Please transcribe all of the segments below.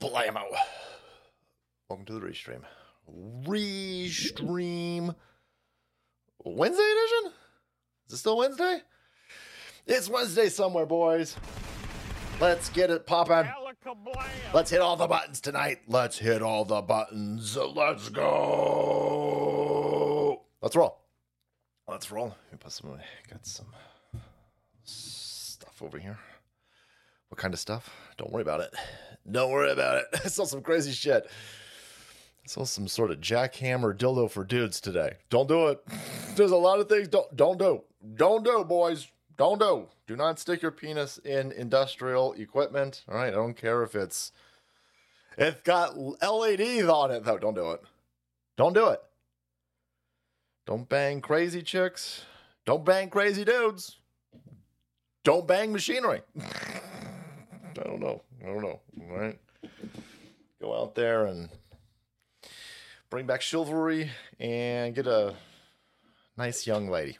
Blammo. Welcome to the restream. Restream Wednesday edition? Is it still Wednesday? It's Wednesday somewhere, boys. Let's get it popping. Let's hit all the buttons tonight. Let's hit all the buttons. Let's go. Let's roll. Let's roll. Let me put some. Got some stuff over here. What kind of stuff? Don't worry about it. Don't worry about it. I saw some crazy shit. I saw some sort of jackhammer dildo for dudes today. Don't do it. There's a lot of things don't don't do. Don't do, boys. Don't do. Do not stick your penis in industrial equipment. All right. I don't care if it's it's got LEDs on it though. Don't do it. Don't do it. Don't bang crazy chicks. Don't bang crazy dudes. Don't bang machinery. I don't know. I don't know. All right. Go out there and bring back chivalry and get a nice young lady.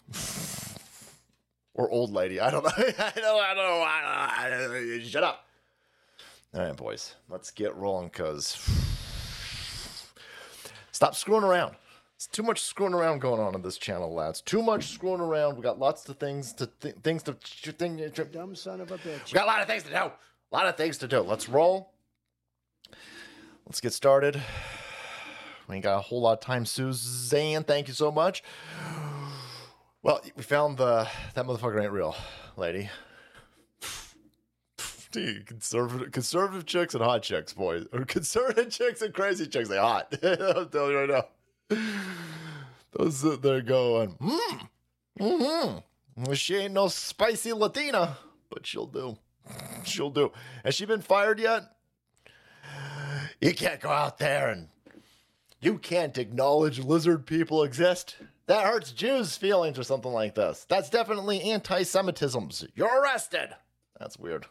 or old lady. I don't know. I don't know. I don't know. I don't know. Shut up. All right, boys. Let's get rolling because stop screwing around. It's too much screwing around going on in this channel, lads. Too much screwing around. We got lots of things to th- things to thing. Dumb son of a bitch. We got a lot of things to do. A lot of things to do. Let's roll. Let's get started. We ain't got a whole lot of time, Suzanne. Thank you so much. Well, we found the that motherfucker ain't real, lady. Dude, conservative conservative chicks and hot chicks, boys. Or conservative chicks and crazy chicks, they hot. I'll tell you right now. Those sit there going, hmm, mm-hmm. She ain't no spicy Latina, but she'll do. She'll do. Has she been fired yet? You can't go out there and you can't acknowledge lizard people exist. That hurts Jews' feelings or something like this. That's definitely anti Semitism. You're arrested. That's weird.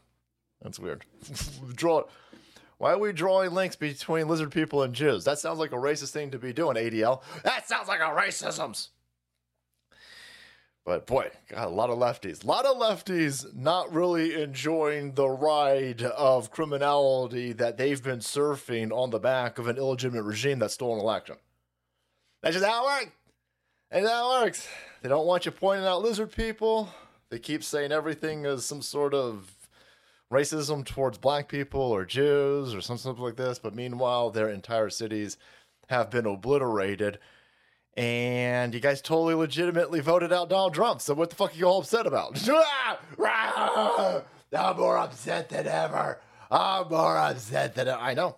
That's weird. Draw Why are we drawing links between lizard people and Jews? That sounds like a racist thing to be doing, ADL. That sounds like a racisms. But boy, got a lot of lefties. A lot of lefties not really enjoying the ride of criminality that they've been surfing on the back of an illegitimate regime that stole an election. That's just how it works. And how it works. They don't want you pointing out lizard people. They keep saying everything is some sort of racism towards black people or Jews or something like this. But meanwhile, their entire cities have been obliterated. And you guys totally legitimately voted out Donald Trump. So what the fuck are you all upset about? I'm more upset than ever. I'm more upset than ever. I know.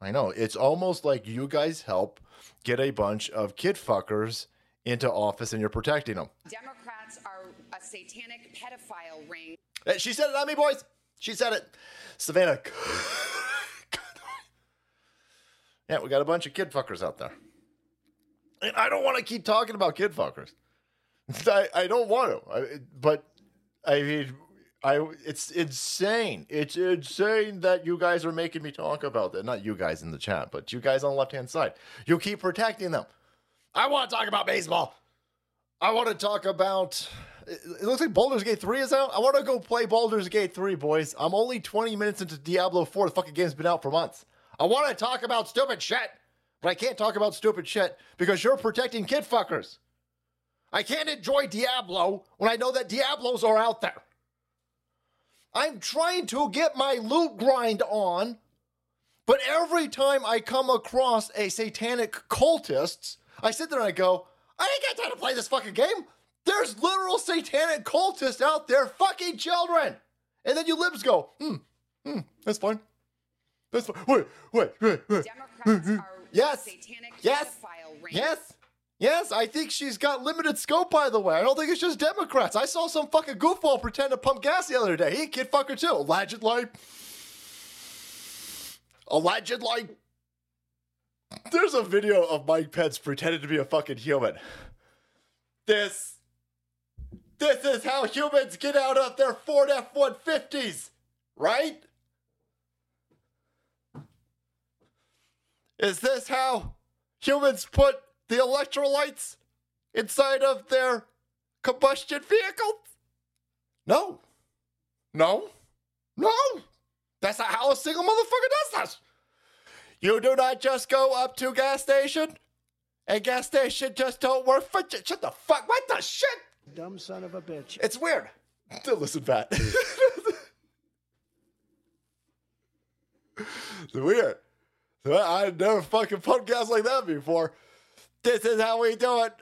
I know. It's almost like you guys help get a bunch of kid fuckers into office and you're protecting them. Democrats are a satanic pedophile ring. She said it, not me, boys. She said it. Savannah. yeah, we got a bunch of kid fuckers out there. And I don't want to keep talking about kid fuckers. I, I don't want to. I, but I mean, I it's insane. It's insane that you guys are making me talk about that. Not you guys in the chat, but you guys on the left hand side. You keep protecting them. I want to talk about baseball. I want to talk about. It looks like Baldur's Gate 3 is out. I want to go play Baldur's Gate 3, boys. I'm only 20 minutes into Diablo 4. The fucking game's been out for months. I want to talk about stupid shit, but I can't talk about stupid shit because you're protecting kid fuckers. I can't enjoy Diablo when I know that Diablos are out there. I'm trying to get my loot grind on, but every time I come across a satanic cultist, I sit there and I go, I ain't got time to play this fucking game. There's literal satanic cultists out there fucking children. And then you libs go, hmm, hmm, that's fine. That's fine. Wait, wait, wait, wait. Democrats are Yes. Yes. Yes. Yes, I think she's got limited scope, by the way. I don't think it's just Democrats. I saw some fucking goofball pretend to pump gas the other day. He kid fucker too. Allegedly. Allegedly. There's a video of Mike Pence pretending to be a fucking human. This. This is how humans get out of their Ford F 150s, right? Is this how humans put the electrolytes inside of their combustion vehicles? No. No. No. That's not how a single motherfucker does this. You do not just go up to gas station, and gas station just don't work for you. Shut the fuck. What the shit? Dumb son of a bitch. It's weird. Listen, Pat. it's weird. I've never fucking podcast like that before. This is how we do it.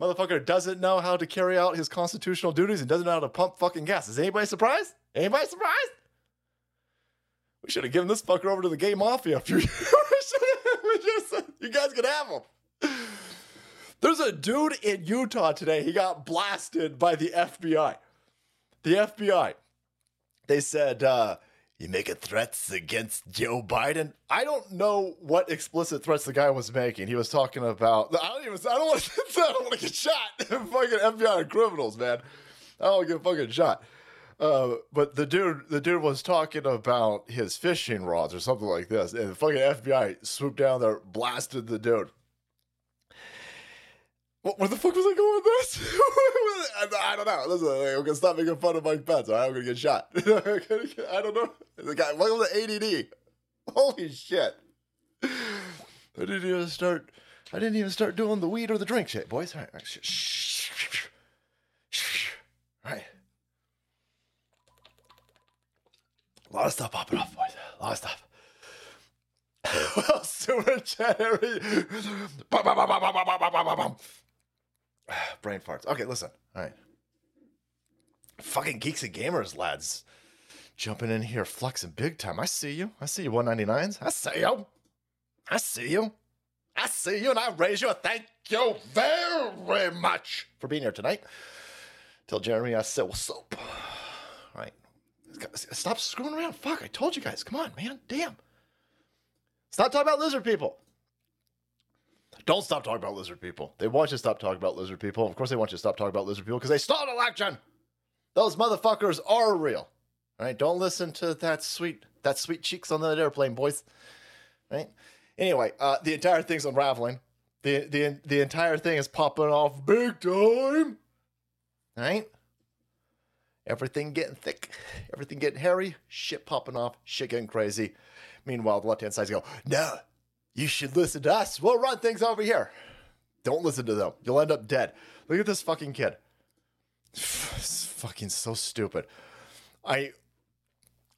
Motherfucker doesn't know how to carry out his constitutional duties and doesn't know how to pump fucking gas. Is anybody surprised? Anybody surprised? We should have given this fucker over to the gay mafia a few years. you guys could have him. There's a dude in Utah today. He got blasted by the FBI. The FBI. They said, uh, you making threats against Joe Biden? I don't know what explicit threats the guy was making. He was talking about. I don't even. I don't want to. I don't want to get shot. fucking FBI criminals, man. I don't get fucking shot. Uh, but the dude, the dude was talking about his fishing rods or something like this, and the fucking FBI swooped down there, blasted the dude. What, the fuck was I going with this? I, don't know. Listen, I'm gonna stop making fun of Mike Pence. All right, I'm gonna get shot. I don't know. The guy, welcome to ADD. Holy shit! I didn't even start. I didn't even start doing the weed or the drink shit, boys. All right, all right. All right. A lot of stuff popping off, boys. A lot of stuff. well, sewer cherry. Brain farts. Okay, listen. All right. Fucking geeks and gamers, lads. Jumping in here, flexing big time. I see you. I see you, 199s. I see you. I see you. I see you, and I raise you. Thank you very much for being here tonight. Tell Jeremy I said what's up. All right. Stop screwing around. Fuck, I told you guys. Come on, man. Damn. Stop talking about lizard people. Don't stop talking about lizard people. They want you to stop talking about lizard people. Of course, they want you to stop talking about lizard people because they stole an election. Those motherfuckers are real. All right, don't listen to that sweet that sweet cheeks on that airplane, boys. Right. Anyway, uh, the entire thing's unraveling. The the the entire thing is popping off big time. All right. Everything getting thick, everything getting hairy, shit popping off, shit getting crazy. Meanwhile, the left hand side's go, no, you should listen to us. We'll run things over here. Don't listen to them. You'll end up dead. Look at this fucking kid. It's fucking so stupid. I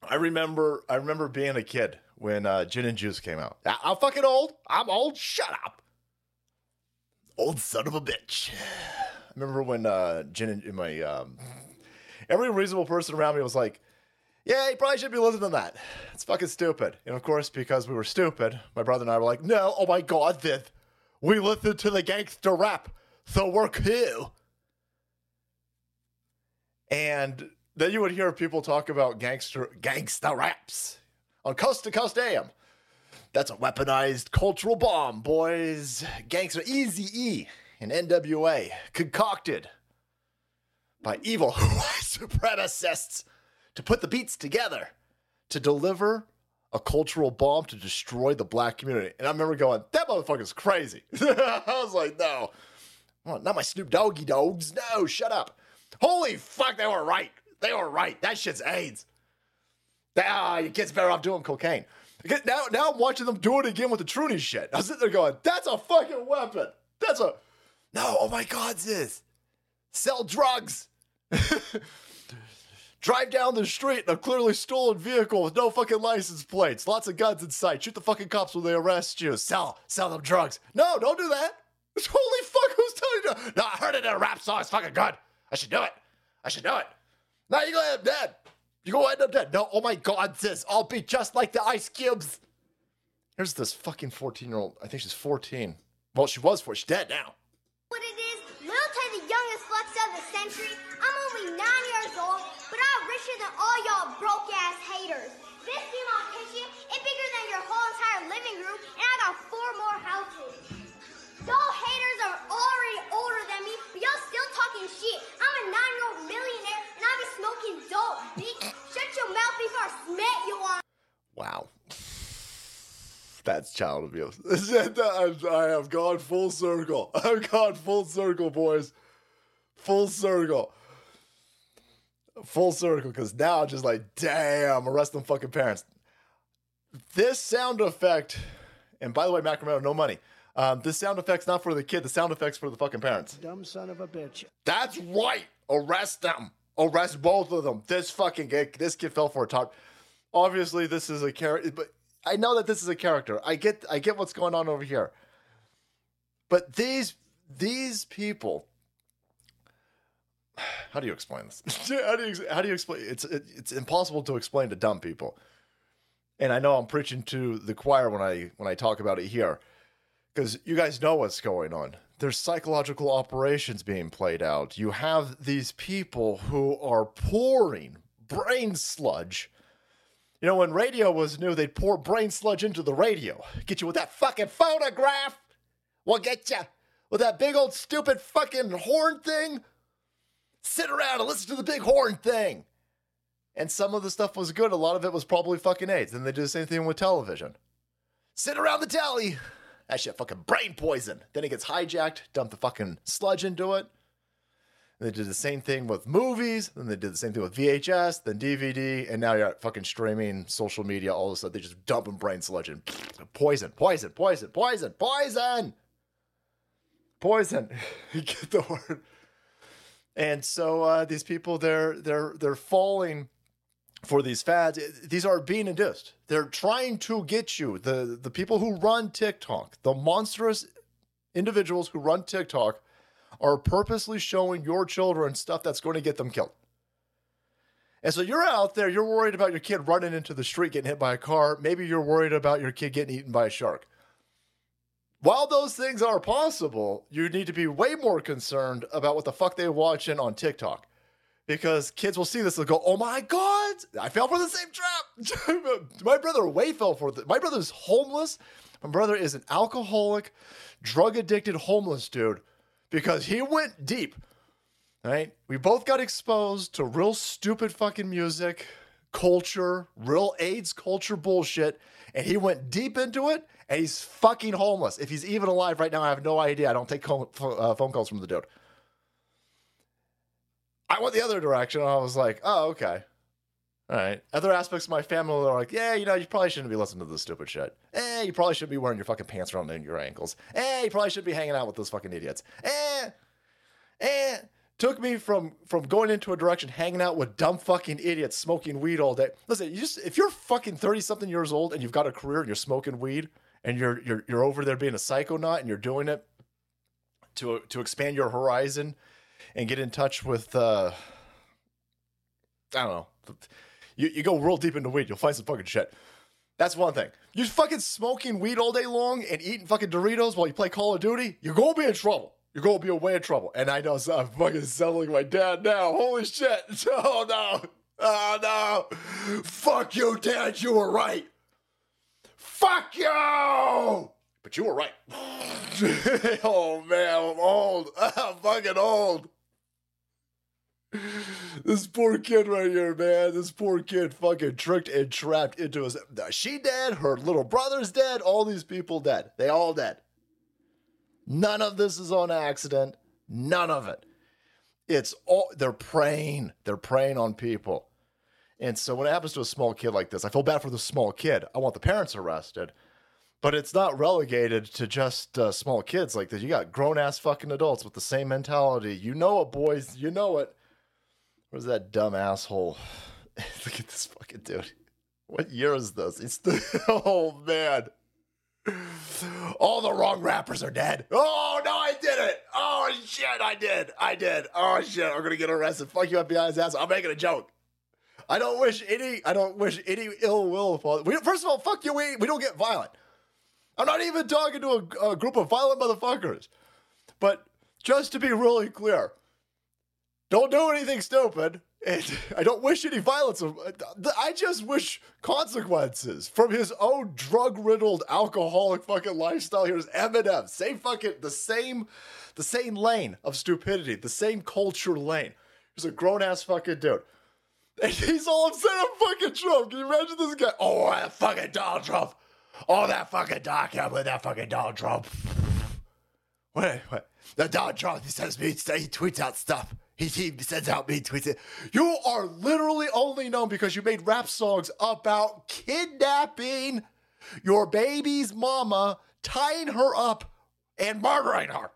I remember I remember being a kid when uh, Gin and Juice came out. I'm fucking old. I'm old. Shut up. Old son of a bitch. I remember when uh, Gin and my um, every reasonable person around me was like, "Yeah, you probably should be listening to that. It's fucking stupid." And of course, because we were stupid, my brother and I were like, "No, oh my god, this we listen to the gangster rap, so we're cool." And then you would hear people talk about gangster gangsta raps on Coast to Coast AM. That's a weaponized cultural bomb, boys. Gangster Easy E and NWA concocted by evil white supremacists to put the beats together to deliver a cultural bomb to destroy the black community. And I remember going, that motherfucker's crazy. I was like, no, well, not my Snoop Doggy dogs. No, shut up. Holy fuck, they were right. They were right. That shit's AIDS. Ah, your kid's better off doing cocaine. Now, now I'm watching them do it again with the Trudy shit. I was sitting there going, that's a fucking weapon. That's a. No, oh my God, this. Sell drugs. Drive down the street in a clearly stolen vehicle with no fucking license plates. Lots of guns in sight. Shoot the fucking cops when they arrest you. Sell, sell them drugs. No, don't do that. Holy fuck, who's telling you? To No, I heard it in a rap song. It's fucking good. I should do it. I should do it. Now you're gonna end up dead. You're gonna end up dead. No, oh my god, sis. I'll be just like the ice cubes. Here's this fucking 14 year old. I think she's 14. Well, she was 4. She's dead now. what it is. Lil Tay, the youngest flex of the century. I'm only nine years old, I'm than all y'all broke ass haters. This picture bigger than your whole entire living room, and I got four more houses. Y'all haters are already older than me, but y'all still talking shit. I'm a nine-year-old millionaire, and I be smoking dope, bitch. Shut your mouth before I smack you on. Wow. That's child abuse. I have gone full circle. I've gone full circle, boys. Full circle. Full circle, because now I'm just like, damn, arrest them fucking parents. this sound effect, and by the way, Macromedo, no money. Um, this sound effect's not for the kid. The sound effect's for the fucking parents. Dumb son of a bitch. That's right. Arrest them. Arrest both of them. This fucking kid, this kid fell for a top. Obviously, this is a character, but I know that this is a character. I get, I get what's going on over here. But these, these people. How do you explain this? how do you, how do you explain? It's, it, it's impossible to explain to dumb people. And I know I'm preaching to the choir when I when I talk about it here because you guys know what's going on. There's psychological operations being played out. You have these people who are pouring brain sludge. You know, when radio was new, they'd pour brain sludge into the radio. Get you with that fucking phonograph. We'll get you with that big old stupid fucking horn thing. Sit around and listen to the big horn thing. And some of the stuff was good. A lot of it was probably fucking AIDS. And they did the same thing with television. Sit around the telly. That shit fucking brain poison. Then it gets hijacked, dump the fucking sludge into it. And they did the same thing with movies. Then they did the same thing with VHS, then DVD, and now you're at fucking streaming, social media, all of a sudden they just dumping brain sludge and Poison, poison, poison, poison, poison, poison. get the word. And so uh, these people, they're they're they're falling for these fads. These are being induced. They're trying to get you the the people who run TikTok, the monstrous individuals who run TikTok, are purposely showing your children stuff that's going to get them killed. And so you're out there, you're worried about your kid running into the street, getting hit by a car. Maybe you're worried about your kid getting eaten by a shark. While those things are possible, you need to be way more concerned about what the fuck they're watching on TikTok because kids will see this and go, "Oh my god, I fell for the same trap." my brother way fell for it. My brother's homeless. My brother is an alcoholic, drug addicted, homeless dude because he went deep. Right? We both got exposed to real stupid fucking music, culture, real AIDS culture bullshit, and he went deep into it. And he's fucking homeless. If he's even alive right now, I have no idea. I don't take uh, phone calls from the dude. I went the other direction. I was like, oh, okay. All right. Other aspects of my family are like, yeah, you know, you probably shouldn't be listening to this stupid shit. Eh, you probably shouldn't be wearing your fucking pants around your ankles. Eh, you probably shouldn't be hanging out with those fucking idiots. Eh, eh. Took me from from going into a direction, hanging out with dumb fucking idiots, smoking weed all day. Listen, you just if you're fucking thirty something years old and you've got a career and you're smoking weed and you're you're you're over there being a psychonaut and you're doing it to to expand your horizon and get in touch with uh I don't know. You you go real deep into weed, you'll find some fucking shit. That's one thing. You're fucking smoking weed all day long and eating fucking Doritos while you play Call of Duty, you're gonna be in trouble. You're gonna be way in trouble. And I know I'm fucking like my dad now. Holy shit. Oh no. Oh no. Fuck you, Dad. You were right. Fuck you! But you were right. oh man, I'm old. I'm fucking old. This poor kid right here, man. This poor kid fucking tricked and trapped into us. She dead, her little brother's dead, all these people dead. They all dead. None of this is on accident. None of it. It's all they're preying. They're preying on people. And so when it happens to a small kid like this, I feel bad for the small kid. I want the parents arrested. But it's not relegated to just uh, small kids like this. You got grown ass fucking adults with the same mentality. You know it, boys. You know it. Where's that dumb asshole? Look at this fucking dude. What year is this? It's the oh man. All the wrong rappers are dead. Oh no, I did it. Oh shit, I did. I did. Oh shit, I'm gonna get arrested. Fuck you, FBI's ass. I'm making a joke. I don't wish any. I don't wish any ill will upon. We, first of all, fuck you. We we don't get violent. I'm not even talking to a, a group of violent motherfuckers. But just to be really clear, don't do anything stupid. And I don't wish any violence. I just wish consequences from his own drug riddled, alcoholic fucking lifestyle. Here's Eminem, same fucking the same, the same lane of stupidity, the same culture lane. He's a grown ass fucking dude. He's all upset at fucking Trump. Can you imagine this guy? Oh, that fucking Donald Trump. Oh, that fucking Doc. can't believe that fucking Donald Trump. Wait, wait. The Donald Trump, he sends me, he tweets out stuff. He, he sends out me tweets it. You are literally only known because you made rap songs about kidnapping your baby's mama tying her up and murdering her.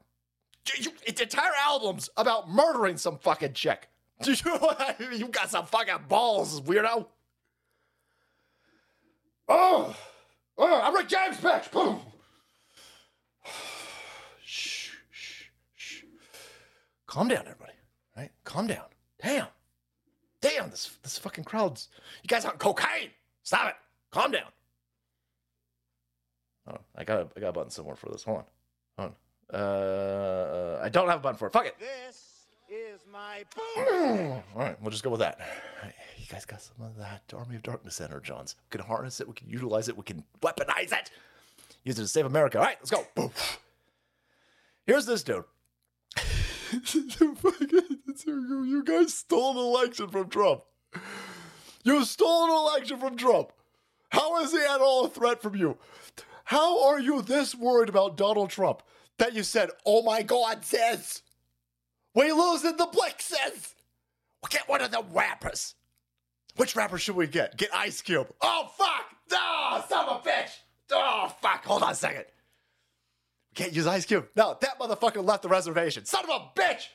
It's entire albums about murdering some fucking chick. You, got some fucking balls, weirdo. Oh, oh, I'm Rick James, bitch. Boom. shh, shh, shh. Calm down, everybody. Right? Calm down. Damn. Damn, this this fucking crowd's. You guys on cocaine? Stop it. Calm down. Oh, I got a, I got a button somewhere for this. Hold on. Hold on. Uh, I don't have a button for it. Fuck it. This is my All right, we'll just go with that. You guys got some of that Army of Darkness energons. We can harness it. We can utilize it. We can weaponize it. Use it to save America. All right, let's go. Boom. Here's this dude. you guys stole an election from Trump. You stole an election from Trump. How is he at all a threat from you? How are you this worried about Donald Trump that you said, oh my God, says, we losing the Blixes. We'll get one of the rappers. Which rapper should we get? Get Ice Cube. Oh, fuck. Oh, son of a bitch. Oh, fuck. Hold on a second. We can't use Ice Cube. No, that motherfucker left the reservation. Son of a bitch.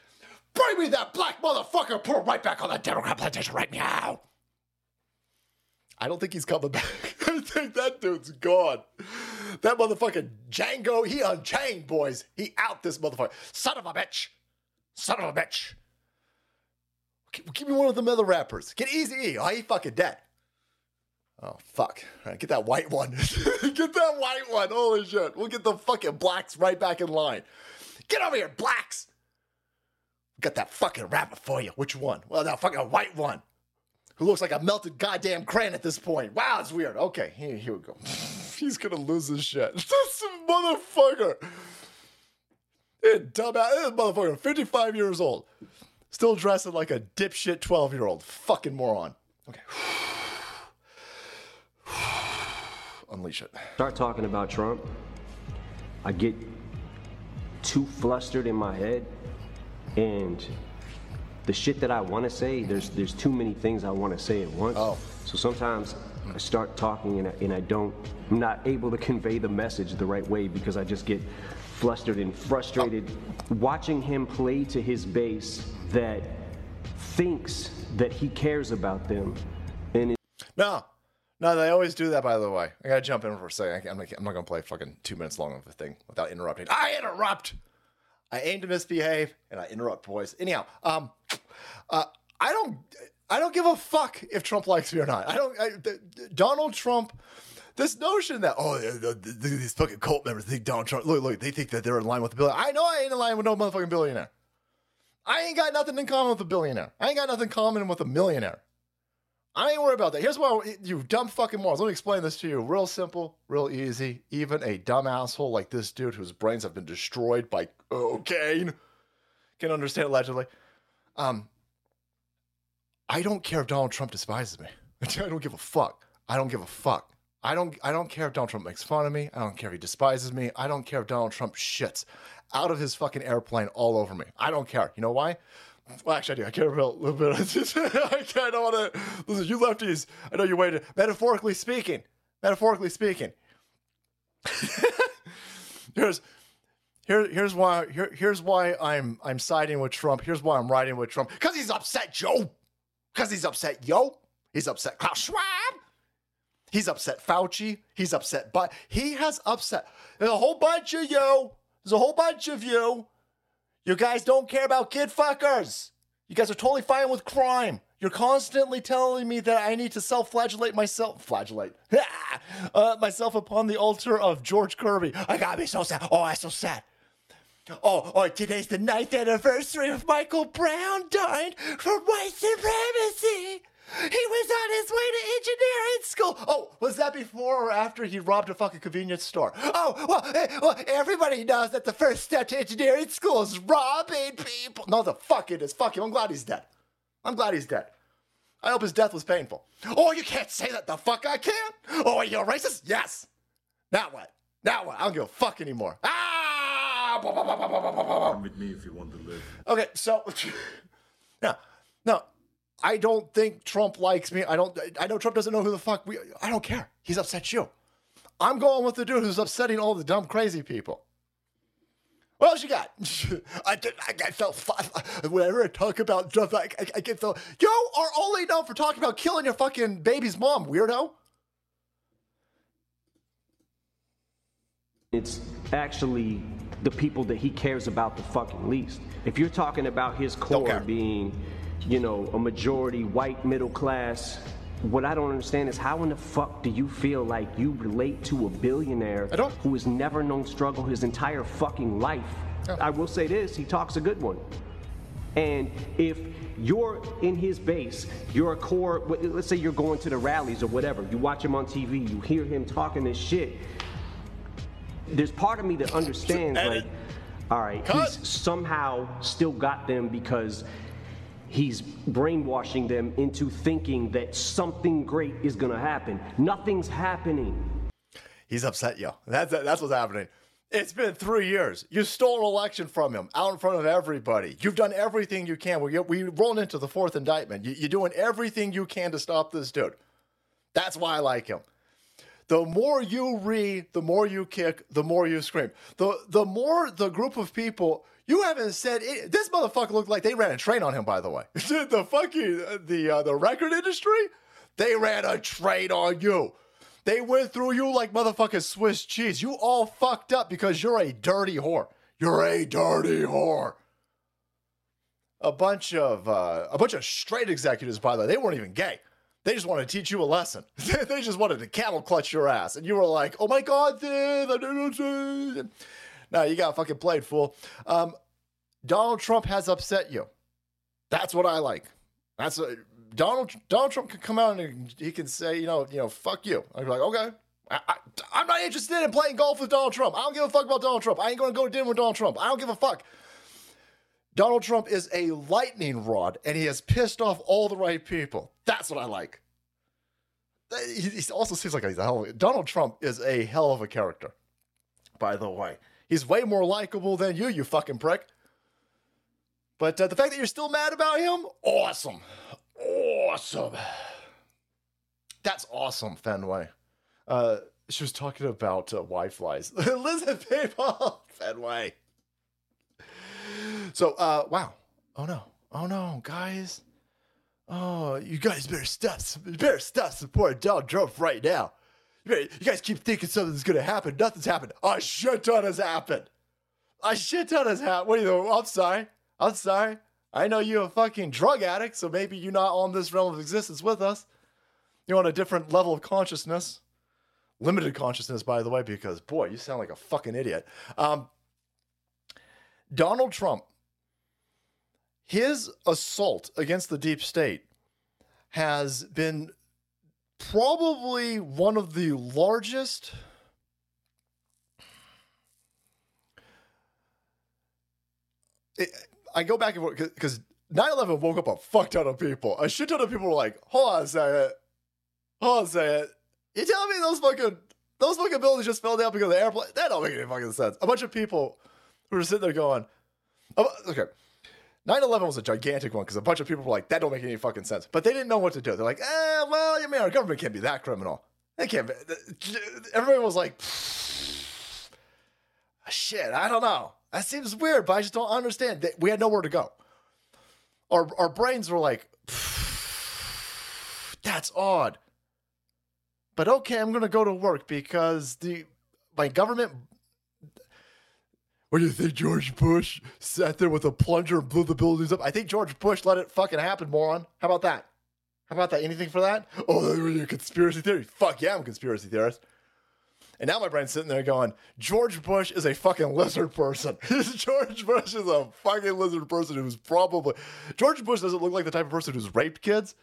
Bring me that black motherfucker. Put right back on the Democrat plantation right now. I don't think he's coming back. I think that dude's gone. That motherfucking Django, he unchained, boys. He out this motherfucker. Son of a bitch. Son of a bitch. Give me one of them other rappers. Get Easy E. Oh, he fucking dead. Oh, fuck. All right, get that white one. get that white one. Holy shit. We'll get the fucking blacks right back in line. Get over here, blacks. Got that fucking rapper for you. Which one? Well, that fucking white one. Who looks like a melted goddamn crane at this point. Wow, it's weird. Okay, here, here we go. He's gonna lose his shit. This motherfucker. Eh, Dumbass. This motherfucker, 55 years old. Still dressing like a dipshit 12 year old. Fucking moron. Okay. Unleash it. start talking about Trump, I get too flustered in my head, and the shit that I want to say, there's there's too many things I want to say at once. Oh. So sometimes I start talking and I, and I don't, I'm not able to convey the message the right way because I just get flustered and frustrated. Watching him play to his base that thinks that he cares about them, and No. No, they always do that, by the way. I gotta jump in for a second. I'm not, I'm not gonna play fucking two minutes long of a thing without interrupting. I interrupt! I aim to misbehave and I interrupt, boys. Anyhow, um, uh, I don't, I don't give a fuck if Trump likes me or not. I don't. I, th- Donald Trump. This notion that oh the, the, the- these fucking cult members think Donald Trump look look they think that they're in line with the billionaire. I know I ain't in line with no motherfucking billionaire. I ain't got nothing in common with a billionaire. I ain't got nothing in common with a millionaire. I ain't worried about that. Here's why you dumb fucking morons. Let me explain this to you. Real simple, real easy. Even a dumb asshole like this dude whose brains have been destroyed by cocaine can understand allegedly. Um, I don't care if Donald Trump despises me. I don't give a fuck. I don't give a fuck. I don't I don't care if Donald Trump makes fun of me. I don't care if he despises me. I don't care if Donald Trump shits out of his fucking airplane all over me. I don't care. You know why? Well, actually, I do. I care about a little bit. I kind of want to listen. You lefties, I know you waited. Metaphorically speaking, metaphorically speaking, here's here, here's why here, here's why I'm I'm siding with Trump. Here's why I'm riding with Trump. Cause he's upset, Joe. Cause he's upset, yo. He's upset, Klaus Schwab. He's upset, Fauci. He's upset, but he has upset. A whole bunch of you. There's a whole bunch of you. You guys don't care about kid fuckers. You guys are totally fine with crime. You're constantly telling me that I need to self-flagellate myself, flagellate, uh, myself upon the altar of George Kirby. I gotta be so sad. Oh, I'm so sad. Oh, oh, today's the ninth anniversary of Michael Brown dying for white supremacy. He was on his way to engineering school. Oh, was that before or after he robbed a fucking convenience store? Oh, well, eh, well everybody knows that the first step to engineering school is robbing people. No, the fuck it is. Fuck him. I'm glad he's dead. I'm glad he's dead. I hope his death was painful. Oh, you can't say that. The fuck I can? Oh, are you a racist? Yes. Now what? Now what? I don't give a fuck anymore. Ah! Come with me if you want to live. Okay, so no, no, I don't think Trump likes me. I don't. I know Trump doesn't know who the fuck we. I don't care. He's upset you. I'm going with the dude who's upsetting all the dumb, crazy people. What else you got? I, get- I get so whenever I talk about stuff, I, I, I get so. You are only known for talking about killing your fucking baby's mom, weirdo. It's actually the people that he cares about the fucking least. If you're talking about his core being, you know, a majority white middle class, what I don't understand is how in the fuck do you feel like you relate to a billionaire who has never known struggle his entire fucking life? Yeah. I will say this, he talks a good one. And if you're in his base, you're a core, let's say you're going to the rallies or whatever, you watch him on TV, you hear him talking this shit. There's part of me that understands, like, all right, Cut. he's somehow still got them because he's brainwashing them into thinking that something great is gonna happen. Nothing's happening. He's upset yo. That's that's what's happening. It's been three years. You stole an election from him out in front of everybody. You've done everything you can. We we rolling into the fourth indictment. You, you're doing everything you can to stop this dude. That's why I like him. The more you read, the more you kick, the more you scream. The the more the group of people you haven't said it, this motherfucker looked like they ran a train on him. By the way, the fucking the uh, the record industry, they ran a train on you. They went through you like motherfucking Swiss cheese. You all fucked up because you're a dirty whore. You're a dirty whore. A bunch of uh, a bunch of straight executives, by the way, they weren't even gay. They just wanted to teach you a lesson. they just wanted to cattle clutch your ass, and you were like, "Oh my god, No, you got fucking played, fool. Um, Donald Trump has upset you. That's what I like. That's what, Donald Donald Trump can come out and he can say, you know, you know, fuck you. I'd be like, okay. I, I'm not interested in playing golf with Donald Trump. I don't give a fuck about Donald Trump. I ain't gonna go to dinner with Donald Trump. I don't give a fuck. Donald Trump is a lightning rod, and he has pissed off all the right people. That's what I like. He, he also seems like he's a hell. Of, Donald Trump is a hell of a character. By the way, he's way more likable than you, you fucking prick. But uh, the fact that you're still mad about him, awesome, awesome. That's awesome, Fenway. Uh, she was talking about uh, white flies. Listen, people, Fenway. So, uh, wow. Oh no. Oh no, guys. Oh, you guys better stop. Better stop supporting Donald Trump right now. You, guys keep thinking something's gonna happen. Nothing's happened. A shit ton has happened. A shit ton has happened. What do you? I'm sorry. I'm sorry. I know you're a fucking drug addict, so maybe you're not on this realm of existence with us. You're on a different level of consciousness. Limited consciousness, by the way, because boy, you sound like a fucking idiot. Um, Donald Trump, his assault against the deep state has been probably one of the largest it, I go back and forth because 9-11 woke up a fuck ton of people. A shit ton of people were like, hold on a second. Hold on a second. You telling me those fucking those fucking buildings just fell down because of the airplane? That don't make any fucking sense. A bunch of people who were sitting there going, oh, okay, 9 11 was a gigantic one because a bunch of people were like, that don't make any fucking sense. But they didn't know what to do. They're like, eh, well, I mean, our government can't be that criminal. They can't be. Everybody was like, shit, I don't know. That seems weird, but I just don't understand. We had nowhere to go. Our, our brains were like, that's odd. But okay, I'm going to go to work because the my government what do you think George Bush sat there with a plunger and blew the buildings up? I think George Bush let it fucking happen, moron. How about that? How about that? Anything for that? Oh, was a conspiracy theory. Fuck yeah, I'm a conspiracy theorist. And now my brain's sitting there going, George Bush is a fucking lizard person. George Bush is a fucking lizard person who's probably George Bush doesn't look like the type of person who's raped kids.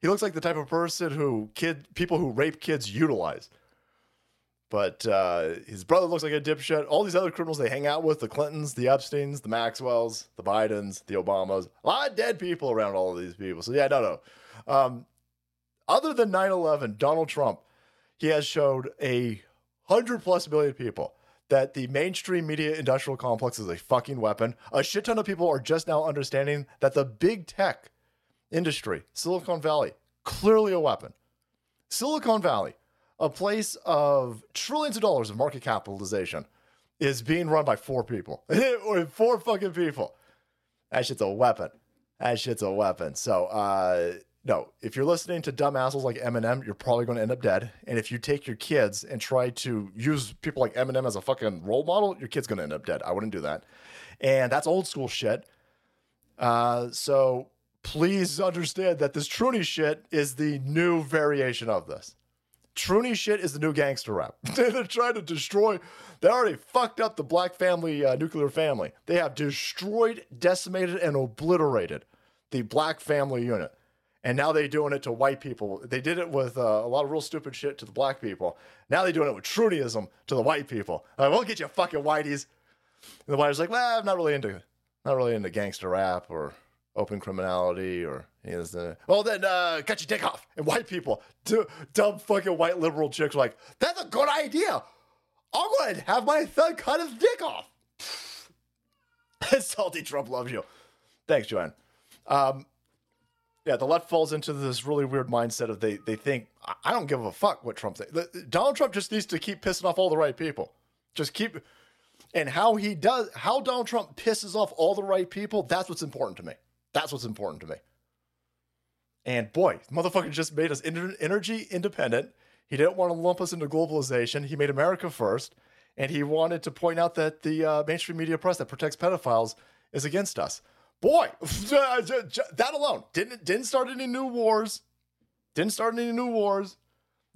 He looks like the type of person who kid people who rape kids utilize. But uh, his brother looks like a dipshit. All these other criminals they hang out with, the Clintons, the Epsteins, the Maxwells, the Bidens, the Obamas, a lot of dead people around all of these people. So yeah, no, no. Um, other than 9-11, Donald Trump, he has showed a hundred plus million people that the mainstream media industrial complex is a fucking weapon. A shit ton of people are just now understanding that the big tech industry, Silicon Valley, clearly a weapon. Silicon Valley, a place of trillions of dollars of market capitalization is being run by four people. or four fucking people. That shit's a weapon. That shit's a weapon. So, uh, no, if you're listening to dumb assholes like Eminem, you're probably going to end up dead. And if you take your kids and try to use people like Eminem as a fucking role model, your kid's going to end up dead. I wouldn't do that. And that's old school shit. Uh, so please understand that this Truny shit is the new variation of this. Truny shit is the new gangster rap. They're trying to destroy. They already fucked up the black family, uh, nuclear family. They have destroyed, decimated, and obliterated the black family unit. And now they're doing it to white people. They did it with uh, a lot of real stupid shit to the black people. Now they're doing it with Trunyism to the white people. Like, we'll get you fucking whiteys. And the whiteys like, well, I'm not really into, not really into gangster rap or open criminality or any of this. Well, then uh, cut your dick off. And white people, d- dumb fucking white liberal chicks, are like, that's a good idea. I'm going to have my thug cut his dick off. Salty Trump loves you. Thanks, Joanne. Um, yeah, the left falls into this really weird mindset of they they think I- I don't give a fuck what Trump thinks. Donald Trump just needs to keep pissing off all the right people. Just keep and how he does how Donald Trump pisses off all the right people, that's what's important to me. That's what's important to me. And boy, motherfucker just made us energy independent. He didn't want to lump us into globalization. He made America first, and he wanted to point out that the uh, mainstream media press that protects pedophiles is against us. Boy, that alone didn't didn't start any new wars. Didn't start any new wars.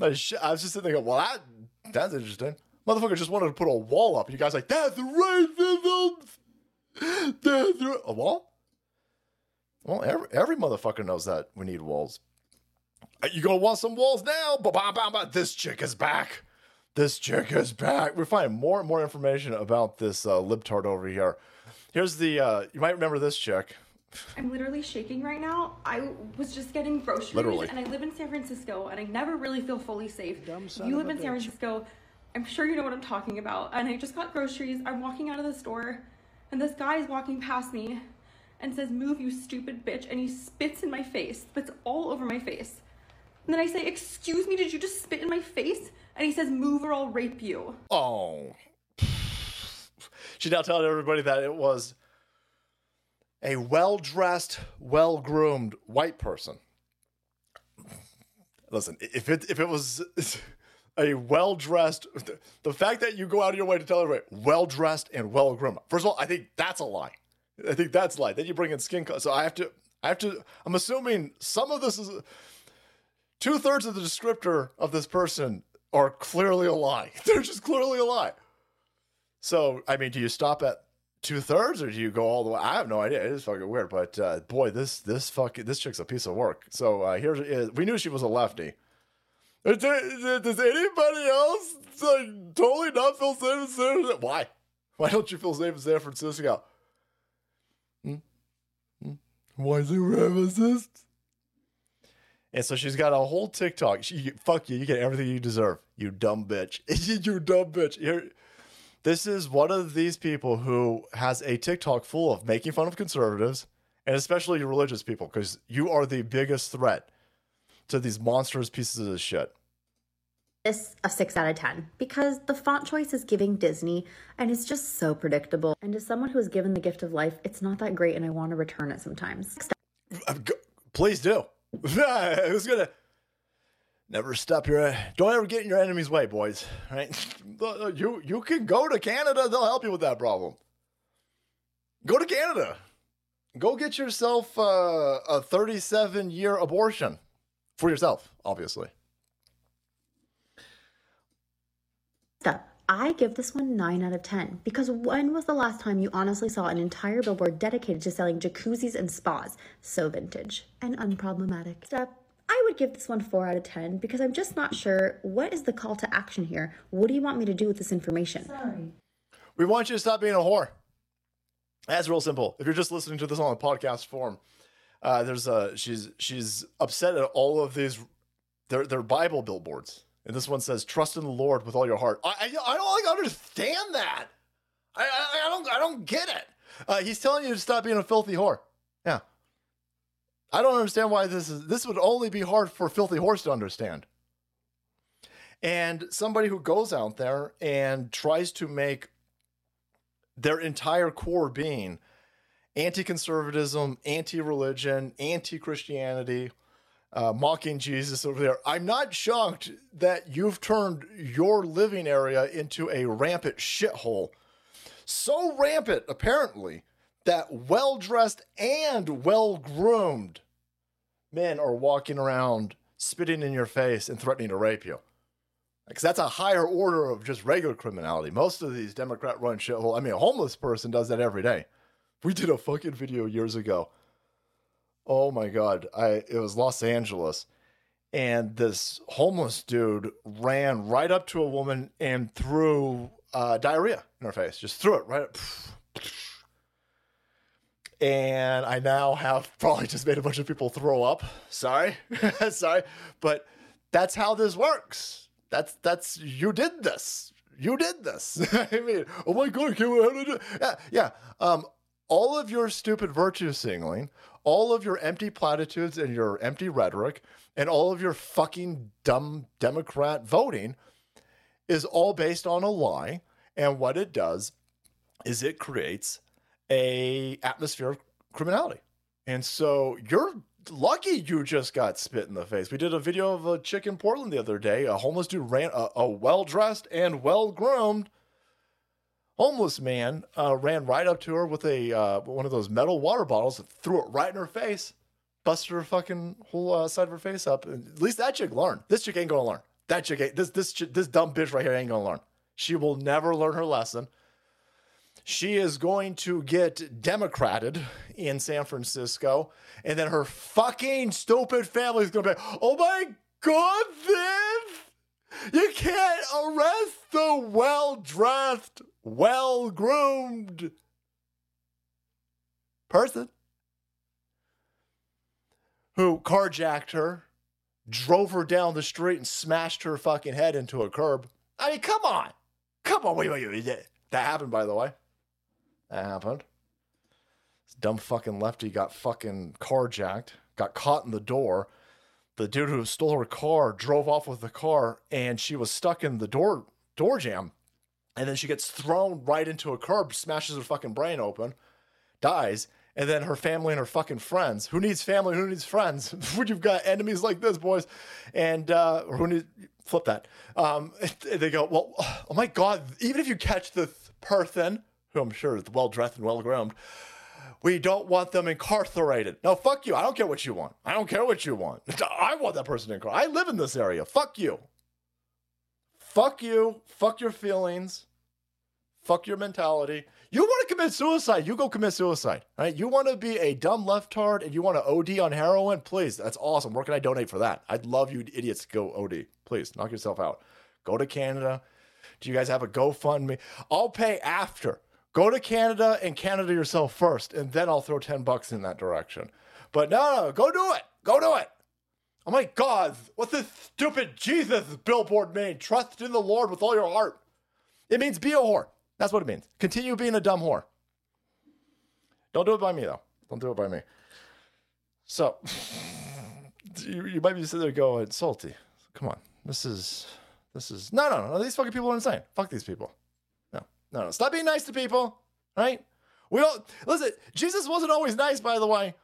I was just sitting there, going, well, that that's interesting. Motherfucker just wanted to put a wall up. You guys like that's racism. That's ra-" a wall. Well, every, every motherfucker knows that we need walls. Uh, You gonna want some walls now? Ba ba ba ba. This chick is back. This chick is back. We're finding more and more information about this uh, libtard over here. Here's the. Uh, you might remember this chick. I'm literally shaking right now. I was just getting groceries, Literally. and I live in San Francisco, and I never really feel fully safe. You live a in San bitch. Francisco. I'm sure you know what I'm talking about. And I just got groceries. I'm walking out of the store, and this guy is walking past me, and says, "Move, you stupid bitch!" And he spits in my face. Spits all over my face. And then I say, "Excuse me, did you just spit in my face?" And he says, "Move, or I'll rape you." Oh. she now telling everybody that it was a well dressed, well groomed white person. Listen, if it if it was a well dressed, the fact that you go out of your way to tell everybody well dressed and well groomed. First of all, I think that's a lie. I think that's lie. Then you bring in skin color. So I have to, I have to. I'm assuming some of this is two thirds of the descriptor of this person are clearly a lie. They're just clearly a lie. So, I mean, do you stop at two thirds or do you go all the way? I have no idea. It is fucking weird. But uh, boy, this this fucking this chick's a piece of work. So uh, here is we knew she was a lefty. Does anybody else like, totally not feel safe in San Francisco? Why? Why don't you feel safe in San Francisco? Why supremacists? And so she's got a whole TikTok. She fuck you. You get everything you deserve. You dumb bitch. you dumb bitch. Here, this is one of these people who has a TikTok full of making fun of conservatives and especially religious people because you are the biggest threat to these monstrous pieces of shit. This a 6 out of 10 because the font choice is giving Disney and it's just so predictable. And as someone who was given the gift of life, it's not that great and I want to return it sometimes. Please do. Who's gonna never stop your? Don't ever get in your enemy's way, boys. Right? You you can go to Canada. They'll help you with that problem. Go to Canada. Go get yourself uh, a 37 year abortion for yourself, obviously. Step. I give this one 9 out of 10 because when was the last time you honestly saw an entire billboard dedicated to selling jacuzzis and spas? So vintage and unproblematic. Step. I would give this one 4 out of 10 because I'm just not sure what is the call to action here. What do you want me to do with this information? Sorry. We want you to stop being a whore. That's real simple. If you're just listening to this on a podcast form, uh, there's a she's she's upset at all of these they're they're Bible billboards, and this one says "Trust in the Lord with all your heart." I I, I don't like understand that. I, I I don't I don't get it. Uh, he's telling you to stop being a filthy whore. Yeah. I don't understand why this is. This would only be hard for filthy whores to understand. And somebody who goes out there and tries to make their entire core being anti conservatism, anti religion, anti Christianity, uh, mocking Jesus over there. I'm not shocked that you've turned your living area into a rampant shithole. So rampant, apparently, that well dressed and well groomed men are walking around spitting in your face and threatening to rape you. Because that's a higher order of just regular criminality. Most of these Democrat run shithole, I mean, a homeless person does that every day. We did a fucking video years ago. Oh my god, I it was Los Angeles, and this homeless dude ran right up to a woman and threw uh, diarrhea in her face. Just threw it right up. And I now have probably just made a bunch of people throw up. Sorry, sorry, but that's how this works. That's that's you did this. You did this. I mean, oh my god. Yeah, yeah. Um, all of your stupid virtue signaling, all of your empty platitudes and your empty rhetoric, and all of your fucking dumb Democrat voting is all based on a lie. And what it does is it creates a atmosphere of criminality. And so you're lucky you just got spit in the face. We did a video of a chick in Portland the other day. A homeless dude ran a, a well dressed and well groomed homeless man uh, ran right up to her with a uh, one of those metal water bottles, threw it right in her face, busted her fucking whole uh, side of her face up. And at least that chick learned. This chick ain't gonna learn. That chick ain't this this this dumb bitch right here ain't gonna learn. She will never learn her lesson. She is going to get democrated in San Francisco, and then her fucking stupid family is gonna be, oh my god, Viv! You can't arrest the well dressed, well groomed person who carjacked her, drove her down the street, and smashed her fucking head into a curb. I mean, come on. Come on. Wait, wait, wait. That happened, by the way. That happened. This dumb fucking lefty got fucking carjacked, got caught in the door. The dude who stole her car drove off with the car, and she was stuck in the door door jam. And then she gets thrown right into a curb, smashes her fucking brain open, dies. And then her family and her fucking friends. Who needs family? Who needs friends? when you've got enemies like this, boys. And uh, who needs flip that? Um, they go, well, oh my god! Even if you catch the person, who I'm sure is well dressed and well groomed, we don't want them incarcerated. No, fuck you. I don't care what you want. I don't care what you want. I want that person incarcerated. I live in this area. Fuck you. Fuck you. Fuck your feelings. Fuck your mentality. You want to commit suicide, you go commit suicide. Right? You want to be a dumb leftard and you want to OD on heroin? Please, that's awesome. Where can I donate for that? I'd love you idiots to go OD. Please, knock yourself out. Go to Canada. Do you guys have a GoFundMe? I'll pay after. Go to Canada and Canada yourself first, and then I'll throw 10 bucks in that direction. But no, no, go do it. Go do it. Oh my God, what this stupid Jesus billboard mean? Trust in the Lord with all your heart. It means be a whore. That's what it means. Continue being a dumb whore. Don't do it by me, though. Don't do it by me. So, you, you might be sitting there going, salty. Come on. This is, this is, no, no, no. These fucking people are insane. Fuck these people. No, no, no. Stop being nice to people, right? We all, listen, Jesus wasn't always nice, by the way.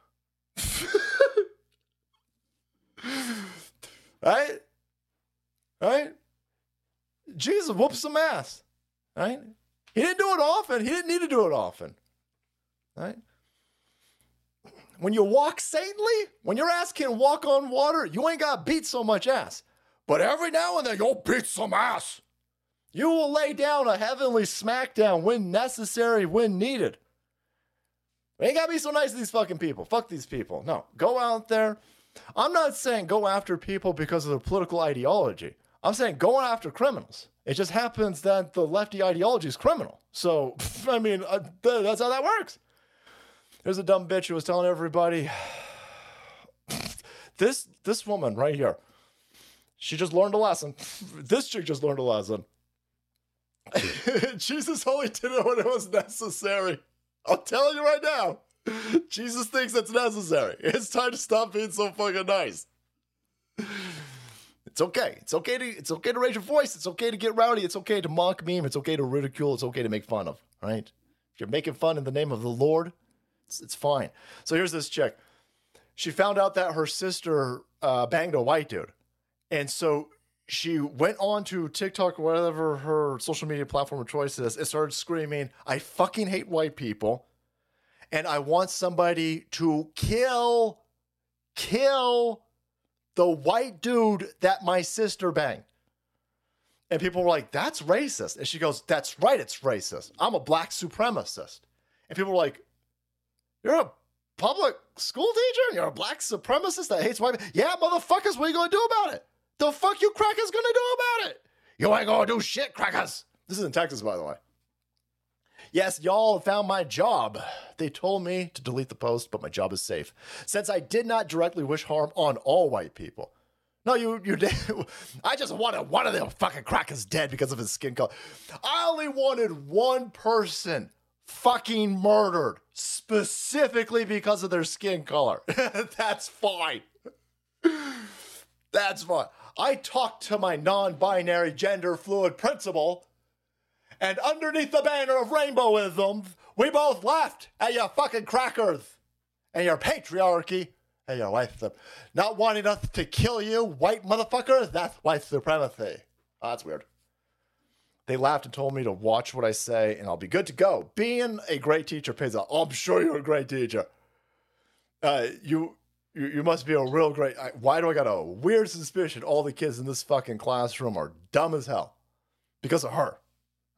right? Right? Jesus whoops some ass. Right? He didn't do it often. He didn't need to do it often. Right? When you walk saintly, when your ass can walk on water, you ain't got to beat so much ass. But every now and then, you'll beat some ass. You will lay down a heavenly smackdown when necessary, when needed. Ain't got to be so nice to these fucking people. Fuck these people. No, go out there. I'm not saying go after people because of their political ideology. I'm saying going after criminals. It just happens that the lefty ideology is criminal. So, I mean, uh, th- that's how that works. There's a dumb bitch who was telling everybody this this woman right here. She just learned a lesson. This chick just learned a lesson. Jesus only did it when it was necessary. I'm telling you right now. Jesus thinks it's necessary. It's time to stop being so fucking nice. It's okay. It's okay to it's okay to raise your voice. It's okay to get rowdy. It's okay to mock meme. It's okay to ridicule. It's okay to make fun of. Right? If you're making fun in the name of the Lord, it's, it's fine. So here's this chick. She found out that her sister uh, banged a white dude, and so she went on to TikTok or whatever her social media platform of choice is, and started screaming, "I fucking hate white people." and I want somebody to kill, kill the white dude that my sister banged. And people were like, that's racist. And she goes, that's right, it's racist. I'm a black supremacist. And people were like, you're a public school teacher and you're a black supremacist that hates white people. Yeah, motherfuckers, what are you going to do about it? The fuck you crackers going to do about it? You ain't going to do shit, crackers. This is in Texas, by the way. Yes, y'all found my job. They told me to delete the post, but my job is safe. Since I did not directly wish harm on all white people. No, you you did. I just wanted one of them fucking crackers dead because of his skin color. I only wanted one person fucking murdered specifically because of their skin color. That's fine. That's fine. I talked to my non-binary gender fluid principal and underneath the banner of rainbowism, we both laughed at your fucking crackers and your patriarchy and your white supremacy. Not wanting us to kill you, white motherfuckers, that's white supremacy. Oh, that's weird. They laughed and told me to watch what I say and I'll be good to go. Being a great teacher pays off. Oh, I'm sure you're a great teacher. Uh, you, you you must be a real great. I, why do I got a weird suspicion all the kids in this fucking classroom are dumb as hell because of her?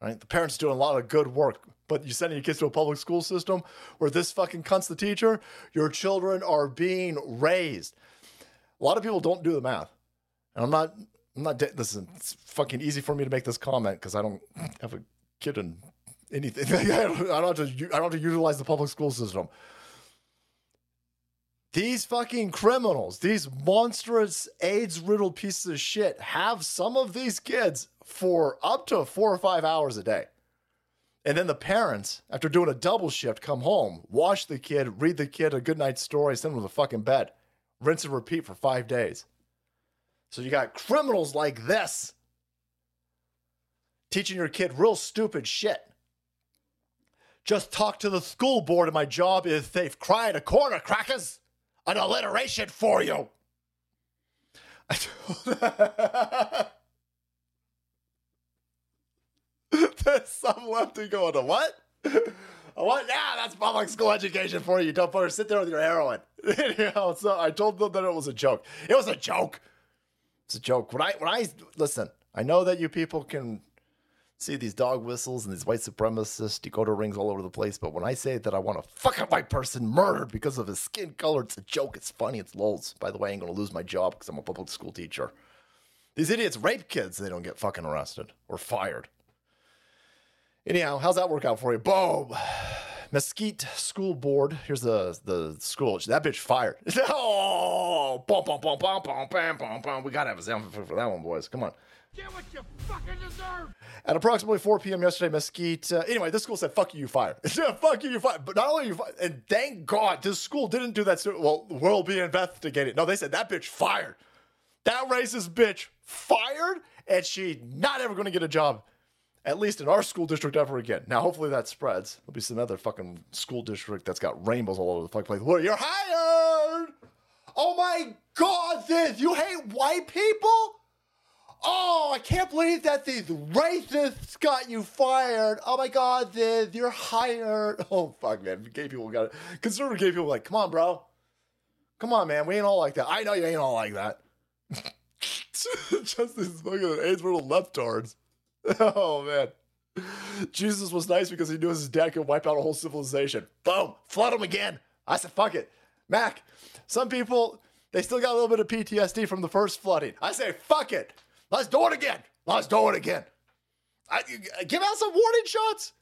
Right? The parents doing a lot of good work, but you sending your kids to a public school system where this fucking cunt's the teacher, your children are being raised. A lot of people don't do the math. And I'm not, I'm not, listen, it's fucking easy for me to make this comment because I don't have a kid in anything. I don't, I don't have to, I don't have to utilize the public school system. These fucking criminals, these monstrous AIDS riddled pieces of shit, have some of these kids for up to four or five hours a day. And then the parents, after doing a double shift, come home, wash the kid, read the kid a good night story, send him to the fucking bed, rinse and repeat for five days. So you got criminals like this teaching your kid real stupid shit. Just talk to the school board, and my job is they've cried a corner, crackers an alliteration for you. There's some lefty going to what? What? Yeah, that's public school education for you. Don't sit there with your heroin. you know, so I told them that it was a joke. It was a joke. It's a joke. When I when I listen, I know that you people can see these dog whistles and these white supremacist Dakota rings all over the place. But when I say that I want a fucking white person murdered because of his skin color, it's a joke. It's funny. It's lulz. By the way, I ain't gonna lose my job because I'm a public school teacher. These idiots rape kids. They don't get fucking arrested or fired. Anyhow, how's that work out for you? Boom. Mesquite School Board. Here's the the school. That bitch fired. oh, bum, bum, bum, bum, bum, bum, bum, bum. We gotta have a sound for that one, boys. Come on. Get what you fucking deserve. At approximately 4 p.m. yesterday, Mesquite. Uh, anyway, this school said, "Fuck you, you fired." Fuck you, you fire." But not only you fired, and thank God this school didn't do that. Well, we'll be investigated. No, they said that bitch fired. That racist bitch fired, and she not ever going to get a job, at least in our school district ever again. Now, hopefully that spreads. There'll be some other fucking school district that's got rainbows all over the fucking place. Well, you're hired. Oh my God, this you hate white people? Oh, I can't believe that these racists got you fired. Oh my God, this! you're hired. Oh, fuck, man. Gay people got it. Conservative gay people like, come on, bro. Come on, man. We ain't all like that. I know you ain't all like that. Just these fucking AIDS riddled leftards. Oh, man. Jesus was nice because he knew his dad could wipe out a whole civilization. Boom. Flood him again. I said, fuck it. Mac, some people, they still got a little bit of PTSD from the first flooding. I say, fuck it. Let's do it again. Let's do it again. I, give out some warning shots.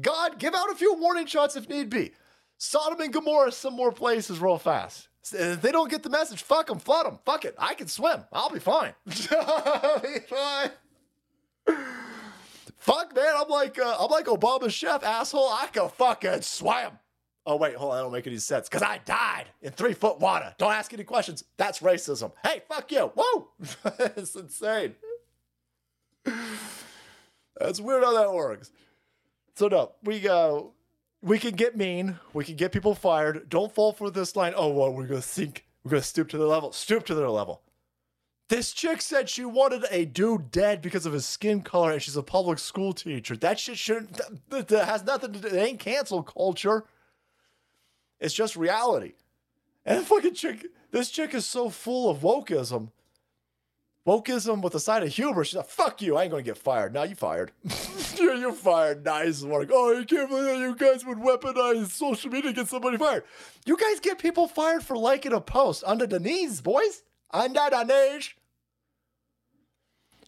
God, give out a few warning shots if need be. Sodom and Gomorrah, some more places real fast. If they don't get the message, fuck them, flood them. Fuck it. I can swim. I'll be fine. I'll be fine. Fuck, man. I'm like uh, I'm like Obama's chef, asshole. I can fucking swim. Oh wait, hold on, I don't make any sense. Cause I died in three foot water. Don't ask any questions. That's racism. Hey, fuck you. Whoa! it's insane. That's weird how that works. So no, we go. We can get mean. We can get people fired. Don't fall for this line. Oh well, we're gonna sink. We're gonna stoop to their level. Stoop to their level. This chick said she wanted a dude dead because of his skin color, and she's a public school teacher. That shit shouldn't. That, that has nothing to do. It ain't cancel culture. It's just reality. And fucking chick, this chick is so full of wokeism. Wokeism with a side of humor. She's like, "Fuck you! I ain't gonna get fired. Now you fired. you're, you're fired." Nice. Like, oh, I can't believe that you guys would weaponize social media to get somebody fired. You guys get people fired for liking a post under the knees, boys. Under the knees.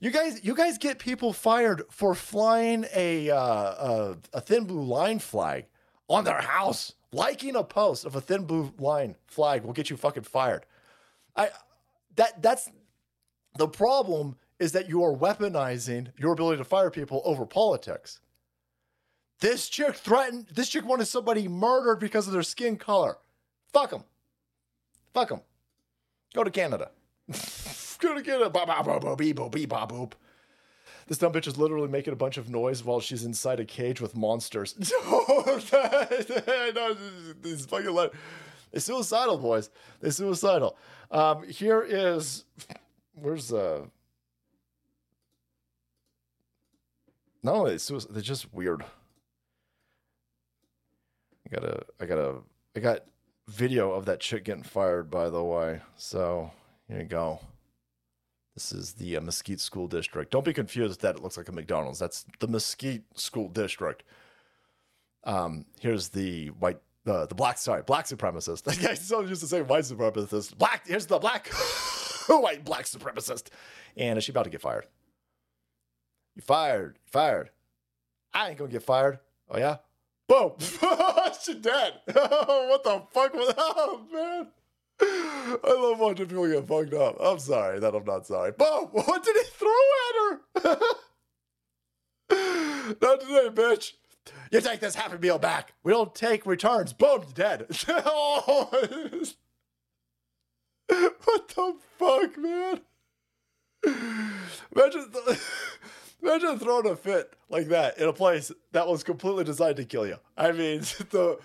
You guys, you guys get people fired for flying a uh, a, a thin blue line flag on their house. Liking a post of a thin blue line flag will get you fucking fired. I that that's the problem is that you are weaponizing your ability to fire people over politics. This chick threatened. This chick wanted somebody murdered because of their skin color. Fuck them. Fuck them. Go to Canada. Go to Canada. Ba ba ba ba beep bo beep ba boop. This dumb bitch is literally making a bunch of noise while she's inside a cage with monsters. no, these fucking they're suicidal, boys. They're suicidal. Um, here is where's uh not only they they're just weird. I gotta I gotta I got video of that chick getting fired by the way. So here you go. This is the uh, Mesquite School District. Don't be confused that it looks like a McDonald's. That's the Mesquite School District. Um, here's the white, uh, the black, sorry, black supremacist. Guy so used to say white supremacist. Black, here's the black, white black supremacist. And is she about to get fired? You fired, fired. I ain't gonna get fired. Oh yeah? Boom! she dead. what the fuck was Oh man. I love watching people get fucked up. I'm sorry that I'm not sorry. Boom! What did he throw at her? not today, bitch. You take this Happy Meal back. We don't take returns. Boom, dead. oh, what the fuck, man? Imagine, imagine throwing a fit like that in a place that was completely designed to kill you. I mean, the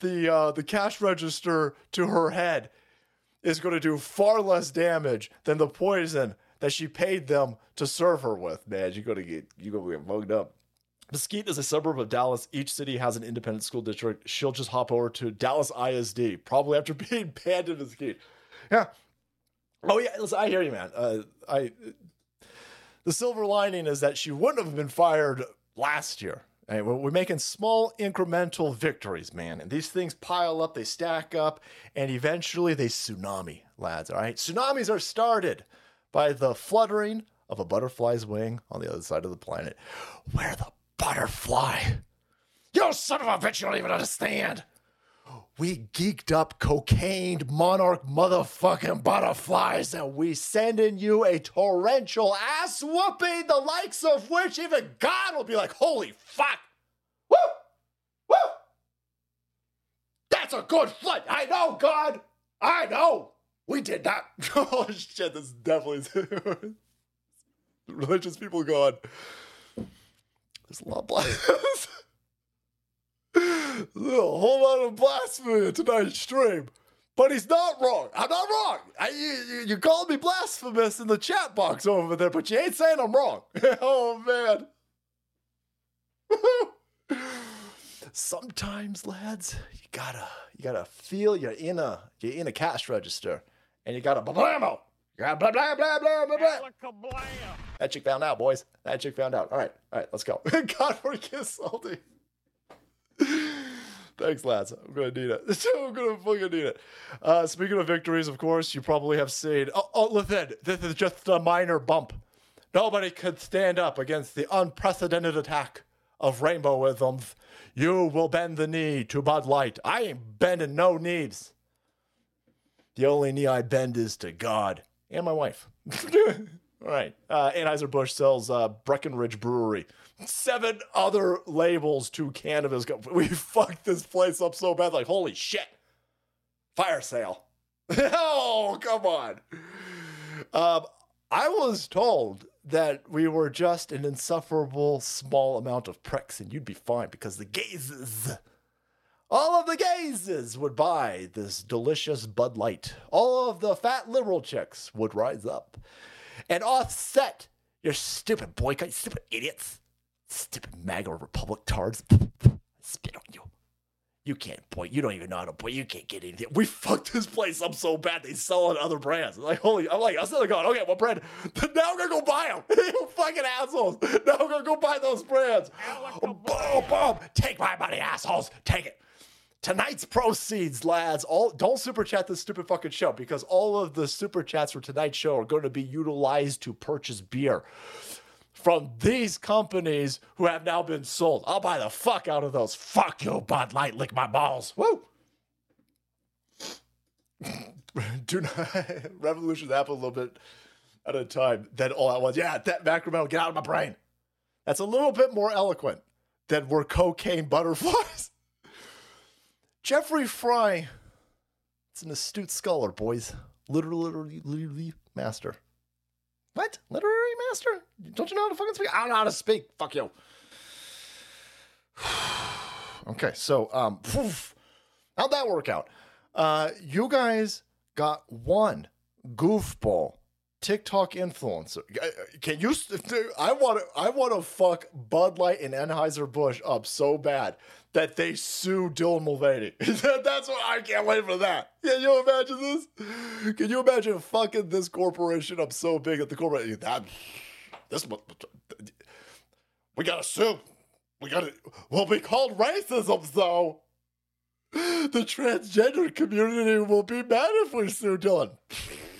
the uh, the cash register to her head is going to do far less damage than the poison that she paid them to serve her with. Man, you're gonna get you're gonna get mugged up. Mesquite is a suburb of Dallas. Each city has an independent school district. She'll just hop over to Dallas ISD, probably after being banned in Mesquite. Yeah. Oh yeah, listen, I hear you, man. Uh, I the silver lining is that she wouldn't have been fired last year. And we're making small incremental victories, man. And these things pile up, they stack up, and eventually they tsunami, lads. All right. Tsunamis are started by the fluttering of a butterfly's wing on the other side of the planet. Where the butterfly? You son of a bitch, you don't even understand. We geeked up cocaine monarch motherfucking butterflies, and we sending you a torrential ass whooping, the likes of which even God will be like, holy fuck! Woo! Woo! That's a good flight. I know, God. I know. We did that. oh shit! This is definitely religious people going. There's a lot of black. A whole lot of blasphemy in tonight's stream. But he's not wrong. I'm not wrong. I, you, you, you called me blasphemous in the chat box over there, but you ain't saying I'm wrong. oh, man. Sometimes, lads, you gotta you gotta feel you're in a you're in a cash register, and you gotta blammo. You gotta blah blah blah blah blah blah. That chick found out, boys. That chick found out. All right, all right, let's go. God forgive salty. Thanks, lads. I'm gonna need it. I'm gonna fucking need it. Uh, speaking of victories, of course, you probably have seen. Oh, oh, listen, this is just a minor bump. Nobody could stand up against the unprecedented attack of rainbowisms. You will bend the knee to Bud Light. I ain't bending no knees. The only knee I bend is to God and my wife. All right. Uh, Anheuser-Busch sells uh, Breckenridge Brewery. Seven other labels to cannabis. We fucked this place up so bad. Like, holy shit. Fire sale. oh, come on. Um, I was told that we were just an insufferable small amount of pricks and you'd be fine because the gazes, all of the gazes would buy this delicious Bud Light. All of the fat liberal chicks would rise up and offset your stupid boycott, you stupid idiots, stupid MAGA Republic tards. Spit on you. You can't point. You don't even know how to point. You can't get anything. We fucked this place up so bad. They sell it other brands. Like holy, I'm like, I'm still going. Okay, what brand? Now I'm gonna go buy them. you fucking assholes. Now I'm gonna go buy those brands. Boom, boom. Take my money, assholes. Take it. Tonight's proceeds, lads. All don't super chat this stupid fucking show because all of the super chats for tonight's show are going to be utilized to purchase beer from these companies who have now been sold. I'll buy the fuck out of those. Fuck you, Bud Light. Lick my balls. Woo. Do not revolutions happen a little bit at a time. Then all at once. Yeah, that macrometal, get out of my brain. That's a little bit more eloquent than we're cocaine butterflies. Jeffrey Fry. It's an astute scholar, boys. Literally, literally, literally master. What? Literary master? Don't you know how to fucking speak? I don't know how to speak. Fuck you. okay, so um, poof. how'd that work out? Uh, you guys got one goofball TikTok influencer. Can you? Dude, I want to. I want to fuck Bud Light and Anheuser Busch up so bad that they sue Dylan Mulvaney. That's what I can't wait for that. Can you imagine this? Can you imagine fucking this corporation up so big at the corporate? That this we gotta sue. We gotta. We'll be called racism, though. The transgender community will be mad if we sue Dylan.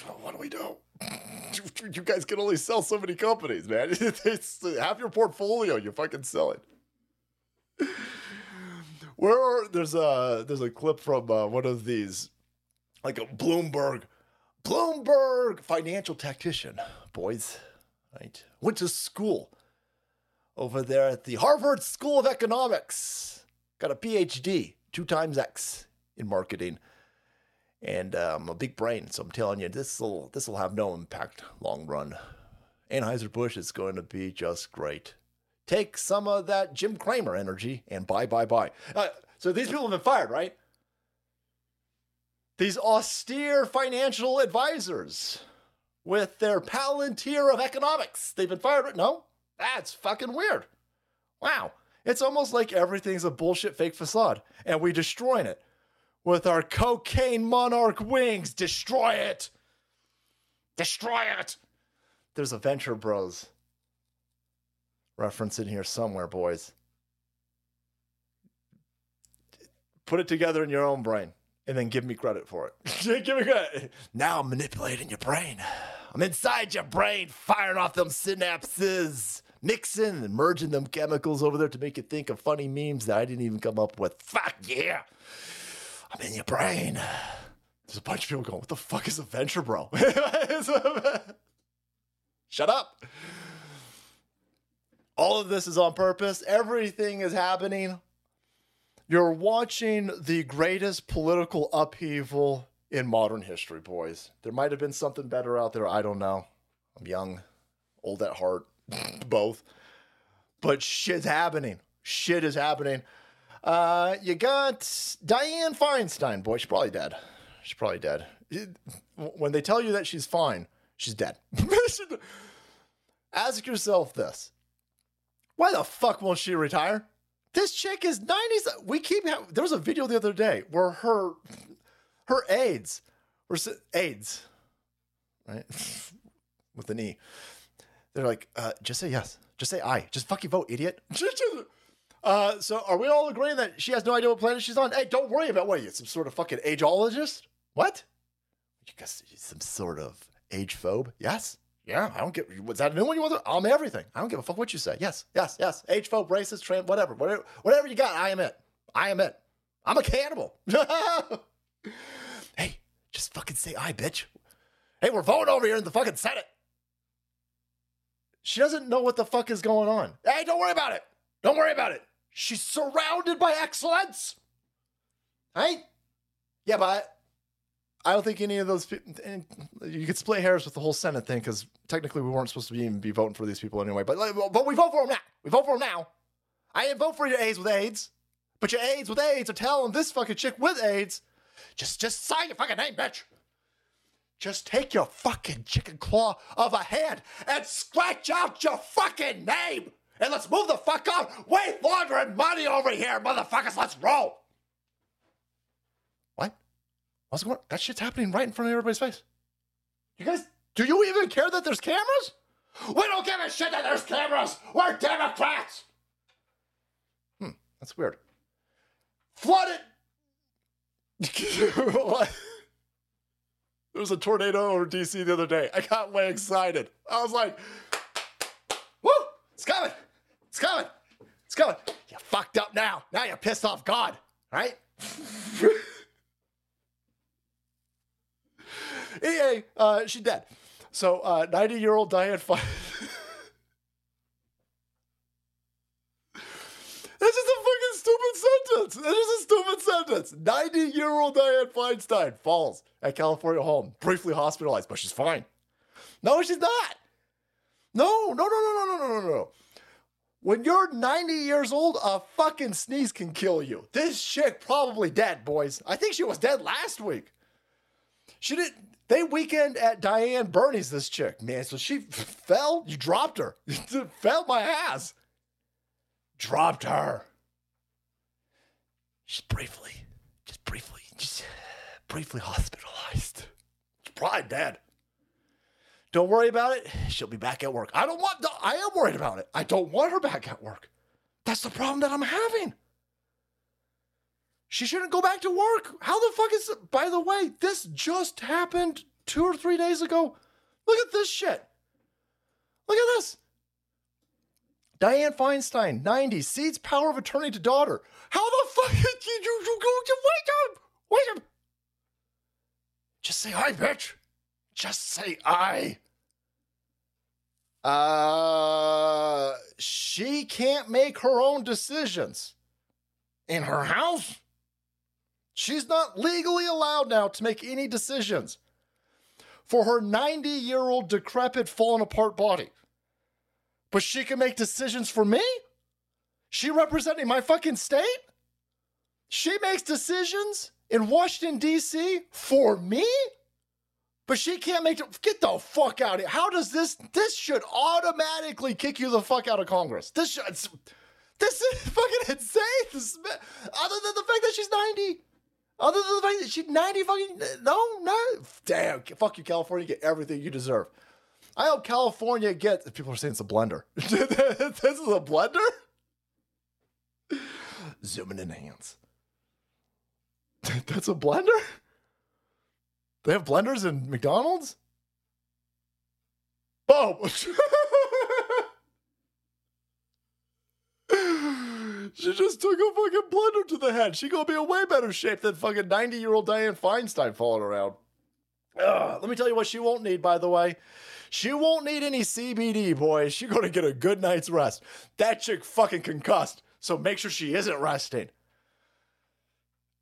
What do we do? You guys can only sell so many companies, man. It's half your portfolio. You fucking sell it. Where are, there's a there's a clip from uh, one of these, like a Bloomberg, Bloomberg financial tactician, boys, right? Went to school over there at the Harvard School of Economics. Got a PhD, two times X in marketing, and um, a big brain. So I'm telling you, this will this will have no impact long run. Anheuser Busch is going to be just great take some of that Jim Cramer energy and buy, buy, buy. Uh, so these people have been fired, right? These austere financial advisors with their palantir of economics, they've been fired. No, that's fucking weird. Wow. It's almost like everything's a bullshit fake facade and we're destroying it with our cocaine monarch wings. Destroy it. Destroy it. There's a Venture Bros reference in here somewhere, boys. Put it together in your own brain and then give me credit for it. give me credit. Now I'm manipulating your brain. I'm inside your brain, firing off them synapses, mixing and merging them chemicals over there to make you think of funny memes that I didn't even come up with. Fuck yeah. I'm in your brain. There's a bunch of people going, what the fuck is a venture, bro? Shut up. All of this is on purpose. Everything is happening. You're watching the greatest political upheaval in modern history, boys. There might have been something better out there. I don't know. I'm young, old at heart, both. But shit's happening. Shit is happening. Uh, you got Dianne Feinstein, boy. She's probably dead. She's probably dead. When they tell you that she's fine, she's dead. Ask yourself this why the fuck won't she retire? This chick is 90s. We keep ha- there was a video the other day where her her AIDS or AIDS, right, with an E. They're like, uh, just say yes, just say I, just fucking vote, idiot. uh, so are we all agreeing that she has no idea what planet she's on? Hey, don't worry about what are you, some sort of fucking ageologist? What? You guess some sort of age phobe? Yes. Yeah, I don't get. Was that a new one you want? To, I'm everything. I don't give a fuck what you say. Yes, yes, yes. Age phobe, racist, trans, whatever, whatever, whatever you got. I am it. I am it. I'm a cannibal. hey, just fucking say I, bitch. Hey, we're voting over here in the fucking Senate. She doesn't know what the fuck is going on. Hey, don't worry about it. Don't worry about it. She's surrounded by excellence. Right? Yeah, but I don't think any of those people. You could split hairs with the whole Senate thing because technically we weren't supposed to be even be voting for these people anyway. But but we vote for them now. We vote for them now. I didn't vote for your AIDS with AIDS, but your AIDS with AIDS are telling this fucking chick with AIDS, just just sign your fucking name, bitch. Just take your fucking chicken claw of a hand and scratch out your fucking name. And let's move the fuck on. Weight laundering money over here, motherfuckers. Let's roll. What? What's going on? That shit's happening right in front of everybody's face. You guys, do you even care that there's cameras? We don't give a shit that there's cameras. We're Democrats. Hmm, that's weird. Flooded. There was a tornado over DC the other day. I got way excited. I was like, woo, it's coming. It's coming. It's coming. You fucked up now. Now you're pissed off God, right? EA, uh, she's dead. So, uh, 90 year old Dianne Fine. That's just a fucking stupid sentence. That is a stupid sentence. 90 year old Dianne Feinstein falls at California home, briefly hospitalized, but she's fine. No, she's not. No, no, no, no, no, no, no, no, no. When you're 90 years old, a fucking sneeze can kill you. This chick probably dead, boys. I think she was dead last week. She didn't. They weekend at Diane Bernie's, this chick, man. So she fell. You dropped her. Fell my ass. Dropped her. Just briefly, just briefly, just briefly hospitalized. She's probably dead. Don't worry about it. She'll be back at work. I don't want. I am worried about it. I don't want her back at work. That's the problem that I'm having. She shouldn't go back to work. How the fuck is? By the way, this just happened two or three days ago. Look at this shit. Look at this. Dianne Feinstein, 90, cedes power of attorney to daughter. How the fuck did you, you, you go to wake up? Wake up. Just say hi, bitch. Just say I. Uh, she can't make her own decisions in her house. She's not legally allowed now to make any decisions for her 90 year old decrepit, fallen apart body. But she can make decisions for me? She representing my fucking state? She makes decisions in Washington, D.C. for me? But she can't make it. Get the fuck out of here. How does this? This should automatically kick you the fuck out of Congress. This should. This is fucking insane. This, other than the fact that she's 90. Other than the fact that she's 90 fucking. No, no. Damn. Fuck you, California. Get everything you deserve. I hope California gets. People are saying it's a blender. this is a blender? Zooming in hands. That's a blender? They have blenders in McDonald's? Oh! she just took a fucking blender to the head. She gonna be in way better shape than fucking 90 year old Dianne Feinstein falling around. Ugh, let me tell you what she won't need, by the way. She won't need any CBD, boys. She gonna get a good night's rest. That chick fucking concussed, so make sure she isn't resting.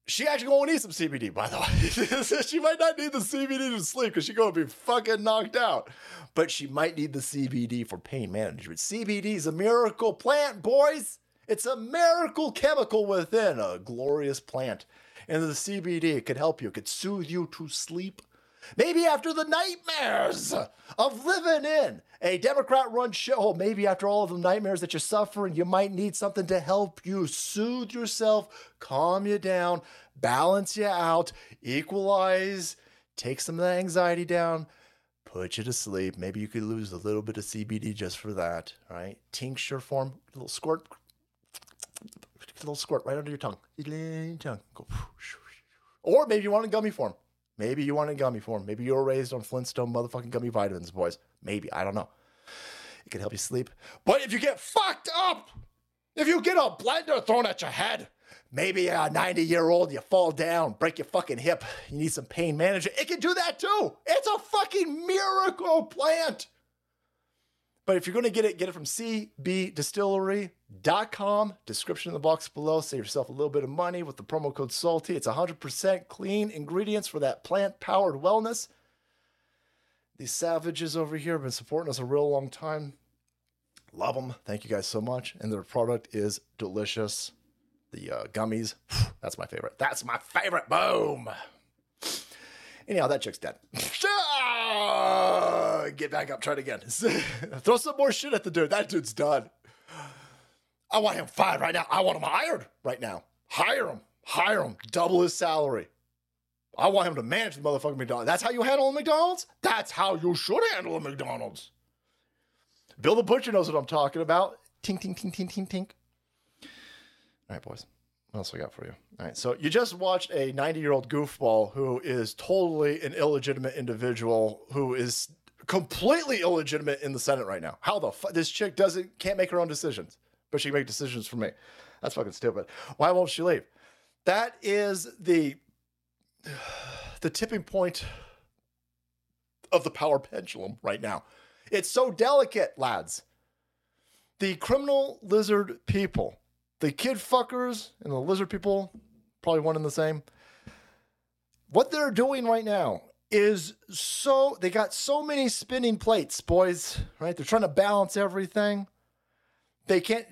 She actually gonna need some CBD, by the way. she might not need the CBD to sleep because she's gonna be fucking knocked out. But she might need the CBD for pain management. CBD is a miracle plant, boys. It's a miracle chemical within a glorious plant. And the CBD could help you, it could soothe you to sleep. Maybe after the nightmares of living in a Democrat run shithole, oh, maybe after all of the nightmares that you're suffering, you might need something to help you soothe yourself, calm you down, balance you out, equalize, take some of the anxiety down, put you to sleep. Maybe you could lose a little bit of CBD just for that, right? Tincture form, little squirt, little squirt right under your tongue. tongue. Or maybe you want a gummy form. Maybe you want a gummy form. Maybe you were raised on Flintstone motherfucking gummy vitamins, boys. Maybe. I don't know. It can help you sleep. But if you get fucked up, if you get a blender thrown at your head, maybe a 90 year old, you fall down, break your fucking hip, you need some pain management. It can do that too. It's a fucking miracle plant. But if you're going to get it, get it from cbdistillery.com. Description in the box below. Save yourself a little bit of money with the promo code SALTY. It's 100% clean ingredients for that plant powered wellness. These savages over here have been supporting us a real long time. Love them. Thank you guys so much. And their product is delicious. The uh, gummies, that's my favorite. That's my favorite. Boom. Anyhow, that chick's dead. Get back up, try it again. Throw some more shit at the dude. That dude's done. I want him fired right now. I want him hired right now. Hire him. Hire him. Double his salary. I want him to manage the motherfucking McDonald's. That's how you handle a McDonald's? That's how you should handle a McDonald's. Bill the Butcher knows what I'm talking about. Tink, tink, tink, tink, tink, tink. All right, boys. What else we got for you? All right. So you just watched a 90 year old goofball who is totally an illegitimate individual who is completely illegitimate in the Senate right now. How the fuck? This chick doesn't can't make her own decisions, but she can make decisions for me. That's fucking stupid. Why won't she leave? That is the the tipping point of the power pendulum right now. It's so delicate, lads. The criminal lizard people, the kid fuckers and the lizard people, probably one and the same. What they're doing right now is so they got so many spinning plates, boys, right? They're trying to balance everything. They can't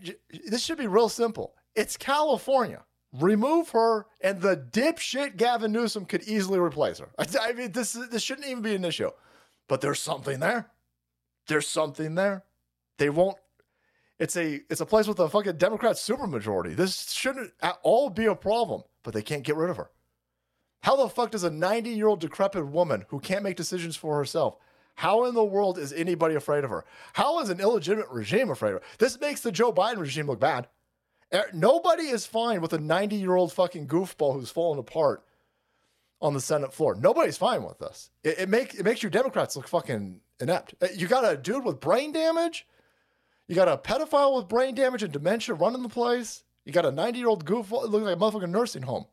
this should be real simple. It's California. Remove her, and the dipshit Gavin Newsom could easily replace her. I, I mean, this this shouldn't even be an issue, but there's something there. There's something there. They won't. It's a it's a place with a fucking Democrat supermajority. This shouldn't at all be a problem, but they can't get rid of her. How the fuck does a 90 year old decrepit woman who can't make decisions for herself? How in the world is anybody afraid of her? How is an illegitimate regime afraid of her? This makes the Joe Biden regime look bad. Er- Nobody is fine with a 90 year old fucking goofball who's fallen apart on the Senate floor. Nobody's fine with this. It, it, make, it makes your Democrats look fucking inept. Uh, You got a dude with brain damage. You got a pedophile with brain damage and dementia running the place. You got a 90 year old goofball. It looks like a motherfucking nursing home.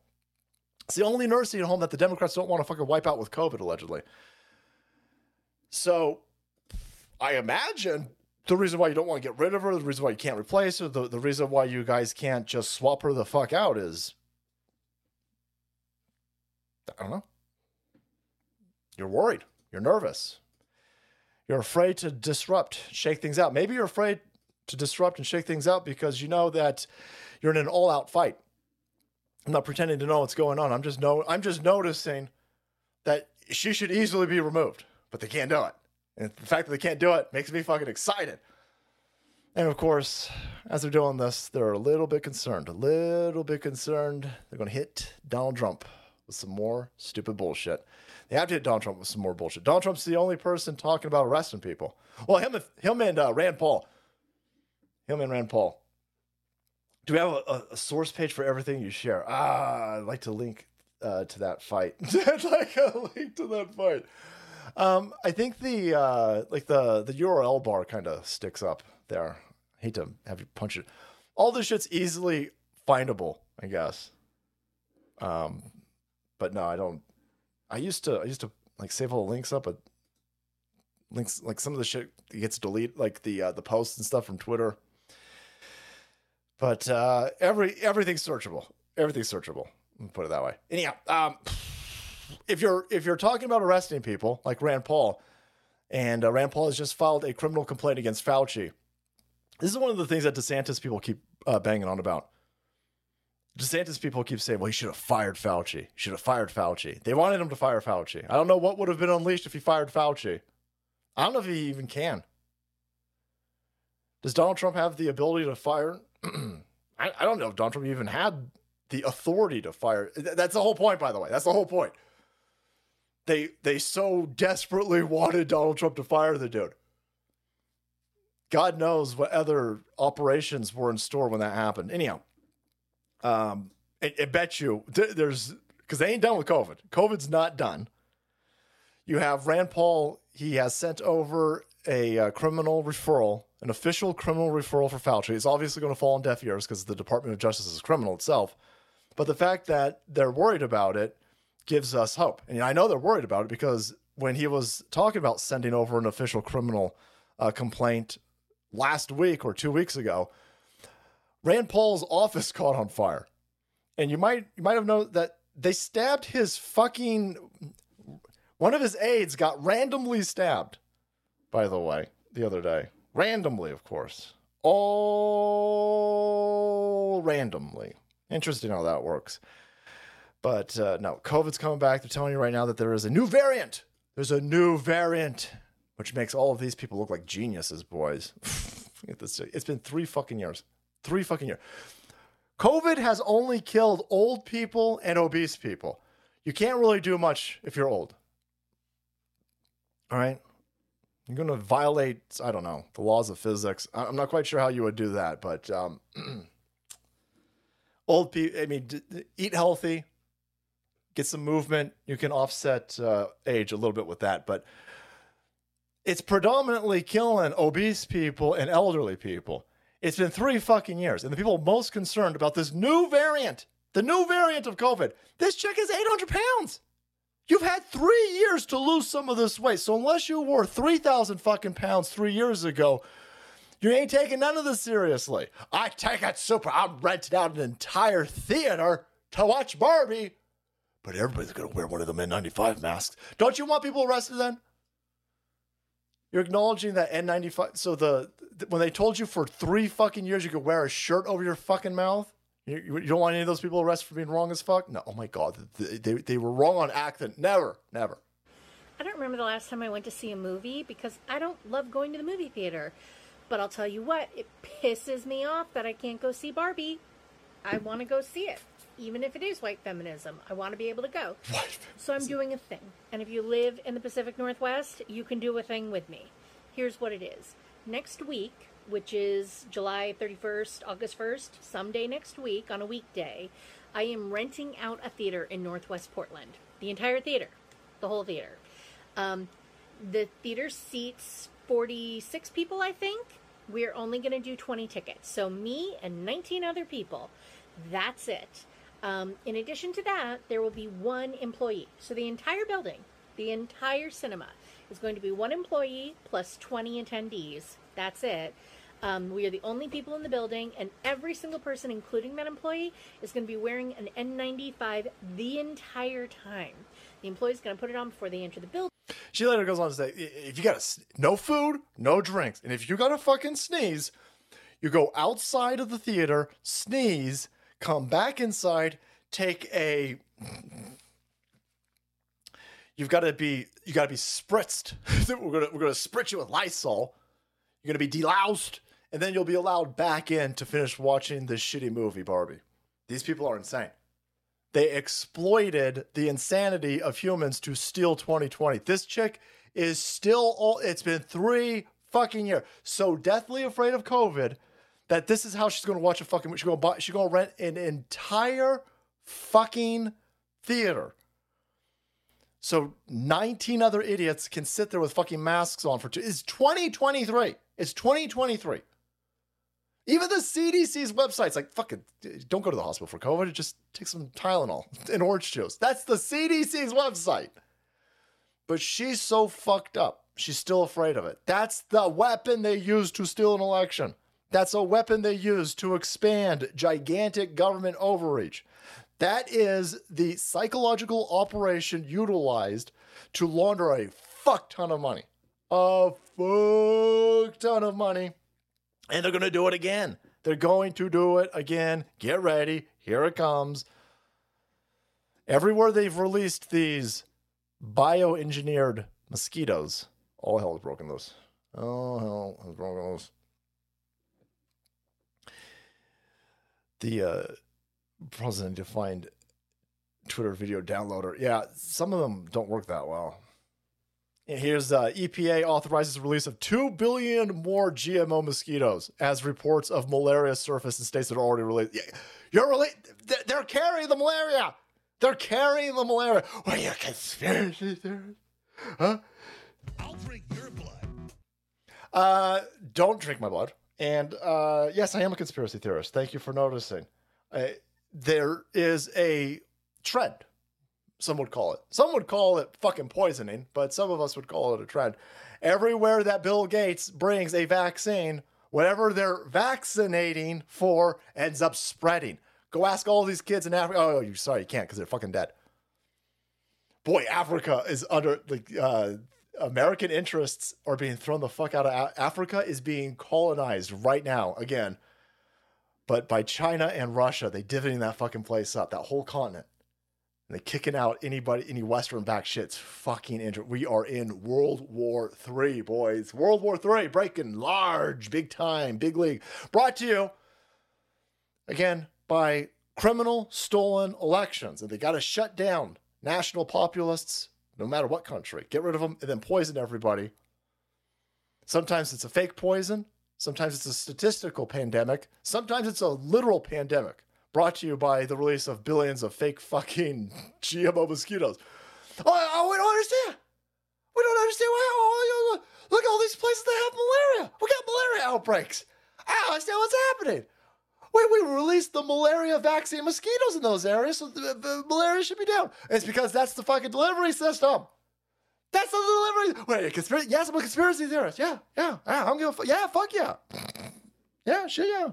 It's the only nursing home that the Democrats don't want to fucking wipe out with COVID, allegedly. So I imagine the reason why you don't want to get rid of her, the reason why you can't replace her, the, the reason why you guys can't just swap her the fuck out is I don't know. You're worried. You're nervous. You're afraid to disrupt, shake things out. Maybe you're afraid to disrupt and shake things out because you know that you're in an all-out fight. I'm not pretending to know what's going on. I'm just know I'm just noticing that she should easily be removed, but they can't do it. And the fact that they can't do it makes me fucking excited. And of course, as they're doing this, they're a little bit concerned, a little bit concerned. They're going to hit Donald Trump with some more stupid bullshit. They have to hit Donald Trump with some more bullshit. Donald Trump's the only person talking about arresting people. Well, him, him and uh, Rand Paul. Him and Rand Paul. Do we have a, a, a source page for everything you share? Ah, I'd like to link uh, to that fight. I'd like a link to that fight. Um, I think the uh, like the the URL bar kind of sticks up there. Hate to have you punch it. All this shit's easily findable, I guess. Um, but no, I don't. I used to I used to like save all the links up, but links like some of the shit gets deleted, like the uh, the posts and stuff from Twitter. But uh, every everything's searchable. Everything's searchable. Put it that way. Anyhow, um, if you're if you're talking about arresting people like Rand Paul, and uh, Rand Paul has just filed a criminal complaint against Fauci. This is one of the things that DeSantis people keep uh, banging on about. DeSantis people keep saying, "Well, he should have fired Fauci. He should have fired Fauci." They wanted him to fire Fauci. I don't know what would have been unleashed if he fired Fauci. I don't know if he even can. Does Donald Trump have the ability to fire? I, I don't know if Donald Trump even had the authority to fire. That's the whole point, by the way. That's the whole point. They they so desperately wanted Donald Trump to fire the dude. God knows what other operations were in store when that happened. Anyhow, um, I, I bet you th- there's because they ain't done with COVID. COVID's not done. You have Rand Paul. He has sent over a uh, criminal referral, an official criminal referral for Fauci. It's obviously going to fall on deaf ears because the Department of Justice is criminal itself. But the fact that they're worried about it gives us hope. And I know they're worried about it because when he was talking about sending over an official criminal uh, complaint last week or two weeks ago, Rand Paul's office caught on fire. And you might you might have known that they stabbed his fucking one of his aides got randomly stabbed, by the way, the other day. Randomly, of course. All randomly. Interesting how that works. But uh, no, COVID's coming back. They're telling you right now that there is a new variant. There's a new variant, which makes all of these people look like geniuses, boys. It's been three fucking years. Three fucking years. COVID has only killed old people and obese people. You can't really do much if you're old. All right? You're going to violate, I don't know, the laws of physics. I'm not quite sure how you would do that, but um, old people, I mean, d- d- eat healthy, get some movement. You can offset uh, age a little bit with that, but it's predominantly killing obese people and elderly people. It's been three fucking years, and the people most concerned about this new variant, the new variant of COVID, this chick is 800 pounds. You've had three years to lose some of this weight. So unless you were 3,000 fucking pounds three years ago, you ain't taking none of this seriously. I take it super. I'm renting out an entire theater to watch Barbie, but everybody's gonna wear one of them N95 masks. Don't you want people arrested then? You're acknowledging that N95. So the th- when they told you for three fucking years you could wear a shirt over your fucking mouth, you, you don't want any of those people arrested for being wrong as fuck. No, oh my god, they, they, they were wrong on acting. Never, never. I don't remember the last time I went to see a movie because I don't love going to the movie theater. But I'll tell you what, it pisses me off that I can't go see Barbie. I want to go see it, even if it is white feminism. I want to be able to go. So I'm doing a thing. And if you live in the Pacific Northwest, you can do a thing with me. Here's what it is. Next week, which is July 31st, August 1st, someday next week on a weekday, I am renting out a theater in Northwest Portland. The entire theater, the whole theater. Um, the theater seats 46 people, I think. We're only going to do 20 tickets. So, me and 19 other people. That's it. Um, in addition to that, there will be one employee. So, the entire building, the entire cinema, is going to be one employee plus 20 attendees. That's it. Um, we are the only people in the building, and every single person, including that employee, is going to be wearing an N95 the entire time. The employee is going to put it on before they enter the building. She later goes on to say, if you got to no food, no drinks, and if you got to fucking sneeze, you go outside of the theater, sneeze, come back inside, take a. You've got to be you got to be spritzed. we're gonna we're gonna spritz you with Lysol. You're gonna be deloused, and then you'll be allowed back in to finish watching this shitty movie, Barbie. These people are insane. They exploited the insanity of humans to steal 2020. This chick is still all it's been three fucking years. So deathly afraid of COVID that this is how she's gonna watch a fucking she's gonna buy she's gonna rent an entire fucking theater. So 19 other idiots can sit there with fucking masks on for two. It's 2023. It's 2023. Even the CDC's website's like, fucking, don't go to the hospital for COVID. Just take some Tylenol and orange juice. That's the CDC's website. But she's so fucked up. She's still afraid of it. That's the weapon they use to steal an election. That's a weapon they use to expand gigantic government overreach. That is the psychological operation utilized to launder a fuck ton of money. A fuck ton of money. And they're going to do it again. They're going to do it again. Get ready. Here it comes. Everywhere they've released these bioengineered mosquitoes, all hell has broken loose. All hell has broken loose. The uh, to find Twitter video downloader. Yeah, some of them don't work that well. And here's uh, EPA authorizes release of 2 billion more GMO mosquitoes as reports of malaria surface in states that are already released. Yeah, You're they're, they're carrying the malaria. They're carrying the malaria. What are you, conspiracy theorists? Huh? I'll drink your blood. Uh, don't drink my blood. And uh, yes, I am a conspiracy theorist. Thank you for noticing. Uh, there is a trend. Some would call it. Some would call it fucking poisoning, but some of us would call it a trend. Everywhere that Bill Gates brings a vaccine, whatever they're vaccinating for ends up spreading. Go ask all these kids in Africa. Oh, you sorry, you can't because they're fucking dead. Boy, Africa is under like uh, American interests are being thrown the fuck out of Africa is being colonized right now again, but by China and Russia. They divvying that fucking place up, that whole continent. And they kicking out anybody, any Western back shit's fucking injured. We are in World War Three, boys. World War Three, breaking large, big time, big league. Brought to you again by criminal stolen elections. And they got to shut down national populists, no matter what country. Get rid of them and then poison everybody. Sometimes it's a fake poison. Sometimes it's a statistical pandemic. Sometimes it's a literal pandemic brought to you by the release of billions of fake fucking GMO mosquitoes. Oh, oh we don't understand. We don't understand why. Oh, look, look at all these places that have malaria. We got malaria outbreaks. Ah, I don't understand what's happening. We, we released the malaria vaccine mosquitoes in those areas, so the, the malaria should be down. It's because that's the fucking delivery system. That's the delivery. Wait, conspiracy? Yes, I'm a conspiracy theorist. Yeah, yeah, yeah. I'm gonna. Yeah, fuck yeah. Yeah, shit, yeah.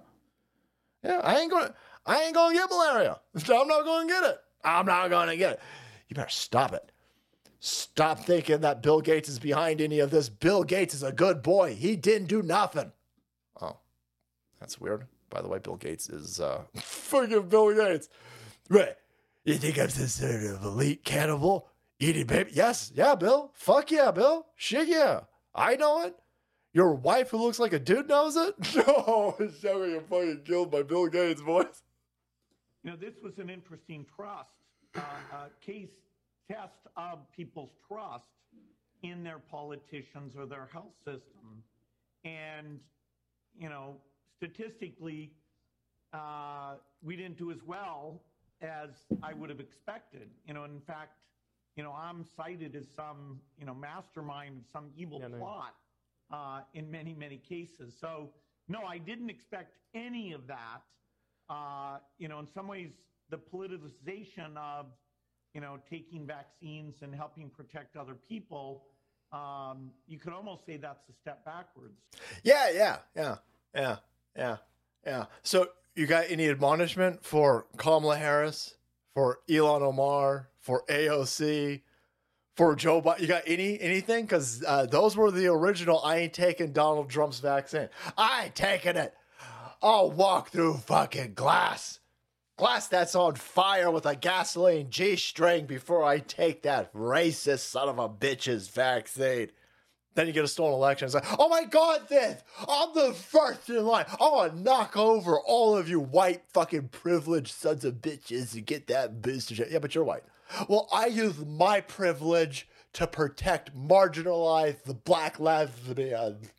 Yeah, I ain't gonna. I ain't gonna get malaria. I'm not gonna get it. I'm not gonna get it. You better stop it. Stop thinking that Bill Gates is behind any of this. Bill Gates is a good boy. He didn't do nothing. Oh, that's weird. By the way, Bill Gates is uh fucking Bill Gates. Right. You think I'm sort of elite cannibal? Eating baby? Yes, yeah, Bill. Fuck yeah, Bill. Shit yeah. I know it. Your wife who looks like a dude knows it? No, it's showing you fucking killed by Bill Gates, boys. You know, this was an interesting trust, uh, uh, case test of people's trust in their politicians or their health system. And, you know, statistically, uh, we didn't do as well as I would have expected. You know, in fact, you know, I'm cited as some, you know, mastermind of some evil plot uh, in many, many cases. So, no, I didn't expect any of that. Uh, you know, in some ways, the politicization of, you know, taking vaccines and helping protect other people, um, you could almost say that's a step backwards. Yeah, yeah, yeah, yeah, yeah, yeah. So you got any admonishment for Kamala Harris, for Ilhan Omar, for AOC, for Joe Biden? You got any anything? Because uh, those were the original. I ain't taking Donald Trump's vaccine. I ain't taking it. I'll walk through fucking glass. Glass that's on fire with a gasoline G string before I take that racist son of a bitch's vaccine. Then you get a stolen election. It's like, oh my God, this, I'm the first in line. I want to knock over all of you white fucking privileged sons of bitches to get that shot. Yeah, but you're white. Well, I use my privilege to protect marginalized the black lesbians.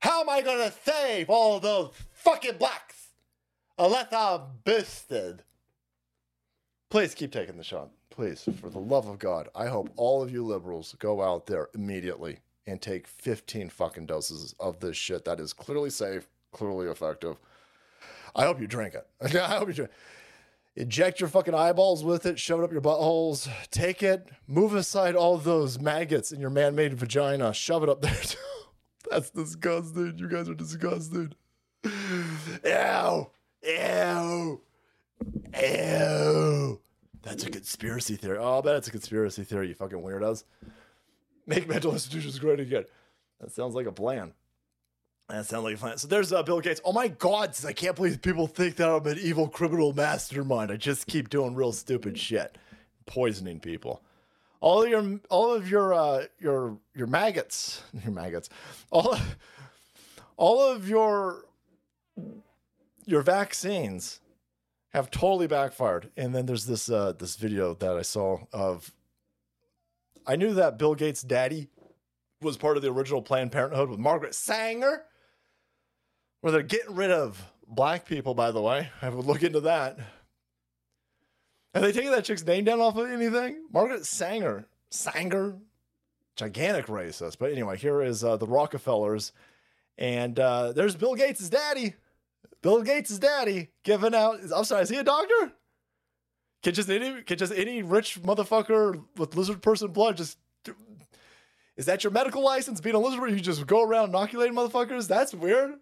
How am I going to save all those fucking blacks unless I'm boosted? Please keep taking the shot. Please, for the love of God, I hope all of you liberals go out there immediately and take 15 fucking doses of this shit that is clearly safe, clearly effective. I hope you drink it. I hope you drink. Inject your fucking eyeballs with it, shove it up your buttholes, take it, move aside all those maggots in your man-made vagina, shove it up there. That's disgusting. You guys are disgusting. Ew. Ew. Ew. That's a conspiracy theory. Oh, I bet it's a conspiracy theory, you fucking weirdos. Make mental institutions great again. That sounds like a plan. That sounds like a plan. So there's uh, Bill Gates. Oh my God, I can't believe people think that I'm an evil criminal mastermind. I just keep doing real stupid shit, poisoning people. All of your, all of your, uh, your, your maggots, your maggots, all, all of your, your vaccines have totally backfired. And then there's this uh, this video that I saw of. I knew that Bill Gates' daddy was part of the original Planned Parenthood with Margaret Sanger, where they're getting rid of black people. By the way, I would look into that. Have they taken that chick's name down off of anything? Margaret Sanger, Sanger, gigantic racist. But anyway, here is uh, the Rockefellers, and uh, there's Bill Gates' daddy. Bill Gates' daddy giving out. I'm sorry, is he a doctor? Can just any can just any rich motherfucker with lizard person blood just Is that your medical license? Being a lizard where you just go around inoculating motherfuckers? That's weird.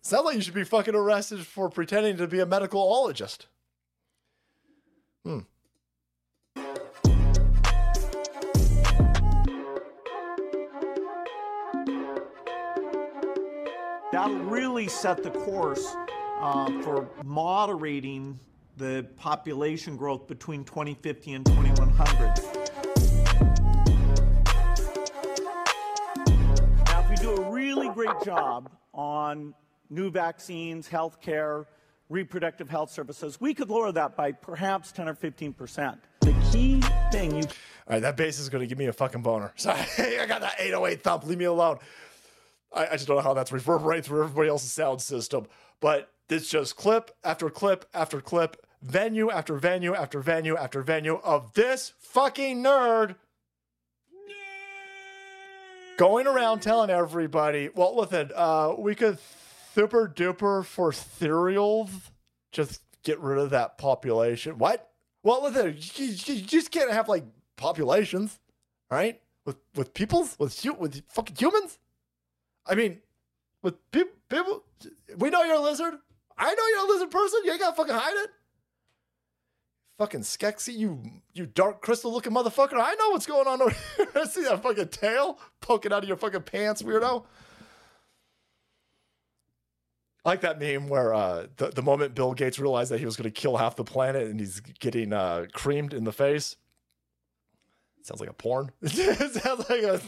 Sounds like you should be fucking arrested for pretending to be a medical-ologist. Hmm. That'll really set the course uh, for moderating the population growth between 2050 and 2100. Now, if we do a really great job on new vaccines, healthcare, reproductive health services, we could lower that by perhaps 10 or 15 percent. The key thing you All right, that bass is going to give me a fucking boner. Sorry, I got that 808 thump. Leave me alone. I, I just don't know how that's reverberating through everybody else's sound system. But it's just clip after clip after clip, venue after venue after venue after venue of this fucking nerd going around telling everybody, well, listen, uh, we could super duper for cereals, just get rid of that population. What? Well, listen, you, you- just can't have like populations, right? With with peoples, with with fucking humans. I mean, with people, people. We know you're a lizard. I know you're a lizard person. You ain't gotta fucking hide it. Fucking Skexy, you you dark crystal looking motherfucker. I know what's going on over here. I see that fucking tail poking out of your fucking pants, weirdo. I like that meme where uh, the, the moment Bill Gates realized that he was going to kill half the planet and he's getting uh, creamed in the face. Sounds like a porn. sounds like a.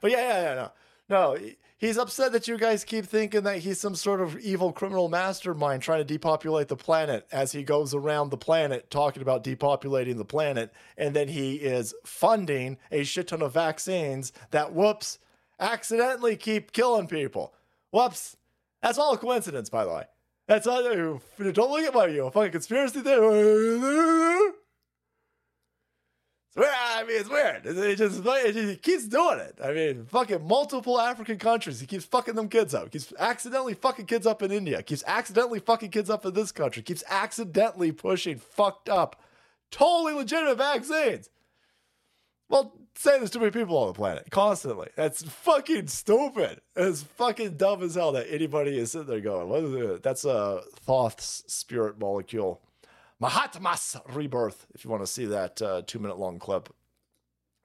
But yeah, yeah, yeah, no. No, he's upset that you guys keep thinking that he's some sort of evil criminal mastermind trying to depopulate the planet as he goes around the planet talking about depopulating the planet. And then he is funding a shit ton of vaccines that, whoops, accidentally keep killing people. Whoops. That's all a coincidence, by the way. That's not, don't look at my you, A fucking conspiracy theory. I mean, it's weird. It, just, it just- he keeps doing it. I mean, fucking multiple African countries. He keeps fucking them kids up. Keeps accidentally fucking kids up in India. He Keeps accidentally fucking kids up in this country. He Keeps accidentally pushing fucked up, totally legitimate vaccines. Well, say there's too many people on the planet constantly. That's fucking stupid. It's fucking dumb as hell that anybody is sitting there going, what is it? That's a Thoth's spirit molecule. Mahatma's rebirth, if you want to see that uh, two minute long clip.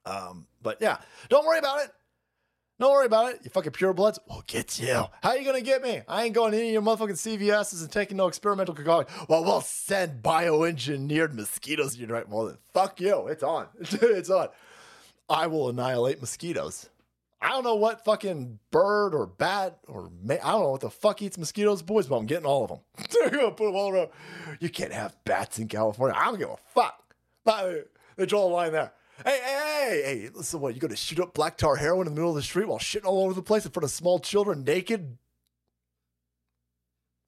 Um, but yeah, don't worry about it. Don't worry about it. You fucking purebloods, we'll get you. How you gonna get me? I ain't going to any of your motherfucking CVS's and taking no experimental cocaine. Well, we'll send bioengineered mosquitoes in your right. Well, fuck you. It's on. it's on. I will annihilate mosquitoes. I don't know what fucking bird or bat or ma- I don't know what the fuck eats mosquitoes, boys, but I'm getting all of them. Put them all around. You can't have bats in California. I don't give a fuck. They draw a line there. Hey, hey, hey, hey, listen, what, you gonna shoot up black tar heroin in the middle of the street while shitting all over the place in front of small children naked?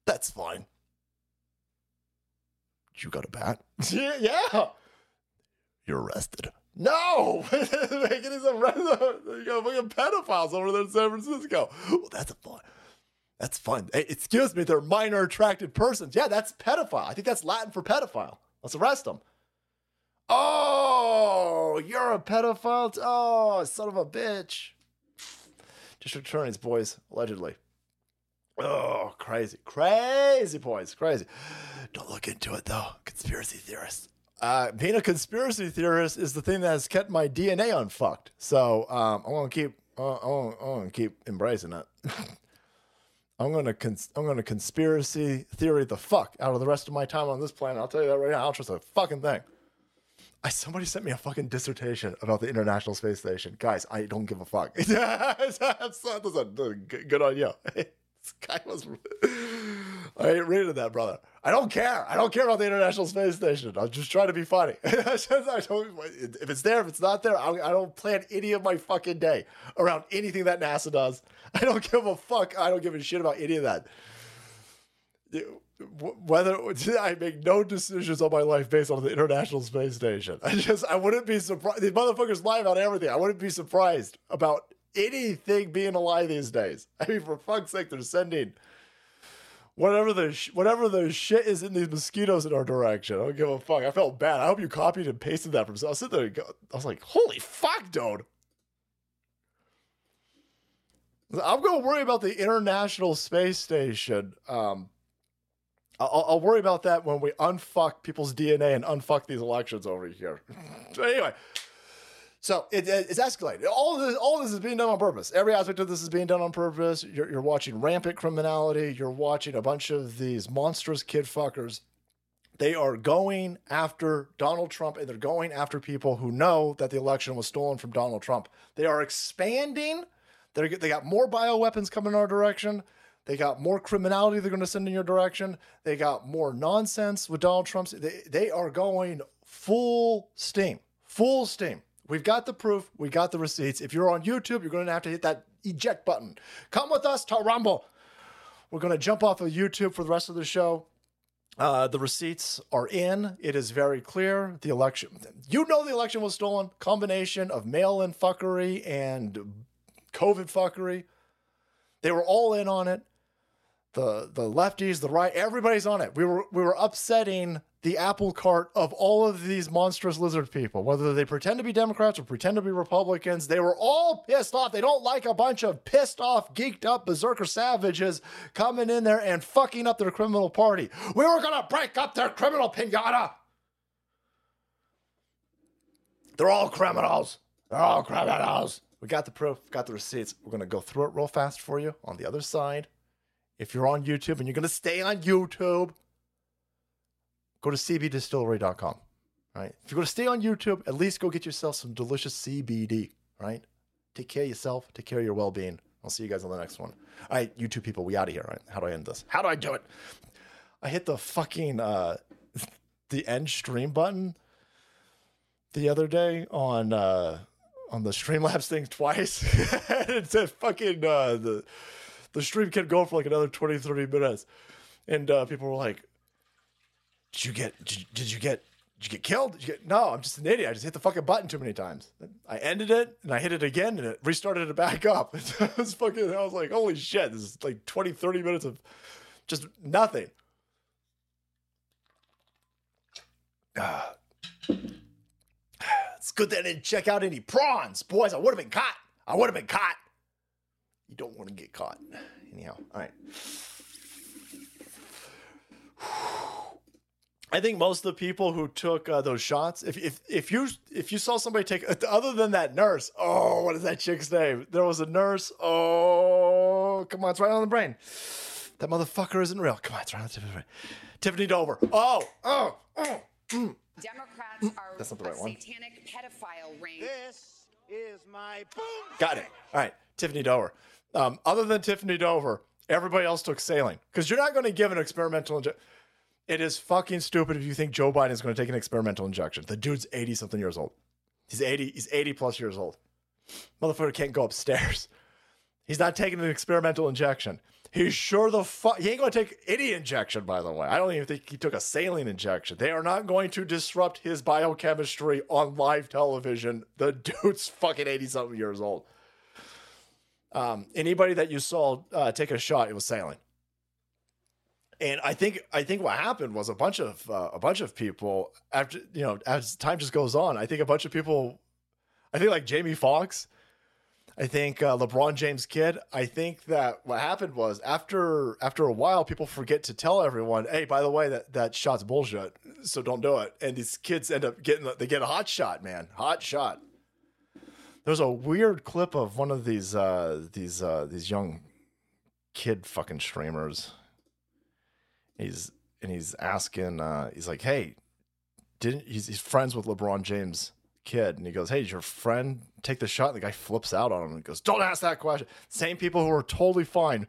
That's fine. You got a bat? yeah. You're arrested. No! Making arrested. You got fucking pedophiles over there in San Francisco. Well, that's a fun. That's fun. Hey, excuse me, they're minor attracted persons. Yeah, that's pedophile. I think that's Latin for pedophile. Let's arrest them. Oh, you're a pedophile. Oh, son of a bitch. District attorneys, boys, allegedly. Oh, crazy, crazy, boys, crazy. Don't look into it though. Conspiracy theorists. Uh, being a conspiracy theorist is the thing that has kept my DNA unfucked. So um, I'm gonna keep. Uh, I'm, gonna, I'm gonna keep embracing it. I'm gonna cons- I'm gonna conspiracy theory the fuck out of the rest of my time on this planet. I'll tell you that right now. I don't trust a fucking thing. I, somebody sent me a fucking dissertation about the International Space Station. Guys, I don't give a fuck. Listen, good idea. this guy was. I ain't reading that, brother. I don't care. I don't care about the International Space Station. I'm just trying to be funny. If it's there, if it's not there, I I don't plan any of my fucking day around anything that NASA does. I don't give a fuck. I don't give a shit about any of that. Whether I make no decisions on my life based on the International Space Station, I just I wouldn't be surprised. These motherfuckers lie about everything. I wouldn't be surprised about anything being a lie these days. I mean, for fuck's sake, they're sending whatever the sh- whatever the shit is in these mosquitoes in our direction. I don't give a fuck. I felt bad. I hope you copied and pasted that from. So I was sitting there. Go, I was like, holy fuck, dude. I'm gonna worry about the International Space Station. Um, I'll, I'll, worry about that when we unfuck people's DNA and unfuck these elections over here. anyway, so it, it- it's escalated. All this, all this is being done on purpose. Every aspect of this is being done on purpose. You're, you're watching rampant criminality. You're watching a bunch of these monstrous kid fuckers. They are going after Donald Trump and they're going after people who know that the election was stolen from Donald Trump. They are expanding. They're, they got more bioweapons coming in our direction. They got more criminality they're going to send in your direction. They got more nonsense with Donald Trump's. They, they are going full steam, full steam. We've got the proof. We got the receipts. If you're on YouTube, you're going to have to hit that eject button. Come with us to Rumble. We're going to jump off of YouTube for the rest of the show. Uh, the receipts are in. It is very clear. The election, you know, the election was stolen. Combination of mail in fuckery and COVID fuckery. They were all in on it. The the lefties, the right, everybody's on it. We were we were upsetting the apple cart of all of these monstrous lizard people, whether they pretend to be Democrats or pretend to be Republicans. They were all pissed off. They don't like a bunch of pissed off, geeked up berserker savages coming in there and fucking up their criminal party. We were gonna break up their criminal pinata. They're all criminals. They're all criminals. We got the proof, got the receipts. We're gonna go through it real fast for you on the other side. If you're on YouTube and you're gonna stay on YouTube, go to cbdistillery.com. Right? If you're gonna stay on YouTube, at least go get yourself some delicious CBD. Right? Take care of yourself. Take care of your well-being. I'll see you guys on the next one. All right, YouTube people, we out of here. Right? How do I end this? How do I do it? I hit the fucking uh, the end stream button the other day on uh, on the Streamlabs thing twice. and it said fucking uh, the the stream kept going for like another 20, 30 minutes. And uh, people were like, Did you get did you, did you get did you get killed? Did you get no, I'm just an idiot. I just hit the fucking button too many times. I ended it and I hit it again and it restarted it back up. it was fucking I was like, holy shit, this is like 20, 30 minutes of just nothing. Ah. It's good that I didn't check out any prawns. Boys, I would have been caught. I would have been caught. You don't want to get caught. Anyhow, all right. I think most of the people who took uh, those shots, if, if if you if you saw somebody take, other than that nurse, oh, what is that chick's name? There was a nurse. Oh, come on, it's right on the brain. That motherfucker isn't real. Come on, it's right on the tip of the brain. Tiffany Dover. Oh, oh, oh. mm. Democrats are That's not the right a one. satanic pedophile ring. This is my boom. Got it. All right, Tiffany Dover. Um, other than Tiffany Dover, everybody else took saline because you're not going to give an experimental injection. It is fucking stupid if you think Joe Biden is going to take an experimental injection. The dude's 80 something years old. He's 80. He's 80 plus years old. Motherfucker can't go upstairs. He's not taking an experimental injection. He's sure the fuck he ain't going to take any injection. By the way, I don't even think he took a saline injection. They are not going to disrupt his biochemistry on live television. The dude's fucking 80 something years old. Um, anybody that you saw uh, take a shot, it was saline. And I think I think what happened was a bunch of uh, a bunch of people after you know as time just goes on. I think a bunch of people, I think like Jamie Foxx, I think uh, LeBron James kid. I think that what happened was after after a while, people forget to tell everyone, hey, by the way, that that shot's bullshit, so don't do it. And these kids end up getting they get a hot shot, man, hot shot. There's a weird clip of one of these uh, these uh, these young kid fucking streamers. He's and he's asking, uh, he's like, hey, didn't he's, he's friends with LeBron James kid, and he goes, hey, did your friend take the shot? And the guy flips out on him and goes, don't ask that question. Same people who are totally fine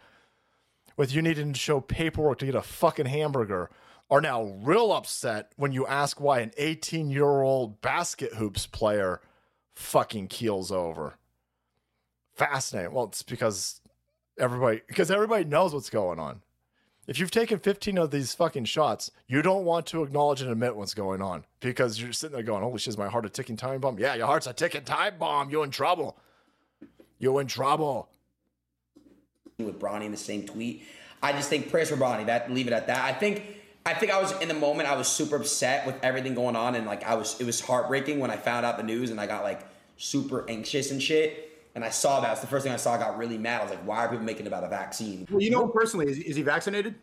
with you needing to show paperwork to get a fucking hamburger are now real upset when you ask why an 18 year old basket hoops player fucking keels over. Fascinating. Well, it's because everybody because everybody knows what's going on. If you've taken 15 of these fucking shots, you don't want to acknowledge and admit what's going on because you're sitting there going, "Holy shit, is my heart a ticking time bomb?" Yeah, your heart's a ticking time bomb. You're in trouble. You're in trouble. with Bronny in the same tweet. I just think prayers for Bronny. That leave it at that. I think I think I was in the moment. I was super upset with everything going on, and like I was, it was heartbreaking when I found out the news, and I got like super anxious and shit. And I saw that. It's the first thing I saw. I got really mad. I was like, why are people making about a vaccine? Well, you know him personally. Is, is he vaccinated?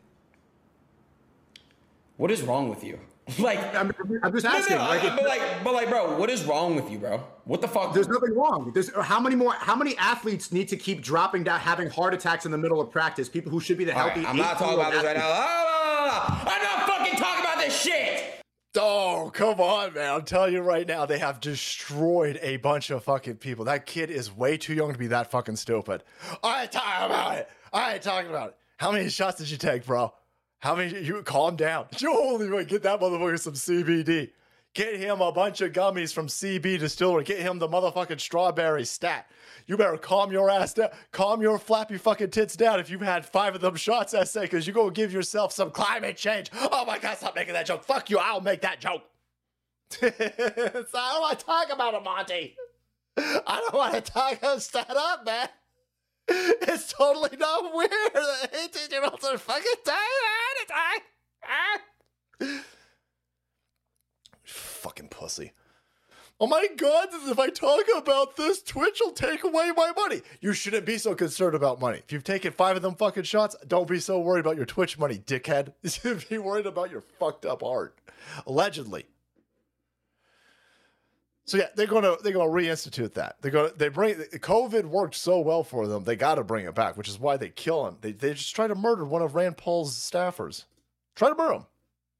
What is wrong with you? Like, I'm, I'm just No, no, asking. no, like, but like, but like, bro, what is wrong with you, bro? What the fuck? There's nothing wrong. There's how many more? How many athletes need to keep dropping down, having heart attacks in the middle of practice? People who should be the All right, healthy. I'm not talking about this right now. 18-year-old Ah. I'm not fucking talking about this shit. Oh, come on, man. I'm telling you right now, they have destroyed a bunch of fucking people. That kid is way too young to be that fucking stupid. I ain't talking about it. I ain't talking about it. How many shots did you take, bro? How many? You calm down. You only way get that motherfucker some CBD. Get him a bunch of gummies from CB Distillery. Get him the motherfucking strawberry stat. You better calm your ass down. Calm your flappy fucking tits down if you've had five of them shots, SA, because you're going to give yourself some climate change. Oh my God, stop making that joke. Fuck you. I'll make that joke. so I don't want to talk about it, Monty. I don't want to talk stand up, man. It's totally not weird. The 18 year olds are fucking dying. Ah. Fucking pussy. Oh my god, if I talk about this, Twitch will take away my money. You shouldn't be so concerned about money. If you've taken five of them fucking shots, don't be so worried about your Twitch money, dickhead. You should be worried about your fucked up art. Allegedly. So yeah, they're gonna they're gonna reinstitute that. They're gonna they bring COVID worked so well for them, they gotta bring it back, which is why they kill him. They they just try to murder one of Rand Paul's staffers. Try to murder him.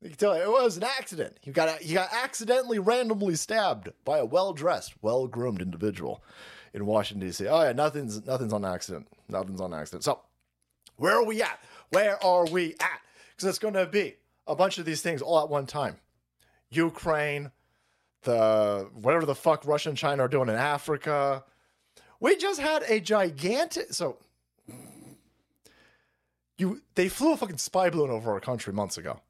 You can tell it was an accident. He got he got accidentally randomly stabbed by a well dressed, well groomed individual in Washington D.C. Oh yeah, nothing's nothing's on accident. Nothing's on accident. So where are we at? Where are we at? Because it's going to be a bunch of these things all at one time. Ukraine, the whatever the fuck Russia and China are doing in Africa. We just had a gigantic so you they flew a fucking spy balloon over our country months ago.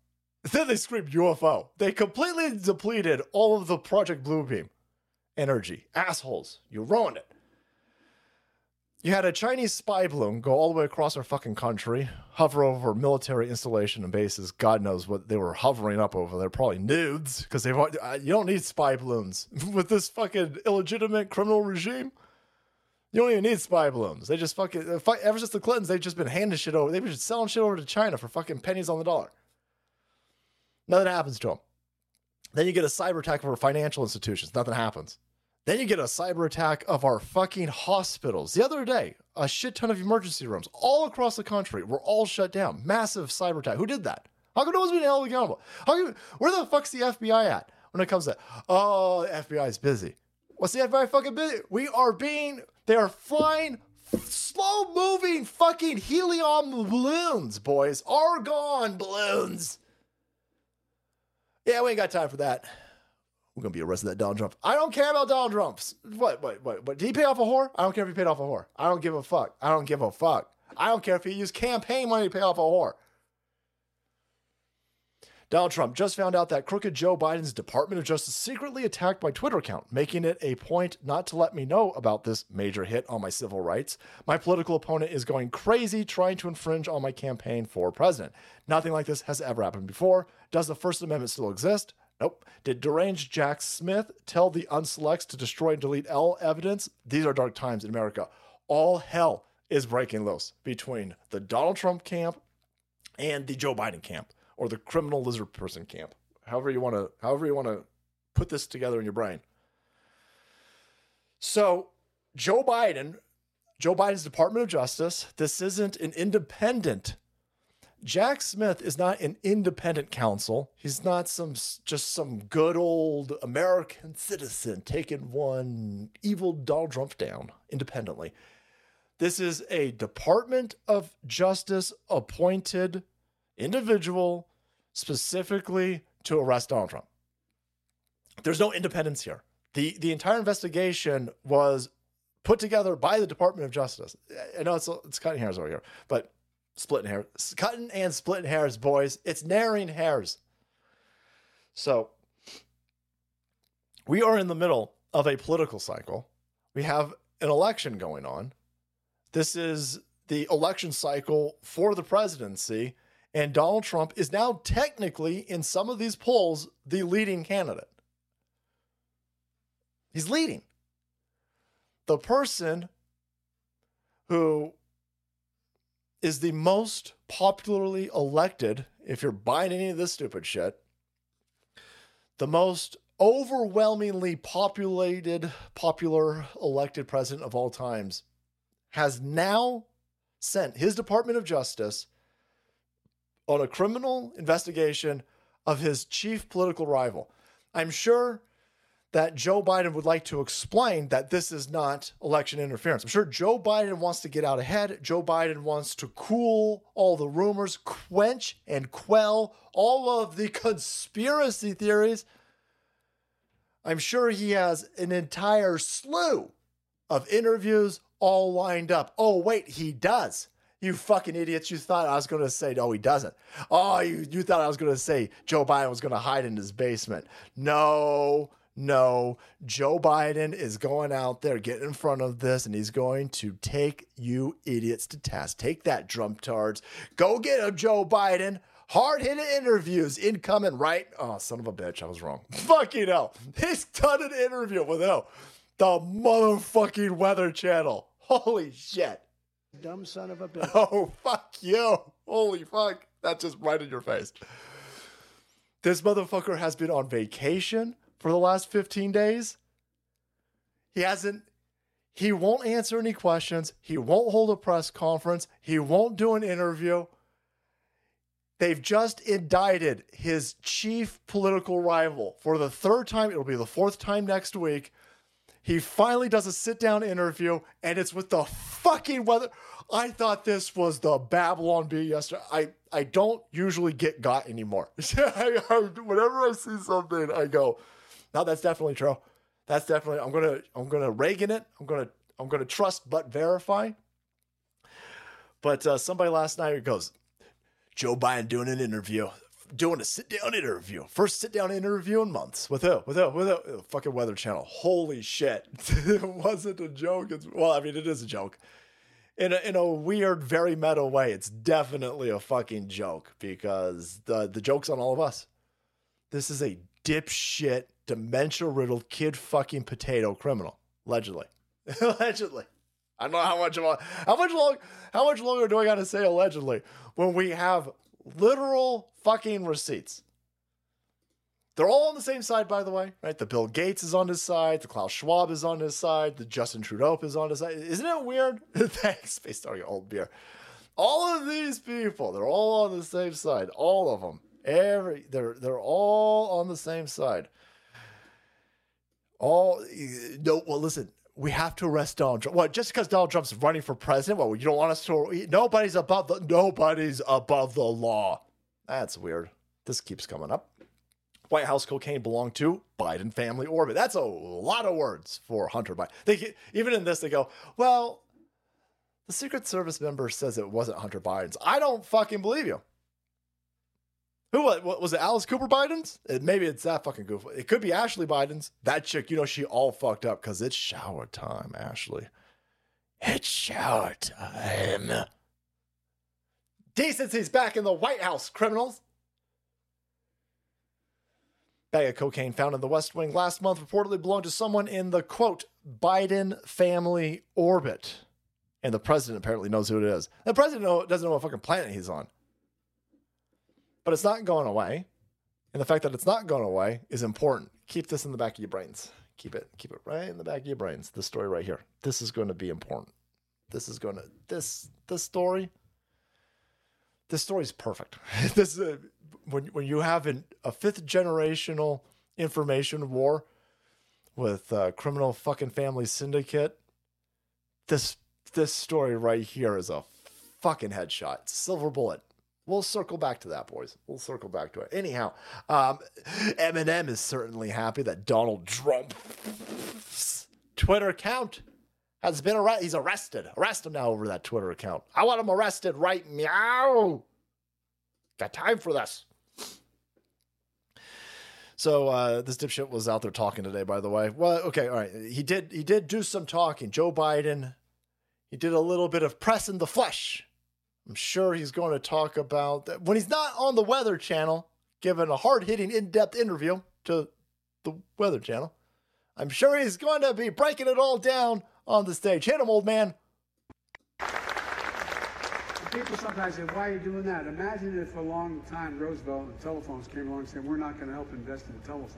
Then they screamed UFO. They completely depleted all of the Project Bluebeam energy. Assholes. You ruined it. You had a Chinese spy balloon go all the way across our fucking country, hover over military installation and bases. God knows what they were hovering up over there. Probably nudes, because they've. uh, You don't need spy balloons with this fucking illegitimate criminal regime. You don't even need spy balloons. They just fucking ever since the Clintons, they've just been handing shit over. They've been selling shit over to China for fucking pennies on the dollar. Nothing happens to them. Then you get a cyber attack of our financial institutions. Nothing happens. Then you get a cyber attack of our fucking hospitals. The other day, a shit ton of emergency rooms all across the country were all shut down. Massive cyber attack. Who did that? How come no one's being held accountable? How come, where the fuck's the FBI at when it comes to oh the FBI is busy? What's the FBI fucking busy? We are being they are flying slow moving fucking helium balloons, boys. Argon balloons. Yeah, we ain't got time for that. We're gonna be arrested that Donald Trump. I don't care about Donald Trump's. What? What? What? What? Did he pay off a whore? I don't care if he paid off a whore. I don't give a fuck. I don't give a fuck. I don't care if he used campaign money to pay off a whore. Donald Trump just found out that crooked Joe Biden's Department of Justice secretly attacked my Twitter account, making it a point not to let me know about this major hit on my civil rights. My political opponent is going crazy trying to infringe on my campaign for president. Nothing like this has ever happened before. Does the First Amendment still exist? Nope. Did deranged Jack Smith tell the unselects to destroy and delete all evidence? These are dark times in America. All hell is breaking loose between the Donald Trump camp and the Joe Biden camp or the criminal lizard person camp. However you want to however you want to put this together in your brain. So, Joe Biden, Joe Biden's Department of Justice, this isn't an independent Jack Smith is not an independent counsel. He's not some just some good old American citizen taking one evil Donald Trump down independently. This is a Department of Justice appointed individual specifically to arrest Donald Trump. There's no independence here. The the entire investigation was put together by the Department of Justice. I know it's it's cutting hairs over here, but splitting hairs, cutting and splitting hairs, boys. It's narrowing hairs. So we are in the middle of a political cycle. We have an election going on. This is the election cycle for the presidency, and Donald Trump is now technically, in some of these polls, the leading candidate. He's leading. The person who is the most popularly elected, if you're buying any of this stupid shit, the most overwhelmingly populated, popular elected president of all times, has now sent his Department of Justice on a criminal investigation of his chief political rival. I'm sure that Joe Biden would like to explain that this is not election interference. I'm sure Joe Biden wants to get out ahead. Joe Biden wants to cool all the rumors, quench and quell all of the conspiracy theories. I'm sure he has an entire slew of interviews all lined up. Oh, wait, he does. You fucking idiots. You thought I was going to say, no, he doesn't. Oh, you, you thought I was going to say Joe Biden was going to hide in his basement. No, no. Joe Biden is going out there, getting in front of this, and he's going to take you idiots to task. Take that, Trump tards. Go get him, Joe Biden. Hard hitting interviews incoming, right? Oh, son of a bitch. I was wrong. Fucking hell. He's done an interview with who? The motherfucking Weather Channel. Holy shit. Dumb son of a bitch. Oh, fuck you. Holy fuck. That's just right in your face. This motherfucker has been on vacation for the last 15 days. He hasn't, he won't answer any questions. He won't hold a press conference. He won't do an interview. They've just indicted his chief political rival for the third time. It'll be the fourth time next week. He finally does a sit down interview, and it's with the fucking weather. I thought this was the Babylon Bee yesterday. I, I don't usually get got anymore. I, whenever I see something, I go, no, that's definitely true. That's definitely. I'm gonna I'm gonna Reagan it. I'm gonna I'm gonna trust but verify. But uh, somebody last night goes, Joe Biden doing an interview, doing a sit down interview, first sit down interview in months with who? With who? With who? Fucking Weather Channel. Holy shit! it wasn't a joke. It's, well, I mean, it is a joke. In a, in a weird, very meta way, it's definitely a fucking joke because the the joke's on all of us. This is a dipshit, dementia riddled kid fucking potato criminal, allegedly. allegedly. I don't know how much how much long how much longer do I gotta say allegedly when we have literal fucking receipts. They're all on the same side, by the way, right? The Bill Gates is on his side, the Klaus Schwab is on his side, the Justin Trudeau is on his side. Isn't it weird? Thanks, Space Starting Old Beer. All of these people, they're all on the same side. All of them. Every they're they're all on the same side. All no, well, listen, we have to arrest Donald Trump. What? Just because Donald Trump's running for president? Well, you don't want us to? Nobody's above the nobody's above the law. That's weird. This keeps coming up. White House cocaine belonged to Biden family orbit. That's a lot of words for Hunter Biden. They even in this they go, well, the Secret Service member says it wasn't Hunter Biden's. I don't fucking believe you. Who was, was it? Alice Cooper Biden's? It, maybe it's that fucking goof. It could be Ashley Biden's. That chick, you know, she all fucked up because it's shower time, Ashley. It's shower time. Decency's back in the White House, criminals. Bag of cocaine found in the West Wing last month reportedly belonged to someone in the quote Biden family orbit. And the president apparently knows who it is. The president doesn't know what fucking planet he's on. But it's not going away. And the fact that it's not going away is important. Keep this in the back of your brains. Keep it, keep it right in the back of your brains. This story right here. This is going to be important. This is going to this this story. This story is perfect. this is a, when when you have an, a fifth generational information war with a criminal fucking family syndicate. This this story right here is a fucking headshot. Silver bullet. We'll circle back to that, boys. We'll circle back to it. Anyhow, um, Eminem is certainly happy that Donald Trump's Twitter account has been arrested. He's arrested. Arrest him now over that Twitter account. I want him arrested right meow. Got time for this. So uh, this dipshit was out there talking today, by the way. Well, okay, all right. He did he did do some talking. Joe Biden, he did a little bit of press in the flesh. I'm sure he's going to talk about that when he's not on the Weather Channel, giving a hard hitting, in depth interview to the Weather Channel. I'm sure he's going to be breaking it all down on the stage. Hit him, old man. People sometimes say, why are you doing that? Imagine if for a long time Roosevelt and telephones came along and said, we're not going to help invest in telephones.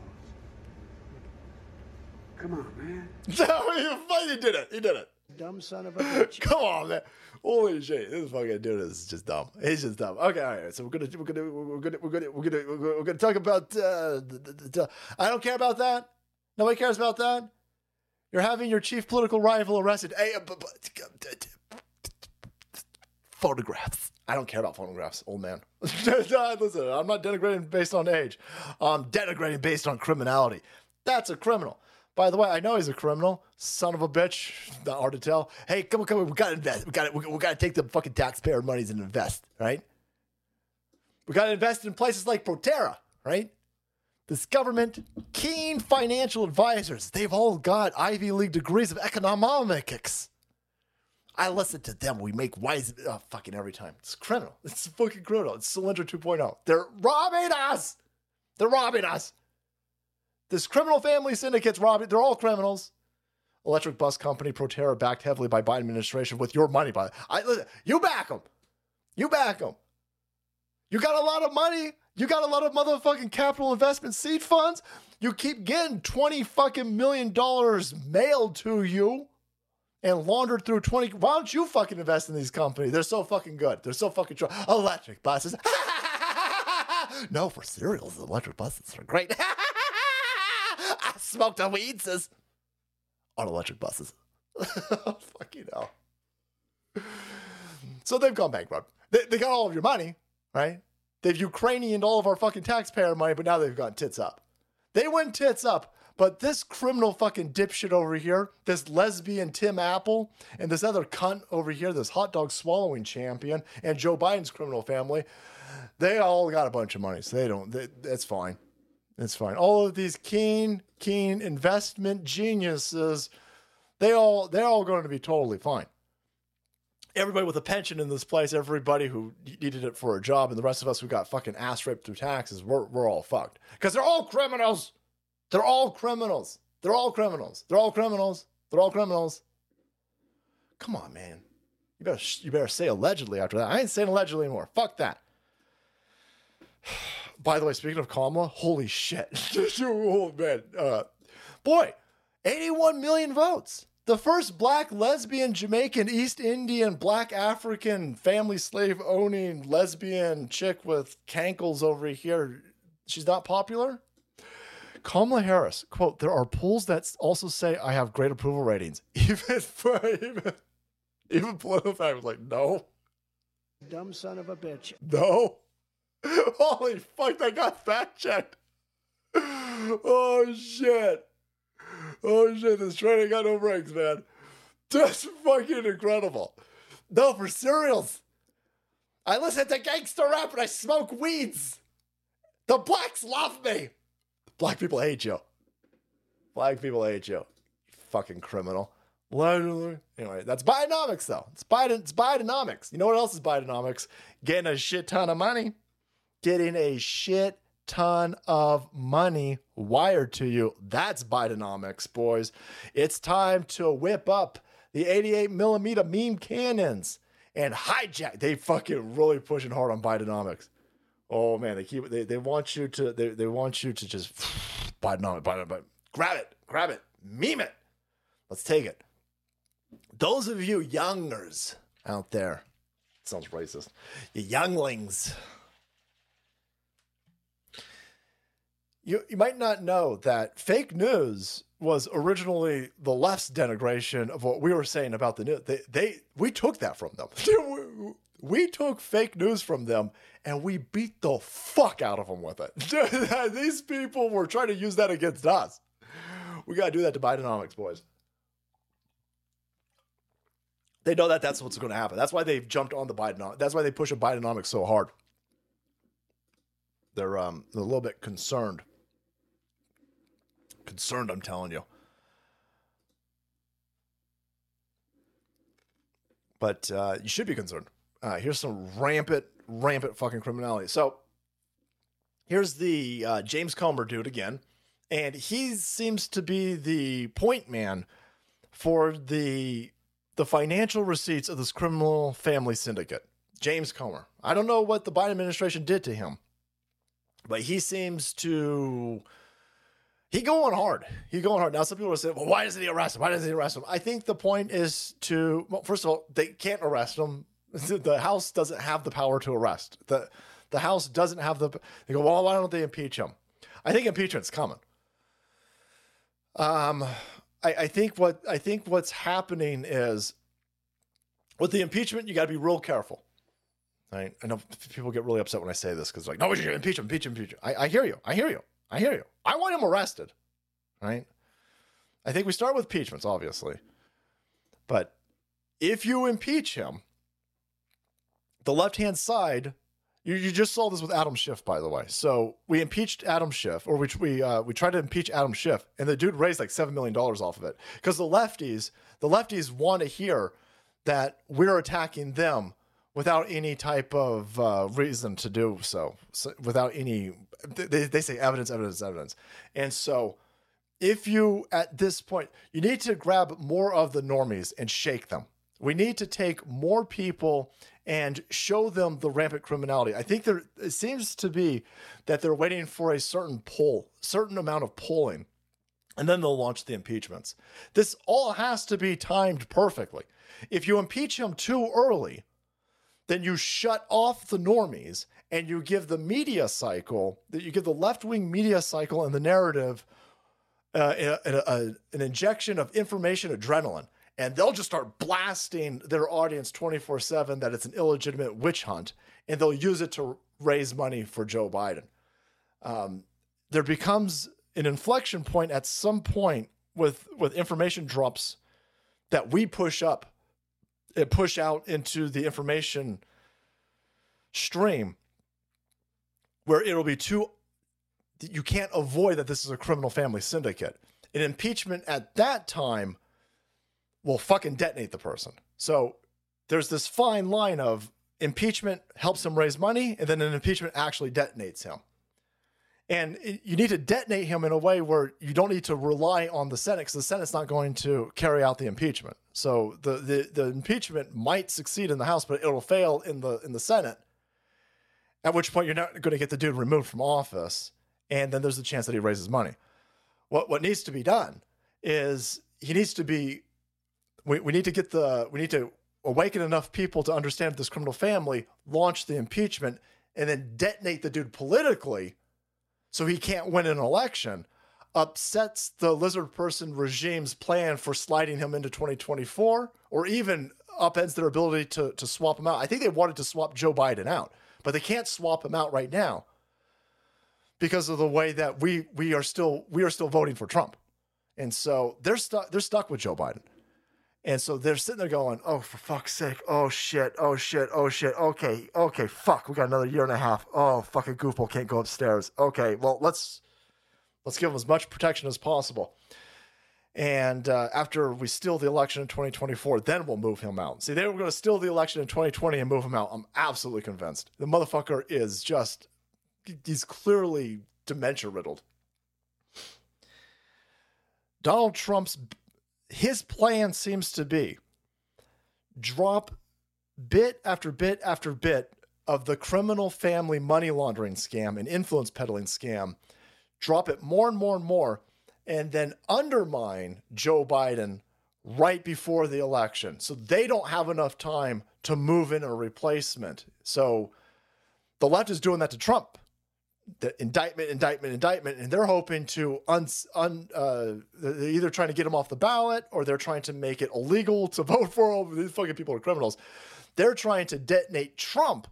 Come on, man. No, he did it. He did it. Dumb son of a bitch. Come on, man. Holy shit. This is fucking dude This is just dumb. He's just dumb. Okay, all right. So we're gonna we're gonna we're gonna we're gonna we're gonna we're gonna, we're gonna talk about uh the, the, the, I don't care about that. Nobody cares about that. You're having your chief political rival arrested. Hey, uh, photographs. I don't care about photographs, old man. Listen, I'm not denigrating based on age. I'm denigrating based on criminality. That's a criminal. By the way, I know he's a criminal. Son of a bitch. Not hard to tell. Hey, come on, come on. We gotta invest. We gotta we, we gotta take the fucking taxpayer monies and invest, right? We gotta invest in places like Proterra, right? This government, keen financial advisors. They've all got Ivy League degrees of economics. I listen to them. We make wise oh, fucking every time. It's criminal. It's fucking criminal. It's Solyndra 2.0. They're robbing us. They're robbing us. This criminal family syndicate's robbing. They're all criminals. Electric bus company Proterra, backed heavily by Biden administration with your money. By I you back them. You back them. You got a lot of money. You got a lot of motherfucking capital investment seed funds. You keep getting twenty fucking million dollars mailed to you and laundered through 20. Why don't you fucking invest in these companies? They're so fucking good. They're so fucking true. Electric buses. no, for cereals, electric buses are great. Smoked a weed, says on electric buses. Oh, fucking hell. So they've gone bankrupt. They, they got all of your money, right? They've Ukrainianed all of our fucking taxpayer money, but now they've gone tits up. They went tits up. But this criminal fucking dipshit over here, this lesbian Tim Apple, and this other cunt over here, this hot dog swallowing champion, and Joe Biden's criminal family, they all got a bunch of money. So they don't, they, that's fine. It's fine. All of these keen, keen investment geniuses, they all, they're all going to be totally fine. Everybody with a pension in this place, everybody who needed it for a job, and the rest of us who got fucking ass raped through taxes, we're, we're all fucked. Because they're all criminals. They're all criminals. They're all criminals. They're all criminals. They're all criminals. Come on, man. You better you better say allegedly after that. I ain't saying allegedly anymore. Fuck that. By the way, speaking of Kamala, holy shit. oh, man. Uh, boy, 81 million votes. The first black, lesbian, Jamaican, East Indian, black African, family slave owning lesbian chick with cankles over here. She's not popular? Kamala Harris, quote, there are polls that also say I have great approval ratings. Even even, even PolitiFact was like, no, Dumb son of a bitch. no. Holy fuck, that got fact checked. Oh shit. Oh shit, this train ain't got no brakes, man. That's fucking incredible. No, for cereals. I listen to gangster rap and I smoke weeds. The blacks love me. Black people hate you. Black people hate you. You fucking criminal. Anyway, that's Bidenomics, though. It's Biden. It's Bidenomics. You know what else is Bidenomics? Getting a shit ton of money. Getting a shit ton of money wired to you. That's Bidenomics, boys. It's time to whip up the 88 millimeter meme cannons and hijack. They fucking really pushing hard on Bidenomics. Oh man, they keep they, they want you to they, they want you to just Bidenomics, Bidenomics, grab it, grab it, meme it. Let's take it. Those of you youngers out there, sounds racist. You younglings. You, you might not know that fake news was originally the left's denigration of what we were saying about the news. They, they we took that from them. we took fake news from them and we beat the fuck out of them with it. These people were trying to use that against us. We got to do that to Bidenomics, boys. They know that that's what's going to happen. That's why they've jumped on the Biden. That's why they push a Bidenomics so hard. They're um they're a little bit concerned. Concerned, I'm telling you. But uh, you should be concerned. Uh, here's some rampant, rampant fucking criminality. So here's the uh, James Comer dude again, and he seems to be the point man for the the financial receipts of this criminal family syndicate. James Comer. I don't know what the Biden administration did to him, but he seems to he going hard. He going hard. Now some people will say, "Well, why doesn't he arrest him? Why doesn't he arrest him?" I think the point is to well, first of all, they can't arrest him. The House doesn't have the power to arrest. the The House doesn't have the. They go, "Well, why don't they impeach him?" I think impeachment's coming. Um, I, I think what I think what's happening is with the impeachment, you got to be real careful. Right? I know people get really upset when I say this because like, no, we should impeach him, impeach him, impeach him. I, I hear you. I hear you. I hear you. I want him arrested. Right? I think we start with impeachments, obviously. But if you impeach him, the left hand side, you, you just saw this with Adam Schiff, by the way. So we impeached Adam Schiff, or we we uh, we tried to impeach Adam Schiff, and the dude raised like seven million dollars off of it because the lefties, the lefties want to hear that we're attacking them without any type of uh, reason to do so, so without any they, they say evidence evidence evidence. And so if you at this point you need to grab more of the normies and shake them. We need to take more people and show them the rampant criminality. I think there it seems to be that they're waiting for a certain poll certain amount of polling and then they'll launch the impeachments. This all has to be timed perfectly. If you impeach him too early then you shut off the normies and you give the media cycle that you give the left-wing media cycle and the narrative uh, a, a, an injection of information adrenaline. And they'll just start blasting their audience 24-7 that it's an illegitimate witch hunt and they'll use it to raise money for joe biden. Um, there becomes an inflection point at some point with with information drops that we push up it push out into the information stream where it'll be too you can't avoid that this is a criminal family syndicate. An impeachment at that time will fucking detonate the person. So there's this fine line of impeachment helps him raise money, and then an impeachment actually detonates him. And it, you need to detonate him in a way where you don't need to rely on the Senate because the Senate's not going to carry out the impeachment. So the, the the impeachment might succeed in the House, but it'll fail in the in the Senate. At which point you're not going to get the dude removed from office, and then there's a chance that he raises money. What what needs to be done is he needs to be. We, we need to get the we need to awaken enough people to understand this criminal family, launch the impeachment, and then detonate the dude politically so he can't win an election upsets the lizard person regime's plan for sliding him into 2024 or even upends their ability to, to swap him out. I think they wanted to swap Joe Biden out, but they can't swap him out right now because of the way that we we are still we are still voting for Trump. And so they're stuck they're stuck with Joe Biden. And so they're sitting there going, oh, for fuck's sake. Oh, shit. Oh, shit. Oh, shit. Okay. Okay. Fuck. We got another year and a half. Oh, fucking goofball can't go upstairs. Okay. Well, let's let's give him as much protection as possible. And uh, after we steal the election in 2024, then we'll move him out. See, they were going to steal the election in 2020 and move him out. I'm absolutely convinced. The motherfucker is just, he's clearly dementia riddled. Donald Trump's his plan seems to be drop bit after bit after bit of the criminal family money laundering scam and influence peddling scam, drop it more and more and more, and then undermine Joe Biden right before the election. So they don't have enough time to move in a replacement. So the left is doing that to Trump the indictment, indictment, indictment, and they're hoping to un, un uh, they're either trying to get him off the ballot or they're trying to make it illegal to vote for him. These fucking people are criminals. They're trying to detonate Trump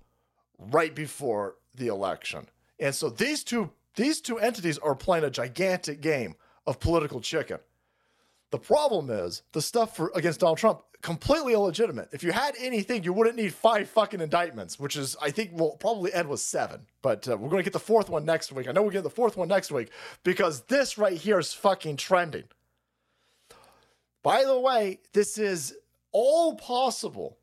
right before the election, and so these two these two entities are playing a gigantic game of political chicken. The problem is the stuff for against Donald Trump completely illegitimate. If you had anything, you wouldn't need five fucking indictments, which is, I think, will probably end with seven. But uh, we're going to get the fourth one next week. I know we'll get the fourth one next week because this right here is fucking trending. By the way, this is all possible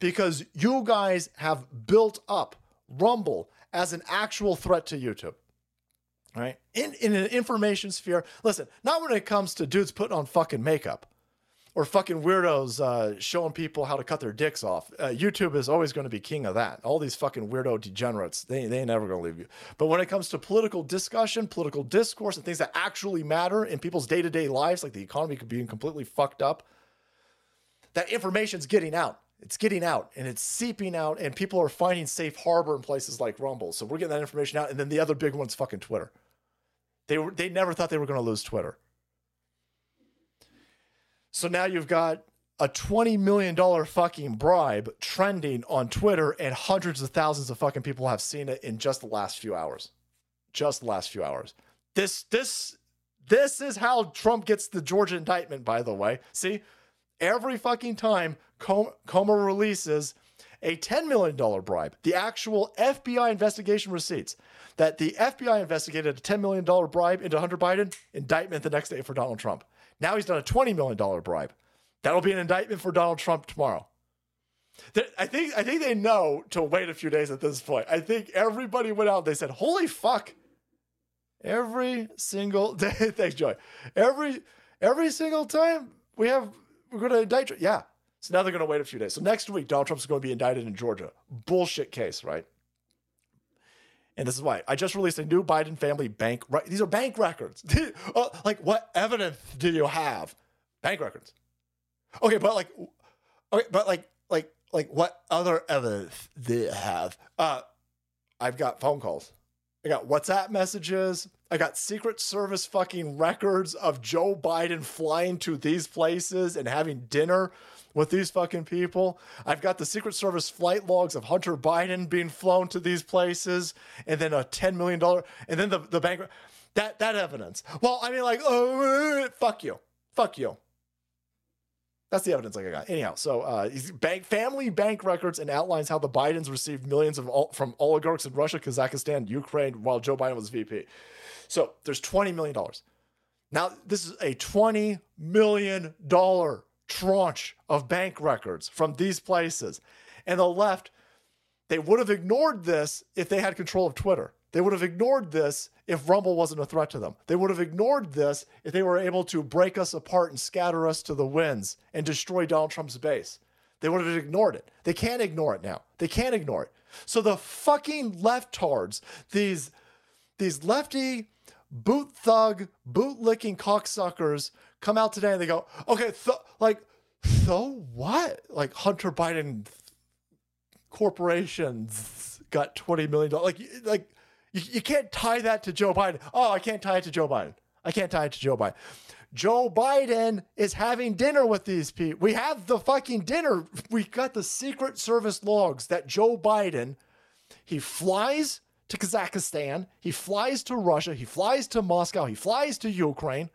because you guys have built up Rumble as an actual threat to YouTube. Right? In, in an information sphere, listen, not when it comes to dudes putting on fucking makeup or fucking weirdos uh, showing people how to cut their dicks off. Uh, YouTube is always going to be king of that. All these fucking weirdo degenerates, they, they ain't never going to leave you. But when it comes to political discussion, political discourse, and things that actually matter in people's day to day lives, like the economy could being completely fucked up, that information's getting out. It's getting out and it's seeping out, and people are finding safe harbor in places like Rumble. So we're getting that information out. And then the other big one's fucking Twitter. They were they never thought they were going to lose Twitter. So now you've got a $20 million fucking bribe trending on Twitter, and hundreds of thousands of fucking people have seen it in just the last few hours. Just the last few hours. This, this, this is how Trump gets the Georgia indictment, by the way. See, every fucking time Com- releases a $10 million bribe, the actual FBI investigation receipts that the FBI investigated a $10 million bribe into Hunter Biden, indictment the next day for Donald Trump. Now he's done a $20 million bribe. That'll be an indictment for Donald Trump tomorrow. I think I think they know to wait a few days at this point. I think everybody went out. They said, "Holy fuck!" Every single day, thanks, Joy. Every every single time we have we're going to indict. Yeah. So now they're going to wait a few days. So next week, Donald Trump's going to be indicted in Georgia. Bullshit case, right? And this is why I just released a new Biden family bank. Right, these are bank records. uh, like, what evidence do you have? Bank records. Okay, but like, okay, but like, like, like, what other evidence do you have? Uh, I've got phone calls. I got WhatsApp messages. I got Secret Service fucking records of Joe Biden flying to these places and having dinner with these fucking people. I've got the Secret Service flight logs of Hunter Biden being flown to these places, and then a $10 million, and then the, the bank. That, that evidence. Well, I mean, like, oh, fuck you. Fuck you. That's the evidence like I got. Anyhow, so uh, bank family bank records and outlines how the Bidens received millions of from oligarchs in Russia, Kazakhstan, Ukraine while Joe Biden was VP. So there's twenty million dollars. Now this is a twenty million dollar tranche of bank records from these places, and the left they would have ignored this if they had control of Twitter. They would have ignored this if Rumble wasn't a threat to them. They would have ignored this if they were able to break us apart and scatter us to the winds and destroy Donald Trump's base. They would have ignored it. They can't ignore it now. They can't ignore it. So the fucking leftards, these these lefty boot thug, boot licking cocksuckers come out today and they go, okay, th- like, so what? Like Hunter Biden corporations got $20 million. Like, like you, you can't tie that to Joe Biden. Oh, I can't tie it to Joe Biden. I can't tie it to Joe Biden. Joe Biden is having dinner with these people. We have the fucking dinner. We got the Secret Service logs that Joe Biden, he flies to Kazakhstan, he flies to Russia, he flies to Moscow, he flies to Ukraine.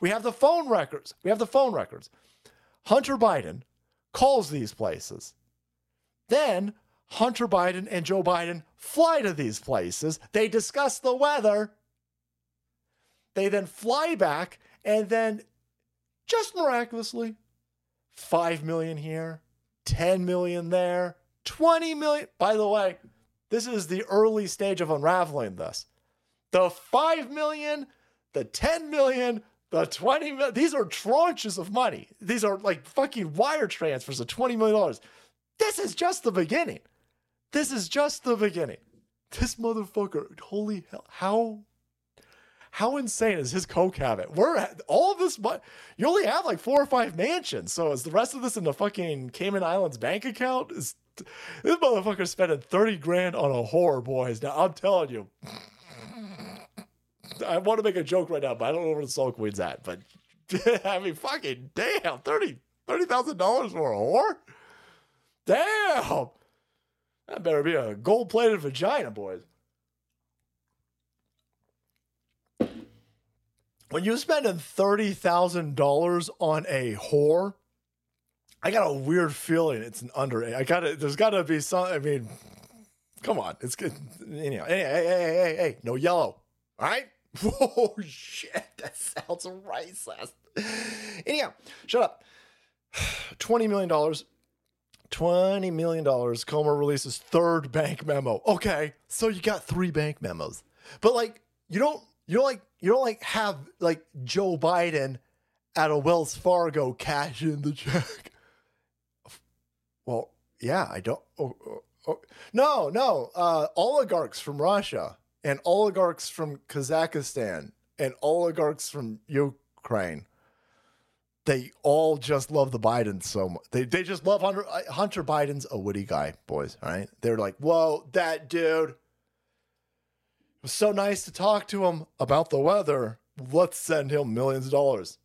We have the phone records. We have the phone records. Hunter Biden calls these places. Then Hunter Biden and Joe Biden fly to these places. They discuss the weather. They then fly back, and then just miraculously, 5 million here, 10 million there, 20 million. By the way, this is the early stage of unraveling this. The 5 million, the 10 million, the 20 million, these are tranches of money. These are like fucking wire transfers of $20 million. This is just the beginning. This is just the beginning. This motherfucker, holy hell, how how insane is his coke habit? We're at all of this, but you only have like four or five mansions. So is the rest of this in the fucking Cayman Islands bank account? Is this motherfucker spending 30 grand on a whore, boys? Now I'm telling you. I want to make a joke right now, but I don't know where the Soul Queen's at. But I mean, fucking damn, 30 $30,000 for a whore? Damn. That better be a gold plated vagina, boys. When you're spending $30,000 on a whore, I got a weird feeling it's an under. I got to, there's got to be some, I mean, come on. It's good. Anyhow, hey, hey, hey, hey, hey, no yellow. All right? Whoa, shit. That sounds racist. Anyhow, shut up. $20 million $20 million. Comer releases third bank memo. Okay, so you got three bank memos. But like you don't you don't like you don't like have like Joe Biden at a Wells Fargo cash in the check. Well, yeah, I don't. Oh, oh, oh. No, no. Uh, oligarchs from Russia and oligarchs from Kazakhstan and oligarchs from Ukraine. They all just love the Bidens so much. They, they just love Hunter, uh, Hunter Biden's a witty guy, boys. All right. They're like, whoa, that dude. It was so nice to talk to him about the weather. Let's send him millions of dollars.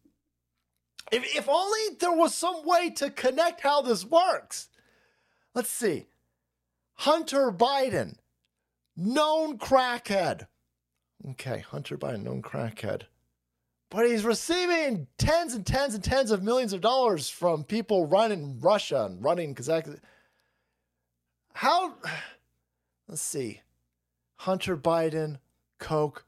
If, if only there was some way to connect how this works. Let's see. Hunter Biden, known crackhead. Okay, Hunter Biden, known crackhead. But he's receiving tens and tens and tens of millions of dollars from people running Russia and running Kazakhstan. How? Let's see. Hunter Biden, Coke,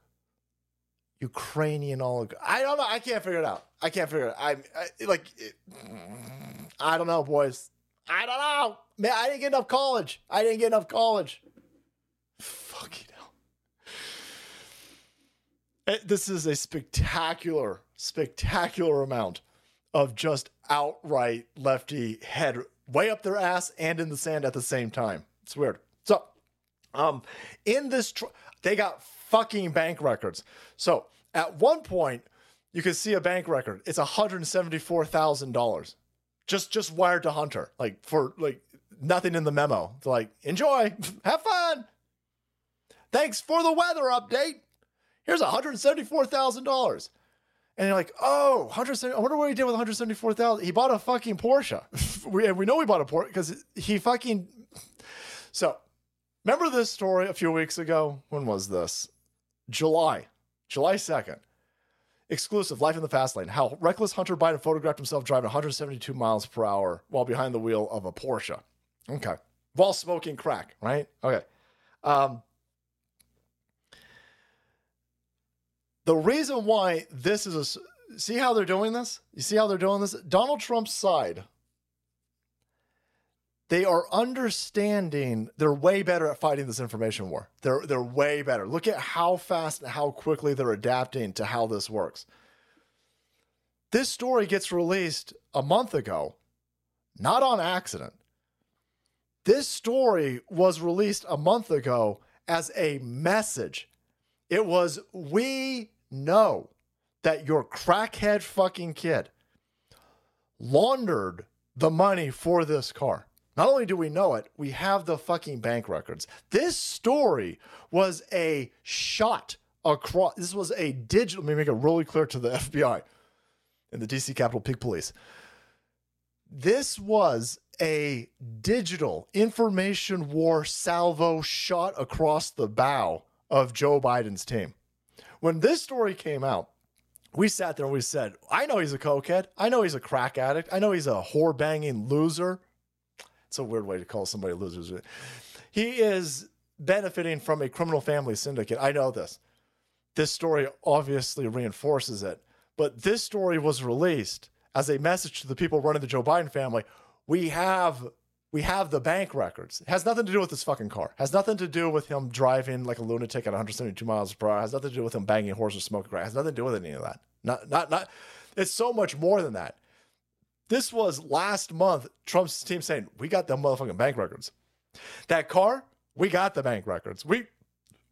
Ukrainian oligarch. I don't know. I can't figure it out. I can't figure it out. I, I like. It, I don't know, boys. I don't know. Man, I didn't get enough college. I didn't get enough college. Fucking This is a spectacular, spectacular amount of just outright lefty head way up their ass and in the sand at the same time. It's weird. So, um, in this, tr- they got fucking bank records. So at one point, you can see a bank record. It's one hundred seventy-four thousand dollars, just just wired to Hunter, like for like nothing in the memo. It's like enjoy, have fun. Thanks for the weather update. Here's one hundred seventy-four thousand dollars. And you're like, oh, 170, I wonder what he did with 174,000. He bought a fucking Porsche. we, and we know he bought a Porsche because he fucking. So, remember this story a few weeks ago? When was this? July, July 2nd. Exclusive, Life in the Fast Lane. How reckless Hunter Biden photographed himself driving 172 miles per hour while behind the wheel of a Porsche. Okay. While smoking crack, right? Okay. Um, the reason why this is a see how they're doing this? You see how they're doing this? Donald trump's side. They are understanding they're way better at fighting this information war. They're they're way better. Look at how fast and how quickly they're adapting to how this works. This story gets released a month ago not on accident. This story was released a month ago as a message it was, we know that your crackhead fucking kid laundered the money for this car. Not only do we know it, we have the fucking bank records. This story was a shot across, this was a digital, let me make it really clear to the FBI and the DC Capitol Peak Police. This was a digital information war salvo shot across the bow of Joe Biden's team. When this story came out, we sat there and we said, I know he's a cokehead. I know he's a crack addict. I know he's a whore banging loser. It's a weird way to call somebody a loser. He is benefiting from a criminal family syndicate. I know this. This story obviously reinforces it. But this story was released as a message to the people running the Joe Biden family. We have we have the bank records. It has nothing to do with this fucking car. Has nothing to do with him driving like a lunatic at 172 miles per hour. Has nothing to do with him banging horses, smoking crack. Has nothing to do with any of that. Not not not. It's so much more than that. This was last month. Trump's team saying we got the motherfucking bank records. That car, we got the bank records. We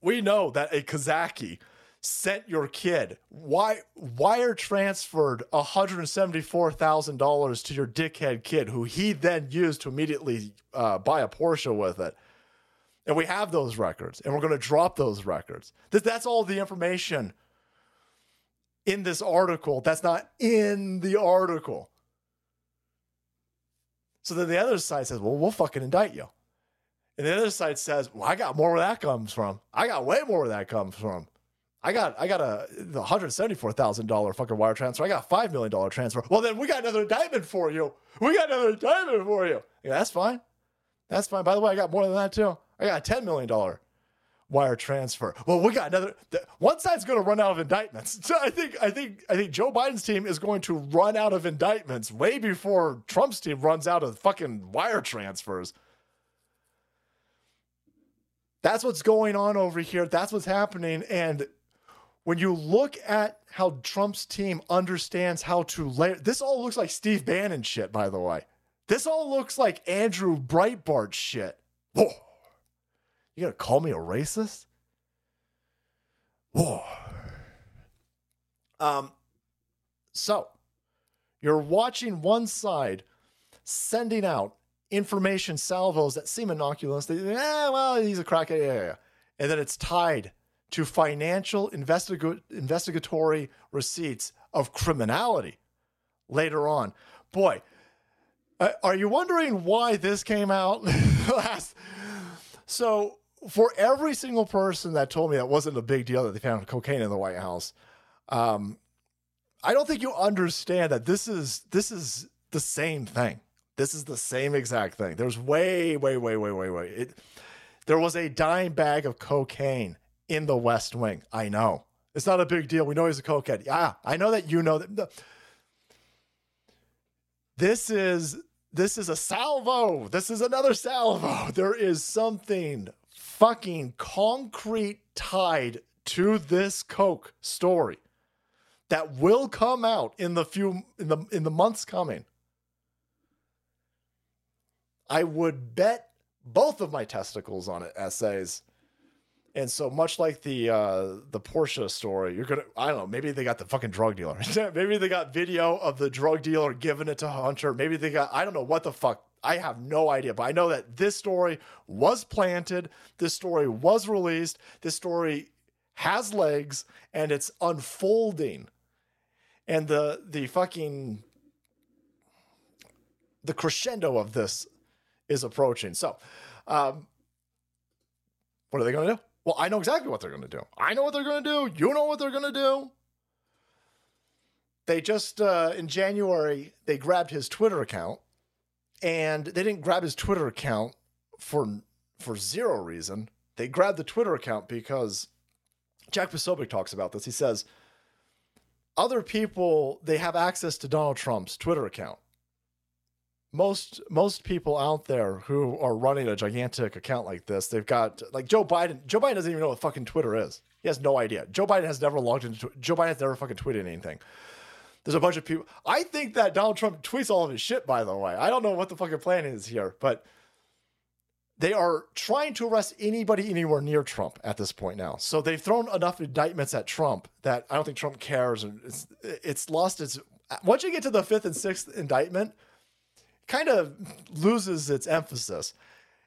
we know that a Kazaki sent your kid why wire transferred $174,000 to your dickhead kid who he then used to immediately uh, buy a Porsche with it. And we have those records and we're going to drop those records. That, that's all the information in this article that's not in the article. So then the other side says, well, we'll fucking indict you. And the other side says, well, I got more where that comes from. I got way more where that comes from. I got I got a the hundred seventy four thousand dollar fucking wire transfer. I got a five million dollar transfer. Well, then we got another indictment for you. We got another indictment for you. Yeah, that's fine. That's fine. By the way, I got more than that too. I got a ten million dollar wire transfer. Well, we got another. th- One side's going to run out of indictments. So I think I think I think Joe Biden's team is going to run out of indictments way before Trump's team runs out of fucking wire transfers. That's what's going on over here. That's what's happening. And when you look at how Trump's team understands how to layer, this all looks like Steve Bannon shit, by the way. This all looks like Andrew Breitbart shit. Whoa. You gonna call me a racist? Whoa. Um, so you're watching one side sending out information salvos that seem innocuous. They, yeah, well, he's a crackhead. Yeah, yeah, yeah. And then it's tied to financial investiga- investigatory receipts of criminality later on. Boy, uh, are you wondering why this came out last? So, for every single person that told me that wasn't a big deal that they found cocaine in the White House, um, I don't think you understand that this is this is the same thing. This is the same exact thing. There's way, way, way, way, way, way. It, there was a dime bag of cocaine in the West Wing. I know. It's not a big deal. We know he's a cokehead. Yeah, I know that you know that. This is this is a salvo. This is another salvo. There is something fucking concrete tied to this coke story that will come out in the few in the in the months coming. I would bet both of my testicles on it, essays. And so much like the uh the Porsche story, you're gonna I don't know, maybe they got the fucking drug dealer. maybe they got video of the drug dealer giving it to Hunter. Maybe they got I don't know what the fuck. I have no idea, but I know that this story was planted, this story was released, this story has legs and it's unfolding. And the the fucking the crescendo of this is approaching. So, um, what are they going to do? Well, I know exactly what they're going to do. I know what they're going to do. You know what they're going to do. They just, uh, in January, they grabbed his Twitter account and they didn't grab his Twitter account for, for zero reason. They grabbed the Twitter account because Jack Posobiec talks about this. He says, other people, they have access to Donald Trump's Twitter account most most people out there who are running a gigantic account like this, they've got like Joe Biden. Joe Biden doesn't even know what fucking Twitter is. He has no idea. Joe Biden has never logged into. Joe Biden has never fucking tweeted anything. There's a bunch of people. I think that Donald Trump tweets all of his shit. By the way, I don't know what the fucking plan is here, but they are trying to arrest anybody anywhere near Trump at this point now. So they've thrown enough indictments at Trump that I don't think Trump cares. And it's it's lost its. Once you get to the fifth and sixth indictment kind of loses its emphasis.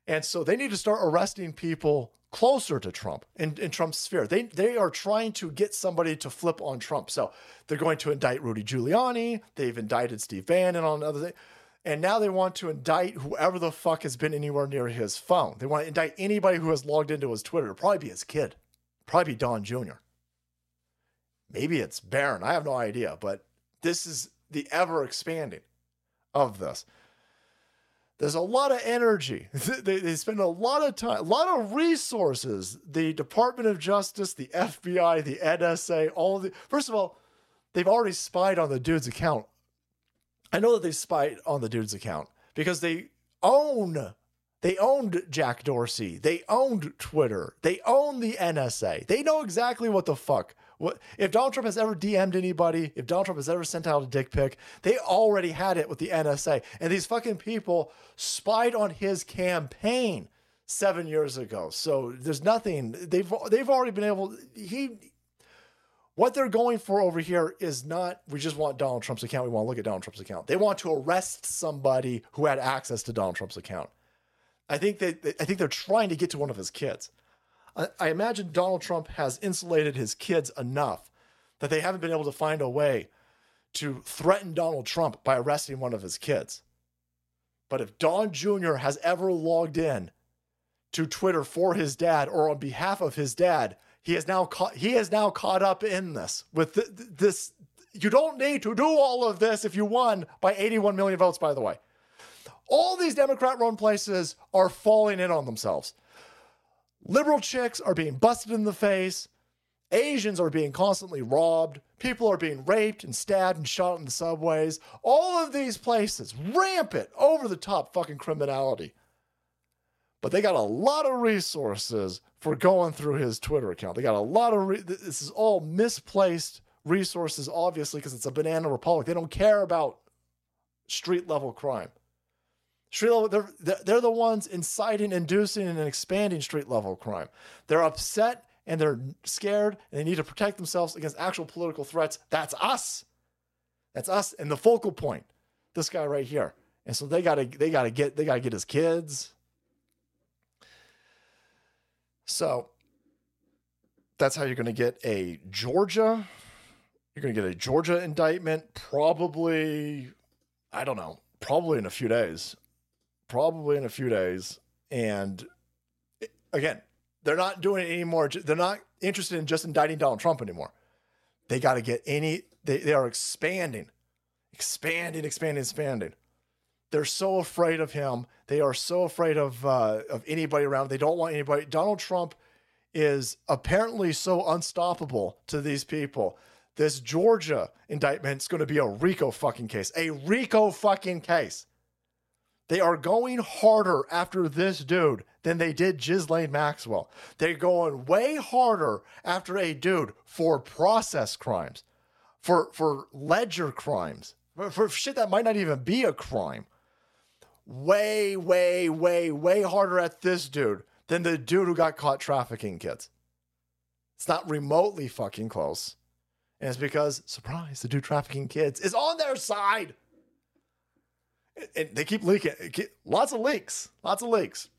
And so they need to start arresting people closer to Trump in, in Trump's sphere. They they are trying to get somebody to flip on Trump. So they're going to indict Rudy Giuliani. They've indicted Steve Bannon on other things. And now they want to indict whoever the fuck has been anywhere near his phone. They want to indict anybody who has logged into his Twitter. It'll probably be his kid. Probably be Don Jr. Maybe it's Barron. I have no idea. But this is the ever expanding of this. There's a lot of energy. they, they spend a lot of time, a lot of resources. The Department of Justice, the FBI, the NSA, all the. First of all, they've already spied on the dude's account. I know that they spied on the dude's account because they own they owned Jack Dorsey. They owned Twitter. They own the NSA. They know exactly what the fuck. What if Donald Trump has ever DM'd anybody? If Donald Trump has ever sent out a dick pic, they already had it with the NSA. And these fucking people spied on his campaign seven years ago. So there's nothing. They've they've already been able. He. What they're going for over here is not we just want Donald Trump's account. We want to look at Donald Trump's account. They want to arrest somebody who had access to Donald Trump's account. I think that I think they're trying to get to one of his kids. I, imagine Donald Trump has insulated his kids enough that they haven't been able to find a way to threaten Donald Trump by arresting one of his kids. But if Don Jr. has ever logged in to Twitter for his dad or on behalf of his dad, he is now caught, he is now caught up in this with th- this. You don't need to do all of this if you won by 81 million votes, by the way. All these Democrat run places are falling in on themselves. Liberal chicks are being busted in the face. Asians are being constantly robbed. People are being raped and stabbed and shot in the subways. All of these places, rampant, over the top fucking criminality. but they got a lot of resources for going through his Twitter account. They got a lot of re- this is all misplaced resources, obviously, because it's a banana republic. They don't care about street level crime. Street level, they're, they're the ones inciting, inducing, and expanding street level crime. They're upset and they're scared and they need to protect themselves against actual political threats. That's us. That's us and the focal point. This guy right here. And so they gotta they gotta get they gotta get his kids. So that's how you're gonna get a Georgia. You're gonna get a Georgia indictment, probably, I don't know, probably in a few days. Probably in a few days. And again, they're not doing it anymore. They're not interested in just indicting Donald Trump anymore. They got to get any, they, they are expanding, expanding, expanding, expanding. They're so afraid of him. They are so afraid of uh, of anybody around. They don't want anybody. Donald Trump is apparently so unstoppable to these people. This Georgia indictment is going to be a RICO fucking case. A RICO fucking case. They are going harder after this dude than they did Ghislaine Maxwell. They're going way harder after a dude for process crimes, for for ledger crimes, for, for shit that might not even be a crime. Way, way, way, way harder at this dude than the dude who got caught trafficking kids. It's not remotely fucking close. And it's because, surprise, the dude trafficking kids is on their side and they keep leaking lots of leaks lots of leaks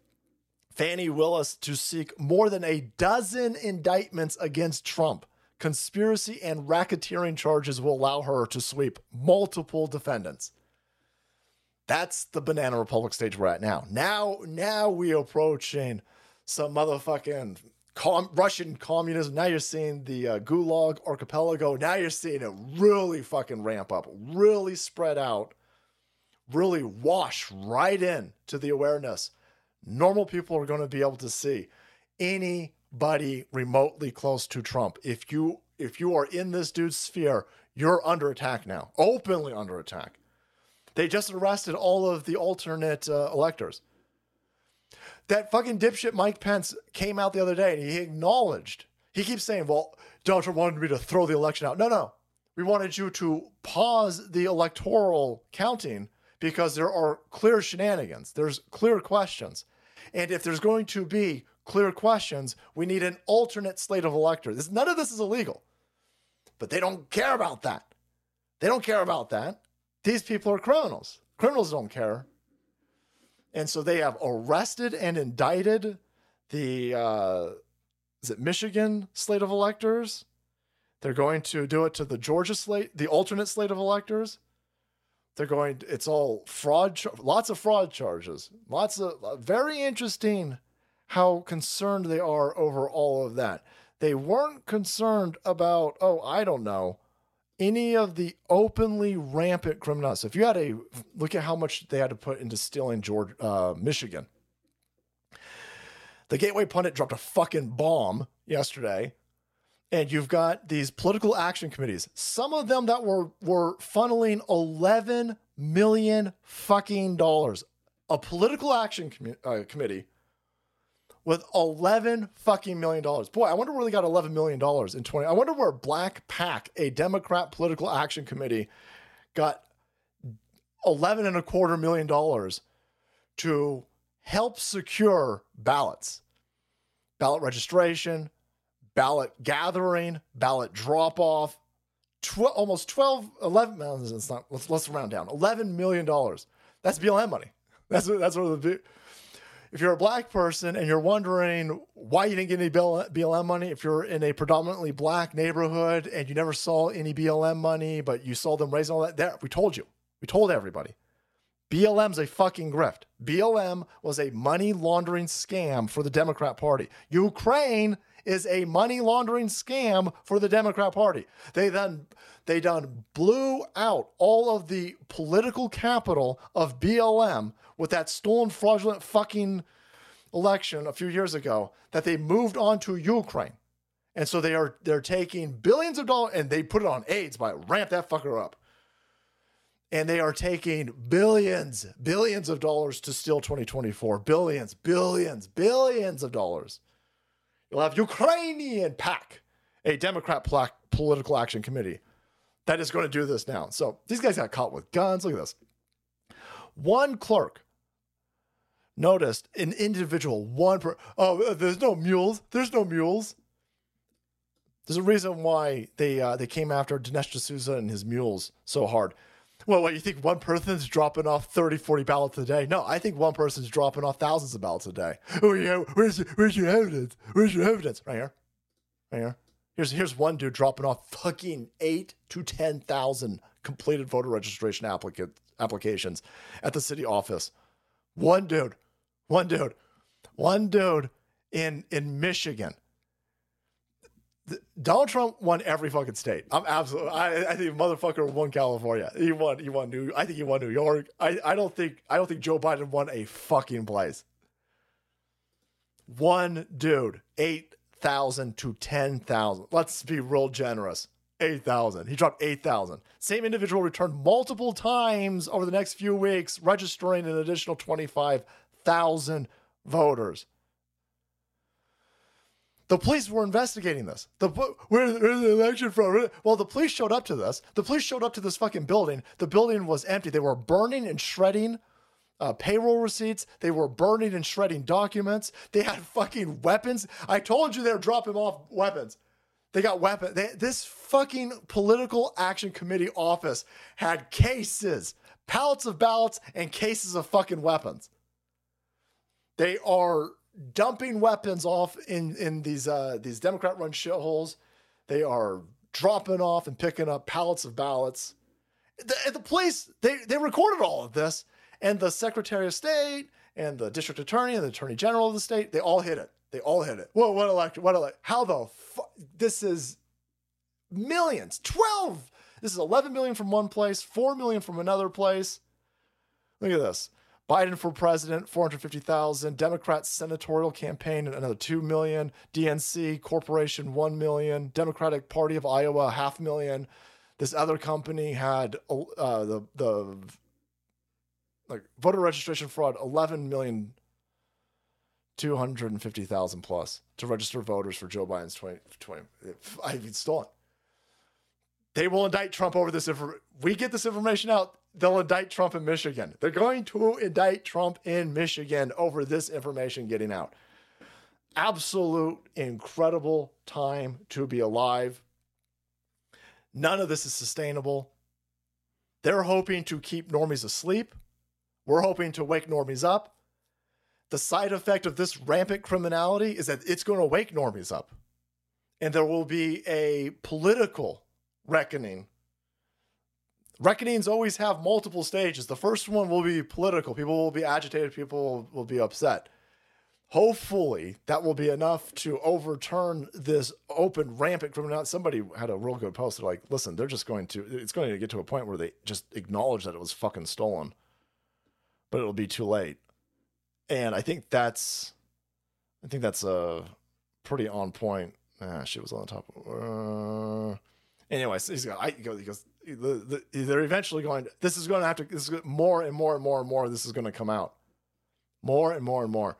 Fani Willis to seek more than a dozen indictments against Trump. Conspiracy and racketeering charges will allow her to sweep multiple defendants. That's the banana republic stage we're at now. Now, now we approaching some motherfucking com- Russian communism. Now you're seeing the uh, Gulag archipelago. Now you're seeing it really fucking ramp up, really spread out really wash right in to the awareness. Normal people are going to be able to see anybody remotely close to Trump. If you if you are in this dude's sphere, you're under attack now, openly under attack. They just arrested all of the alternate uh, electors. That fucking dipshit Mike Pence came out the other day and he acknowledged. He keeps saying, "Well, Donald Trump wanted me to throw the election out." No, no, we wanted you to pause the electoral counting because there are clear shenanigans, there's clear questions. And if there's going to be clear questions, we need an alternate slate of electors. This, none of this is illegal, but they don't care about that. They don't care about that. These people are criminals. Criminals don't care. And so they have arrested and indicted the, uh, is it Michigan slate of electors? They're going to do it to the Georgia slate, the alternate slate of electors. They're going. It's all fraud. Lots of fraud charges. Lots of uh, very interesting. How concerned they are over all of that. They weren't concerned about. Oh, I don't know. Any of the openly rampant criminals. So if you had a look at how much they had to put into stealing Georgia, uh, Michigan. The Gateway pundit dropped a fucking bomb yesterday and you've got these political action committees. Some of them that were were funneling 11 million fucking dollars. A political action uh, committee with 11 fucking million dollars. Boy i wonder where they got 11 million dollars in 20 i wonder where black PAC, a democrat political action committee got 11 and a quarter million dollars to help secure ballots. Ballot registration ballot gathering, ballot drop off, tw- almost 12, 11, no, it's not, let's, let's round down, $11 million. That's BLM money. That's, that's what the, if you're a black person and you're wondering why you didn't get any BLM money, if you're in a predominantly black neighborhood and you never saw any BLM money, but you saw them raising all that, there, we told you. We told everybody. BLM's a fucking grift. BLM was a money laundering scam for the Democrat Party. Ukraine is a money laundering scam for the Democrat Party. They then they done blew out all of the political capital of BLM with that stolen fraudulent fucking election a few years ago that they moved on to Ukraine. And so they are they're taking billions of dollars and they put it on AIDS by ramp that fucker up. and they are taking billions, billions of dollars to steal 2024. Billions, billions, billions of dollars. You'll have Ukrainian PAC, a Democrat pla- political action committee that is going to do this now. So these guys got caught with guns. Look at this. One clerk noticed an individual, one per, oh, uh, there's no mules. There's no mules. There's a reason why they uh, they came after Dinesh D'Souza and his mules so hard. Well, what, you think one person's dropping off 30, 40 ballots a day? No, I think one person's dropping off thousands of ballots a day. Oh, yeah, where's, where's your evidence? Where's your evidence? Right here. Right here. Here's, here's one dude dropping off fucking eight to 10,000 completed voter registration applicant, applications at the city office. One dude. One dude. One dude in, in Michigan. Donald Trump won every fucking state. I'm absolutely. I, I think motherfucker won California. He won. He won New. I think he won New York. I, I don't think. I don't think Joe Biden won a fucking place. One dude, eight thousand to ten thousand. Let's be real generous. Eight thousand. He dropped eight thousand. Same individual returned multiple times over the next few weeks, registering an additional twenty-five thousand voters. The police were investigating this. The where, where's the election from? Well, the police showed up to this. The police showed up to this fucking building. The building was empty. They were burning and shredding uh, payroll receipts. They were burning and shredding documents. They had fucking weapons. I told you they were dropping off weapons. They got weapons. This fucking political action committee office had cases, pallets of ballots, and cases of fucking weapons. They are dumping weapons off in in these uh, these Democrat run shitholes. They are dropping off and picking up pallets of ballots. The, the police they they recorded all of this, and the Secretary of State and the District Attorney and the Attorney General of the state they all hit it. They all hit it. Whoa, what election? What election? How the fuck? This is millions. Twelve. This is eleven million from one place, four million from another place. Look at this. Biden for president, 450,000. Democrat senatorial campaign, another 2 million. DNC corporation, 1 million. Democratic Party of Iowa, half million. This other company had uh, the, the like voter registration fraud, 11 million. 250,000 plus to register voters for Joe Biden's 2020. 20 I mean, stolen. They will indict Trump over this. If we get this information out, they'll indict Trump in Michigan. They're going to indict Trump in Michigan over this information getting out. Absolute incredible time to be alive. None of this is sustainable. They're hoping to keep normies asleep. We're hoping to wake normies up. The side effect of this rampant criminality is that it's going to wake normies up. And there will be a political reckoning reckonings always have multiple stages. The first one will be political. People will be agitated. People will be upset. Hopefully, that will be enough to overturn this open, rampant criminality. Somebody had a real good post. They're like, listen, they're just going to, it's going to get to a point where they just acknowledge that it was fucking stolen, but it'll be too late. And I think that's, I think that's a pretty on point. Ah, shit was on the top. Uh, anyways, he's got, I, he goes, he goes the, the, they're eventually going. To, This is going to have to. This is more and more and more and more. This is going to come out, more and more and more.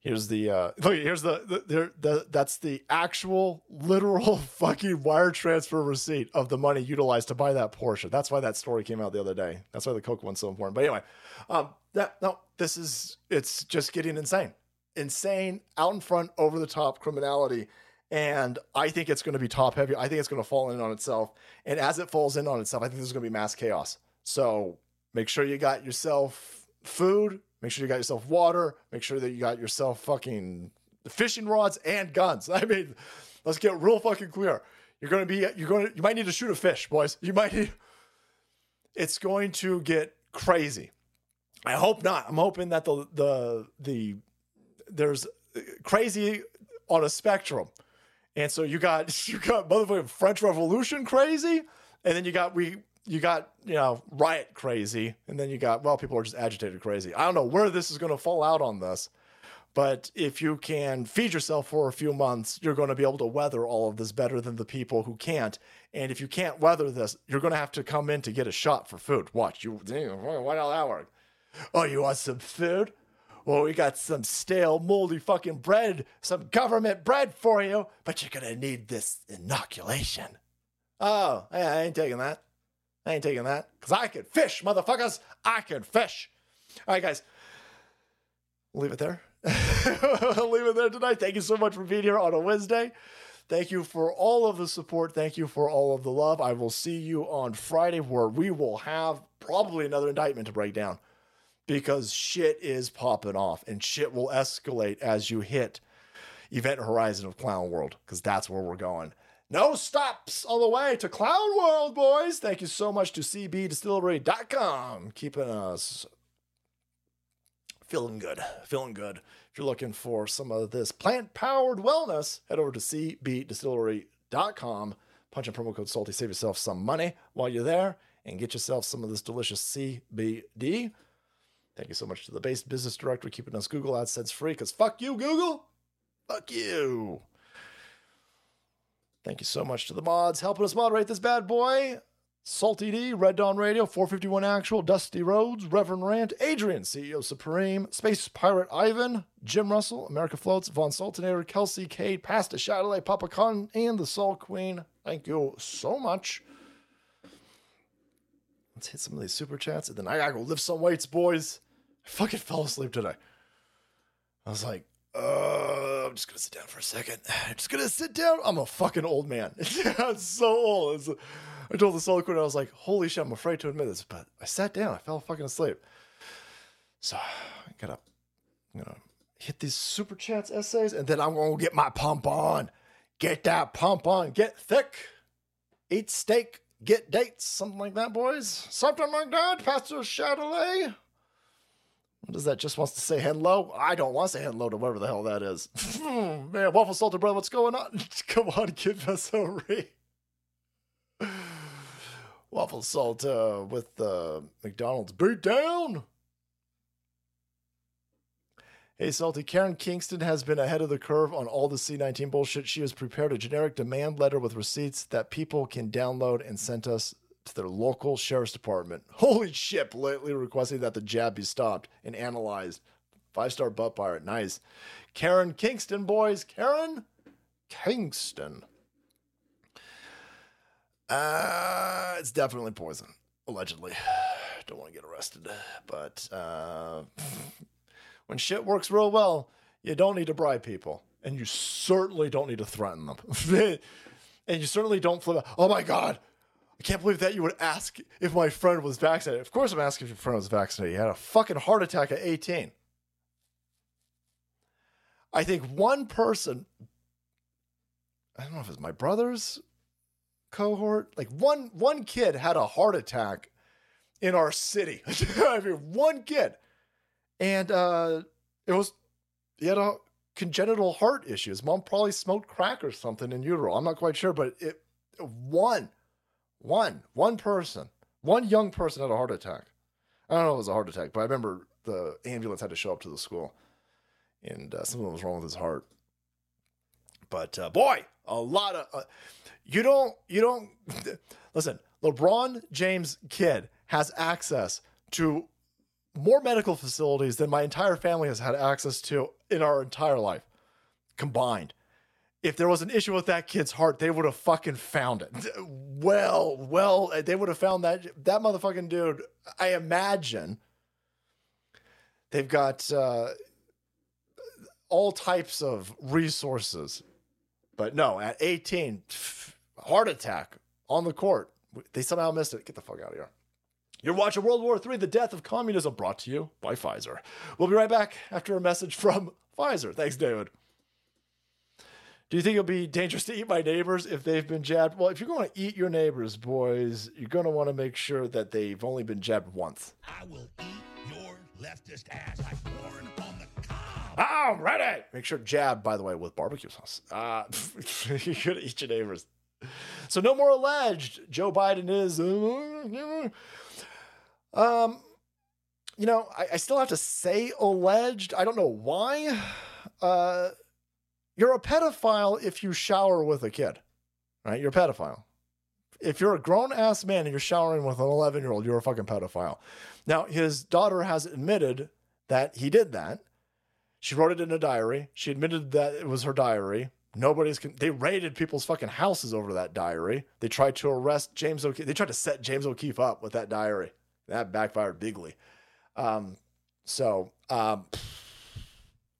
Here's the uh, look. Here's the the, the that's the actual literal fucking wire transfer receipt of the money utilized to buy that Porsche. That's why that story came out the other day. That's why the Coke one's so important. But anyway, um, that no, this is it's just getting insane, insane, out in front, over the top criminality and I think it's going to be top heavy. I think it's going to fall in on itself. And as it falls in on itself, I think there's going to be mass chaos. So make sure you got yourself food. Make sure you got yourself water. Make sure that you got yourself fucking fishing rods and guns. I mean, let's get real fucking clear. You're going to be, you're going to, you might need to shoot a fish, boys. You might need, it's going to get crazy. I hope not. I'm hoping that the, the, the, there's crazy on a spectrum and so you got you got motherfucking French Revolution crazy, and then you got we you got you know riot crazy, and then you got well people are just agitated crazy. I don't know where this is going to fall out on this, But if you can feed yourself for a few months, you're going to be able to weather all of this better than the people who can't. And if you can't weather this, you're going to have to come in to get a shot for food. Watch you. Damn, why how that work? Oh, you want some food? Well, we got some stale, moldy fucking bread, some government bread for you, but you're to need this inoculation. Oh, yeah, I ain't taking that. I ain't taking that. Because I can fish, motherfuckers. I can fish. All right, guys. Leave it there. Leave it there tonight. Thank you so much for being here on a Wednesday. Thank you for all of the support. Thank you for all of the love. I will see you on Friday where we will have probably another indictment to break down because shit is popping off and shit will escalate as you hit Event Horizon of Clown World because that's where we're going. No stops all the way to Clown World, boys. Thank you so much to CBDistillery.com keeping us feeling good, feeling good. If you're looking for some of this plant powered wellness, head over to cbdistillery.com. Punch in promo code SALTY, save yourself some money while you're there, and get yourself some of this delicious CBD. Thank you so much to the base business director keeping us Google AdSense free because fuck you, Google. Fuck you. Thank you so much to the mods helping us moderate this bad boy. Salty D, Red Dawn Radio, 451 Actual, Dusty Rhodes, Reverend Rant, Adrian, CEO Supreme, Space Pirate Ivan, Jim Russell, America Floats, Von Sultanator, Kelsey, Kate, Pasta Chatelet, Papa Con, and the Soul Queen. Thank you so much. Let's hit some of these super chats, and then I gotta go lift some weights, boys. I fucking fell asleep today. I was like, uh, I'm just gonna sit down for a second. I'm just gonna sit down. I'm a fucking old man. I'm so old. It's, I told the queen, I was like, holy shit, I'm afraid to admit this, but I sat down. I fell fucking asleep. So I gotta, you know, hit these super chats essays, and then I'm gonna get my pump on. Get that pump on. Get thick. Eat steak. Get dates. Something like that, boys. Something like that. Pastor Chatelet. What does that just wants to say hello? I don't want to say hello to whatever the hell that is. Man, Waffle Salted Brother, what's going on? Come on, kid, Sorry. Waffle Salt uh, with uh, McDonald's beat down. Hey, Salty. Karen Kingston has been ahead of the curve on all the C19 bullshit. She has prepared a generic demand letter with receipts that people can download and sent us to their local sheriff's department. Holy shit, lately requesting that the jab be stopped and analyzed. Five star butt pirate. Nice. Karen Kingston, boys. Karen Kingston. Uh, it's definitely poison, allegedly. Don't want to get arrested, but uh, when shit works real well, you don't need to bribe people, and you certainly don't need to threaten them, and you certainly don't flip. Out. Oh my god, I can't believe that you would ask if my friend was vaccinated. Of course, I'm asking if your friend was vaccinated. He had a fucking heart attack at 18. I think one person, I don't know if it's my brother's cohort, like one one kid had a heart attack in our city. I mean, one kid, and uh, it was he had a congenital heart issue. His mom probably smoked crack or something in utero. I'm not quite sure, but it one one, one person, one young person had a heart attack. I don't know if it was a heart attack, but I remember the ambulance had to show up to the school, and uh, something was wrong with his heart. But uh, boy, a lot of uh, you don't you don't listen. LeBron James kid has access to more medical facilities than my entire family has had access to in our entire life combined if there was an issue with that kid's heart, they would have fucking found it. Well, well, they would have found that that motherfucking dude. I imagine they've got uh, all types of resources, but no, at 18, heart attack on the court. They somehow missed it. Get the fuck out of here. You're watching World War III, The Death of Communism, brought to you by Pfizer. We'll be right back after a message from Pfizer. Thanks, David. Do you think it'll be dangerous to eat my neighbors if they've been jabbed? Well, if you're going to eat your neighbors, boys, you're going to want to make sure that they've only been jabbed once. I will eat your leftist ass like corn on the cob. I'm ready. Make sure jab, by the way, with barbecue sauce. Uh, you're going to eat your neighbors. So no more alleged. Joe Biden is. Um, you know, I, I still have to say alleged. I don't know why. Uh, you're a pedophile if you shower with a kid, right? You're a pedophile. If you're a grown ass man and you're showering with an 11 year old, you're a fucking pedophile. Now, his daughter has admitted that he did that. She wrote it in a diary. She admitted that it was her diary. Nobody's con- they raided people's fucking houses over that diary. They tried to arrest James O'Keefe. They tried to set James O'Keefe up with that diary. That backfired bigly. Um, so um,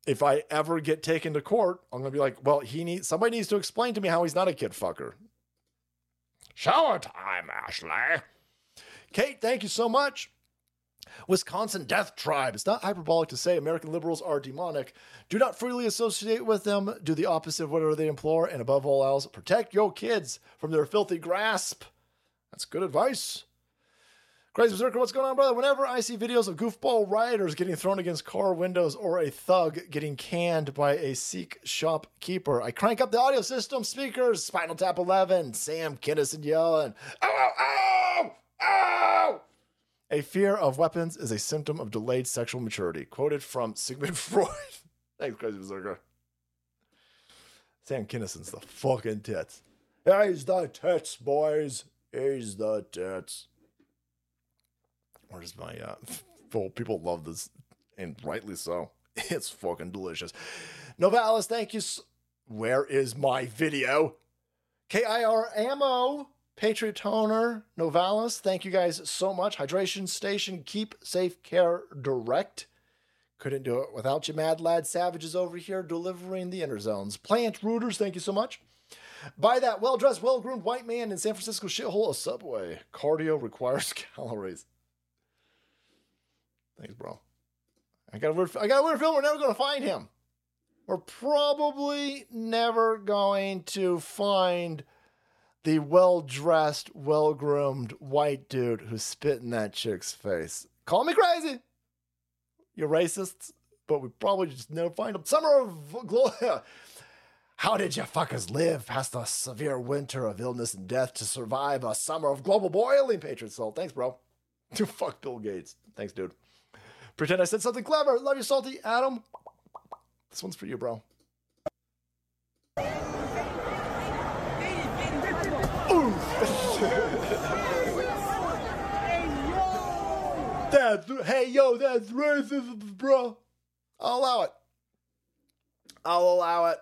if I ever get taken to court, I'm gonna be like, well, he needs somebody needs to explain to me how he's not a kid fucker. Shower time, Ashley. Kate, thank you so much. Wisconsin Death Tribe. It's not hyperbolic to say American liberals are demonic. Do not freely associate with them. Do the opposite of whatever they implore. And above all else, protect your kids from their filthy grasp. That's good advice. Crazy Berserker, what's going on, brother? Whenever I see videos of goofball rioters getting thrown against car windows or a thug getting canned by a Sikh shopkeeper, I crank up the audio system speakers. Spinal Tap 11, Sam Kinison yelling, ow, ow, ow, ow. A fear of weapons is a symptom of delayed sexual maturity. Quoted from Sigmund Freud. Thanks, Crazy Berserker. Sam Kinison's the fucking tits. He's the tits, boys. He's the tits. Where's my uh well, people love this and rightly so. It's fucking delicious. Novalis, thank you. s- Where is my video? KIR Ammo, Patriot Toner, Novalis, thank you guys so much. Hydration Station, Keep Safe Care Direct. Couldn't do it without you, Mad Lad Savages over here delivering the inner zones. Plant Rooters, thank you so much. By that well dressed, well groomed white man in San Francisco shithole a subway. Cardio requires calories. Thanks, bro. I got a weird, I got a weird feeling we're never going to find him. We're probably never going to find the well dressed, well groomed white dude who spit in that chick's face. Call me crazy. You're racists, but we probably just never find him. Summer of glory. How did you fuckers live past the severe winter of illness and death to survive a summer of global boiling, Patriot Soul? Thanks, bro. To fuck Bill Gates. Thanks, dude. Pretend I said something clever. Love you, Salty Adam. This one's for you, bro. Hey yo, that's racism, bro. I'll allow it. I'll allow it.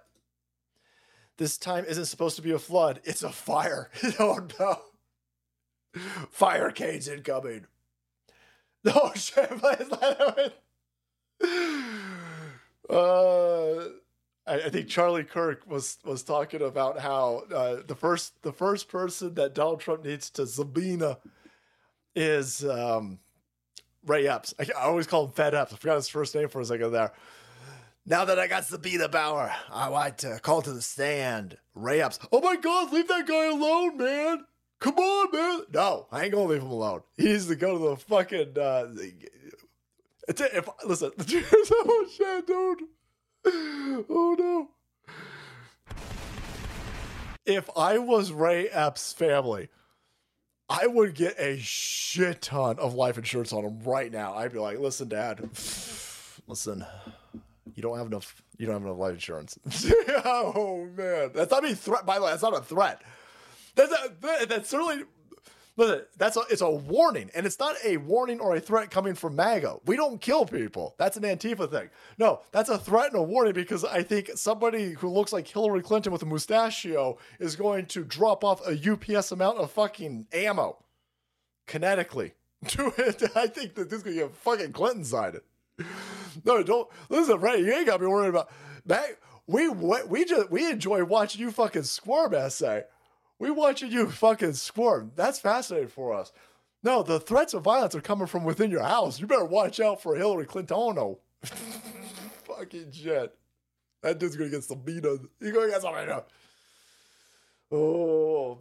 This time isn't supposed to be a flood. It's a fire. oh no. Fire canes incoming. No let. Uh, I, I think Charlie Kirk was was talking about how uh, the first the first person that Donald Trump needs to subpoena is um, Ray Epps. I, I always call him Fed Epps. I forgot his first name for a second there. Now that I got subpoena power, I want to call to the stand Ray Epps. Oh my God, leave that guy alone, man. Come on, man. No, I ain't gonna leave him alone. He needs to go to the fucking. Uh, it's if listen. oh shit, dude. Oh no. If I was Ray Epps' family, I would get a shit ton of life insurance on him right now. I'd be like, listen, Dad, listen, you don't have enough. You don't have enough life insurance. oh man, that's not a threat. By the way, that's not a threat. That's a, that's certainly. Listen, that's a, it's a warning, and it's not a warning or a threat coming from MAGA. We don't kill people. That's an Antifa thing. No, that's a threat and a warning because I think somebody who looks like Hillary Clinton with a mustachio is going to drop off a UPS amount of fucking ammo kinetically to it. I think that this is gonna get fucking Clinton sided. No, don't listen, Ray. You ain't gotta be worried about. Man, we we just we enjoy watching you fucking squirm, essay. We watching you fucking squirm. That's fascinating for us. No, the threats of violence are coming from within your house. You better watch out for Hillary Clinton. Oh, fucking shit. That dude's gonna get some beat on. He's gonna get something. Oh.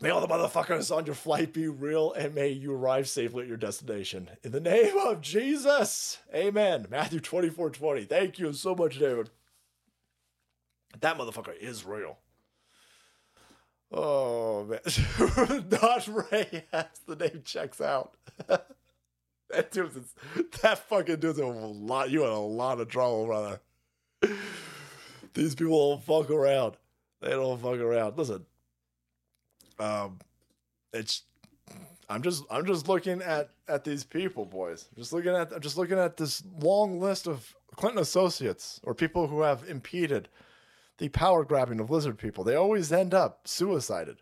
May all the motherfuckers on your flight be real and may you arrive safely at your destination. In the name of Jesus. Amen. Matthew 24 20. Thank you so much, David. That motherfucker is real. Oh man. Not Ray as the name checks out. that dude's that fucking dude's a lot. You in a lot of trouble, brother. These people don't fuck around. They don't fuck around. Listen, um, it's. I'm just I'm just looking at at these people, boys. Just looking at I'm just looking at this long list of Clinton associates or people who have impeded the power grabbing of lizard people. They always end up suicided.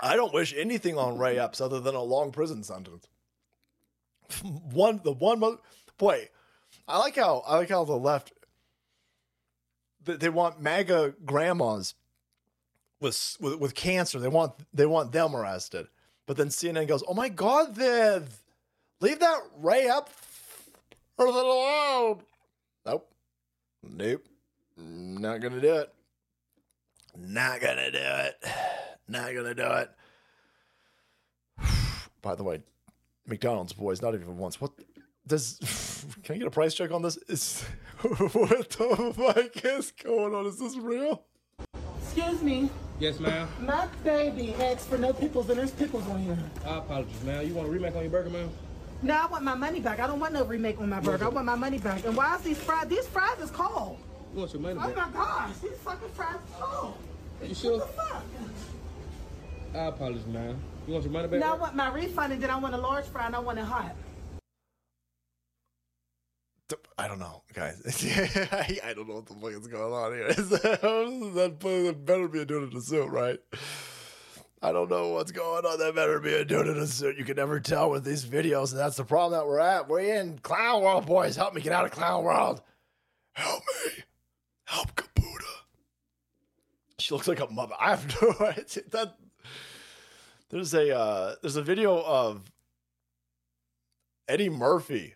I don't wish anything on Ray Epps other than a long prison sentence. one the one boy, I like how I like how the left they, they want MAGA grandmas with, with with cancer. They want they want them arrested. But then CNN goes, "Oh my God, Viv, leave that Ray up or alone." Nope, nope, not gonna do it. Not gonna do it. Not gonna do it. By the way, McDonald's boys, not even once. What does? Can I get a price check on this? Is what the fuck is going on? Is this real? Excuse me. Yes, ma'am. My baby asked for no pickles, and there's pickles on here. I apologize, ma'am. You want a remake on your burger, ma'am? No, I want my money back. I don't want no remake on my burger. I want my money back. And why is these fries? These fries is cold. You want your money oh back? Oh my gosh, these fucking fries is cold. You sure? What the fuck? I apologize, ma'am. You want your money back? No, I want my refund, and then I want a large fry, and I want it hot. I don't know, guys. I, I don't know what the fuck is going on here. that, that, that better be a dude in a suit, right? I don't know what's going on. That better be a dude in a suit. You can never tell with these videos, and that's the problem that we're at. We're in clown world, boys. Help me get out of clown world. Help me. Help Kabuta. She looks like a mother. I have no idea. That there's a uh, there's a video of Eddie Murphy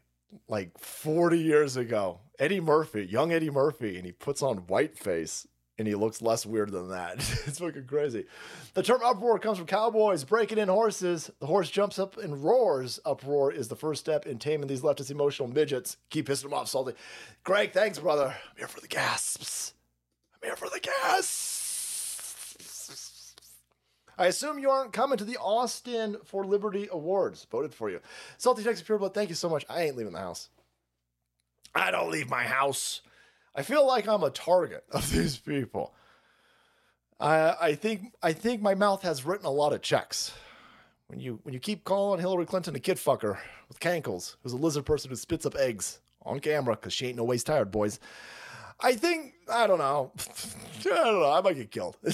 like 40 years ago. Eddie Murphy, young Eddie Murphy, and he puts on whiteface and he looks less weird than that. it's fucking crazy. The term uproar comes from cowboys breaking in horses. The horse jumps up and roars. Uproar is the first step in taming these leftist emotional midgets. Keep pissing them off, Salty. Greg, thanks, brother. I'm here for the gasps. I'm here for the gasps. I assume you aren't coming to the Austin for Liberty Awards. Voted for you. Salty Texas Pure Blood, thank you so much. I ain't leaving the house. I don't leave my house. I feel like I'm a target of these people. I I think I think my mouth has written a lot of checks. When you when you keep calling Hillary Clinton a kid fucker with cankles, who's a lizard person who spits up eggs on camera because she ain't no ways tired, boys. I think I don't know. I don't know. I might get killed. I'm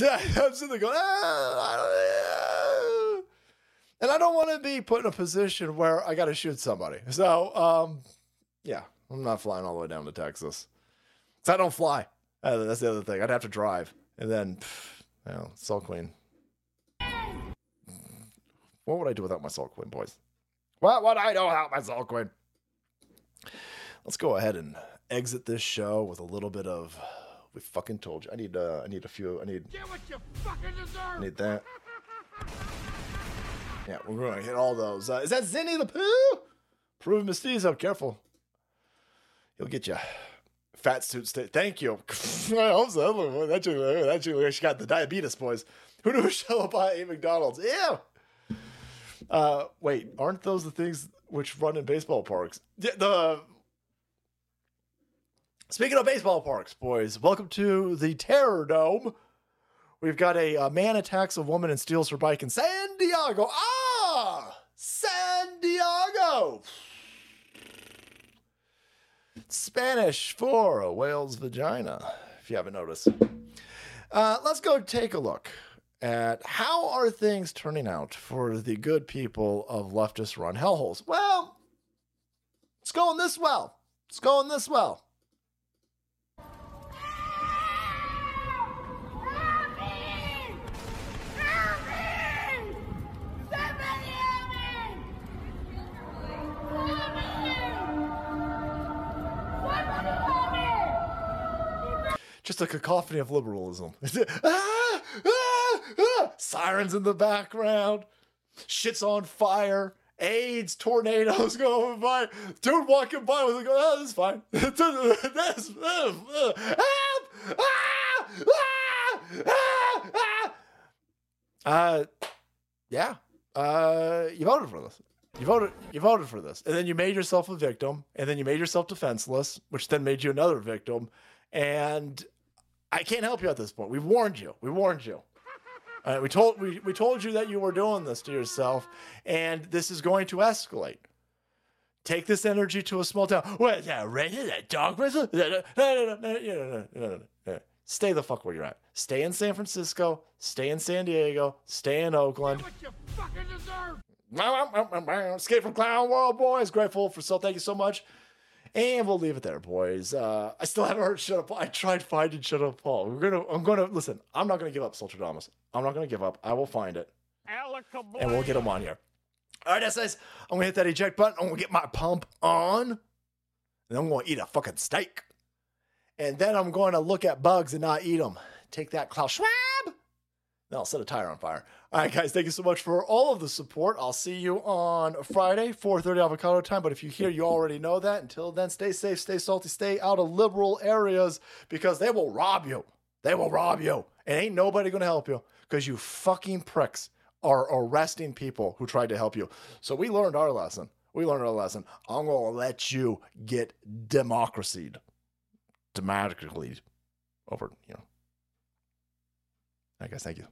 sitting there going, ah, I don't- and I don't want to be put in a position where I got to shoot somebody. So, um, yeah, I'm not flying all the way down to Texas. 'Cause I don't fly. Uh, that's the other thing. I'd have to drive, and then, pff, you know, Salt Queen. What would I do without my Salt Queen, boys? What would I do without my Salt Queen? Let's go ahead and exit this show with a little bit of. We fucking told you. I need. Uh, I need a few. I need. Get what you fucking deserve. I need that. Yeah, we're gonna hit all those. Uh, is that Zinny the Pooh? Prove mestizo. Careful. He'll get you. Fat suit. Thank you. I hope so. That chick, that chick, she got the diabetes, boys. Who knew Michelle would buy a McDonald's? Ew. Uh, wait, aren't those the things which run in baseball parks? The, the speaking of baseball parks, boys, welcome to the Terror Dome. We've got a, uh man attacks a woman and steals her bike in San Diego. Ah, San Diego. Spanish for a whale's vagina, if you haven't noticed. Uh, let's go take a look at how are things turning out for the good people of leftist run hellholes. Well, it's going this well. It's going this well. Just a cacophony of liberalism. Ah, ah, ah. Sirens in the background. Shit's on fire. AIDS, tornadoes going by. Dude walking by was like, oh, this is fine. uh! Ah! Ah! Ah! Ah! Uh, yeah. uh, you voted for this. You voted. You voted for this, and then you made yourself a victim, and then you made yourself defenseless, which then made you another victim. And I can't help you at this point. We've warned you. We warned you. Uh, we told we, we told you that you were doing this to yourself, and this is going to escalate. Take this energy to a small town. What is that? Racist? That dog whistle? No, no, no, no, no, no, no. Stay the fuck where you're at. Stay in San Francisco. Stay in San Diego. Stay in Oakland. What you fucking deserve. Escape from Clown World, boys. Grateful for so. Thank you so much. And we'll leave it there, boys. Uh, I still haven't heard Shut Up Paul. I tried finding Shut Up Paul. We're gonna. I'm gonna listen. I'm not gonna give up, Sultradamus. I'm not gonna give up. I will find it, and we'll get him on here. All right, guys. I'm gonna hit that eject button. I'm gonna get my pump on, and I'm gonna eat a fucking steak, and then I'm going to look at bugs and not eat them. Take that, Klaus Schwab. Then I'll set a tire on fire. All right, guys, thank you so much for all of the support. I'll see you on Friday, 4.30 avocado time. But if you hear, you already know that. Until then, stay safe, stay salty, stay out of liberal areas because they will rob you. They will rob you. And ain't nobody going to help you because you fucking pricks are arresting people who tried to help you. So we learned our lesson. We learned our lesson. I'm going to let you get democracied. Democratically over, you know. I guess, thank you.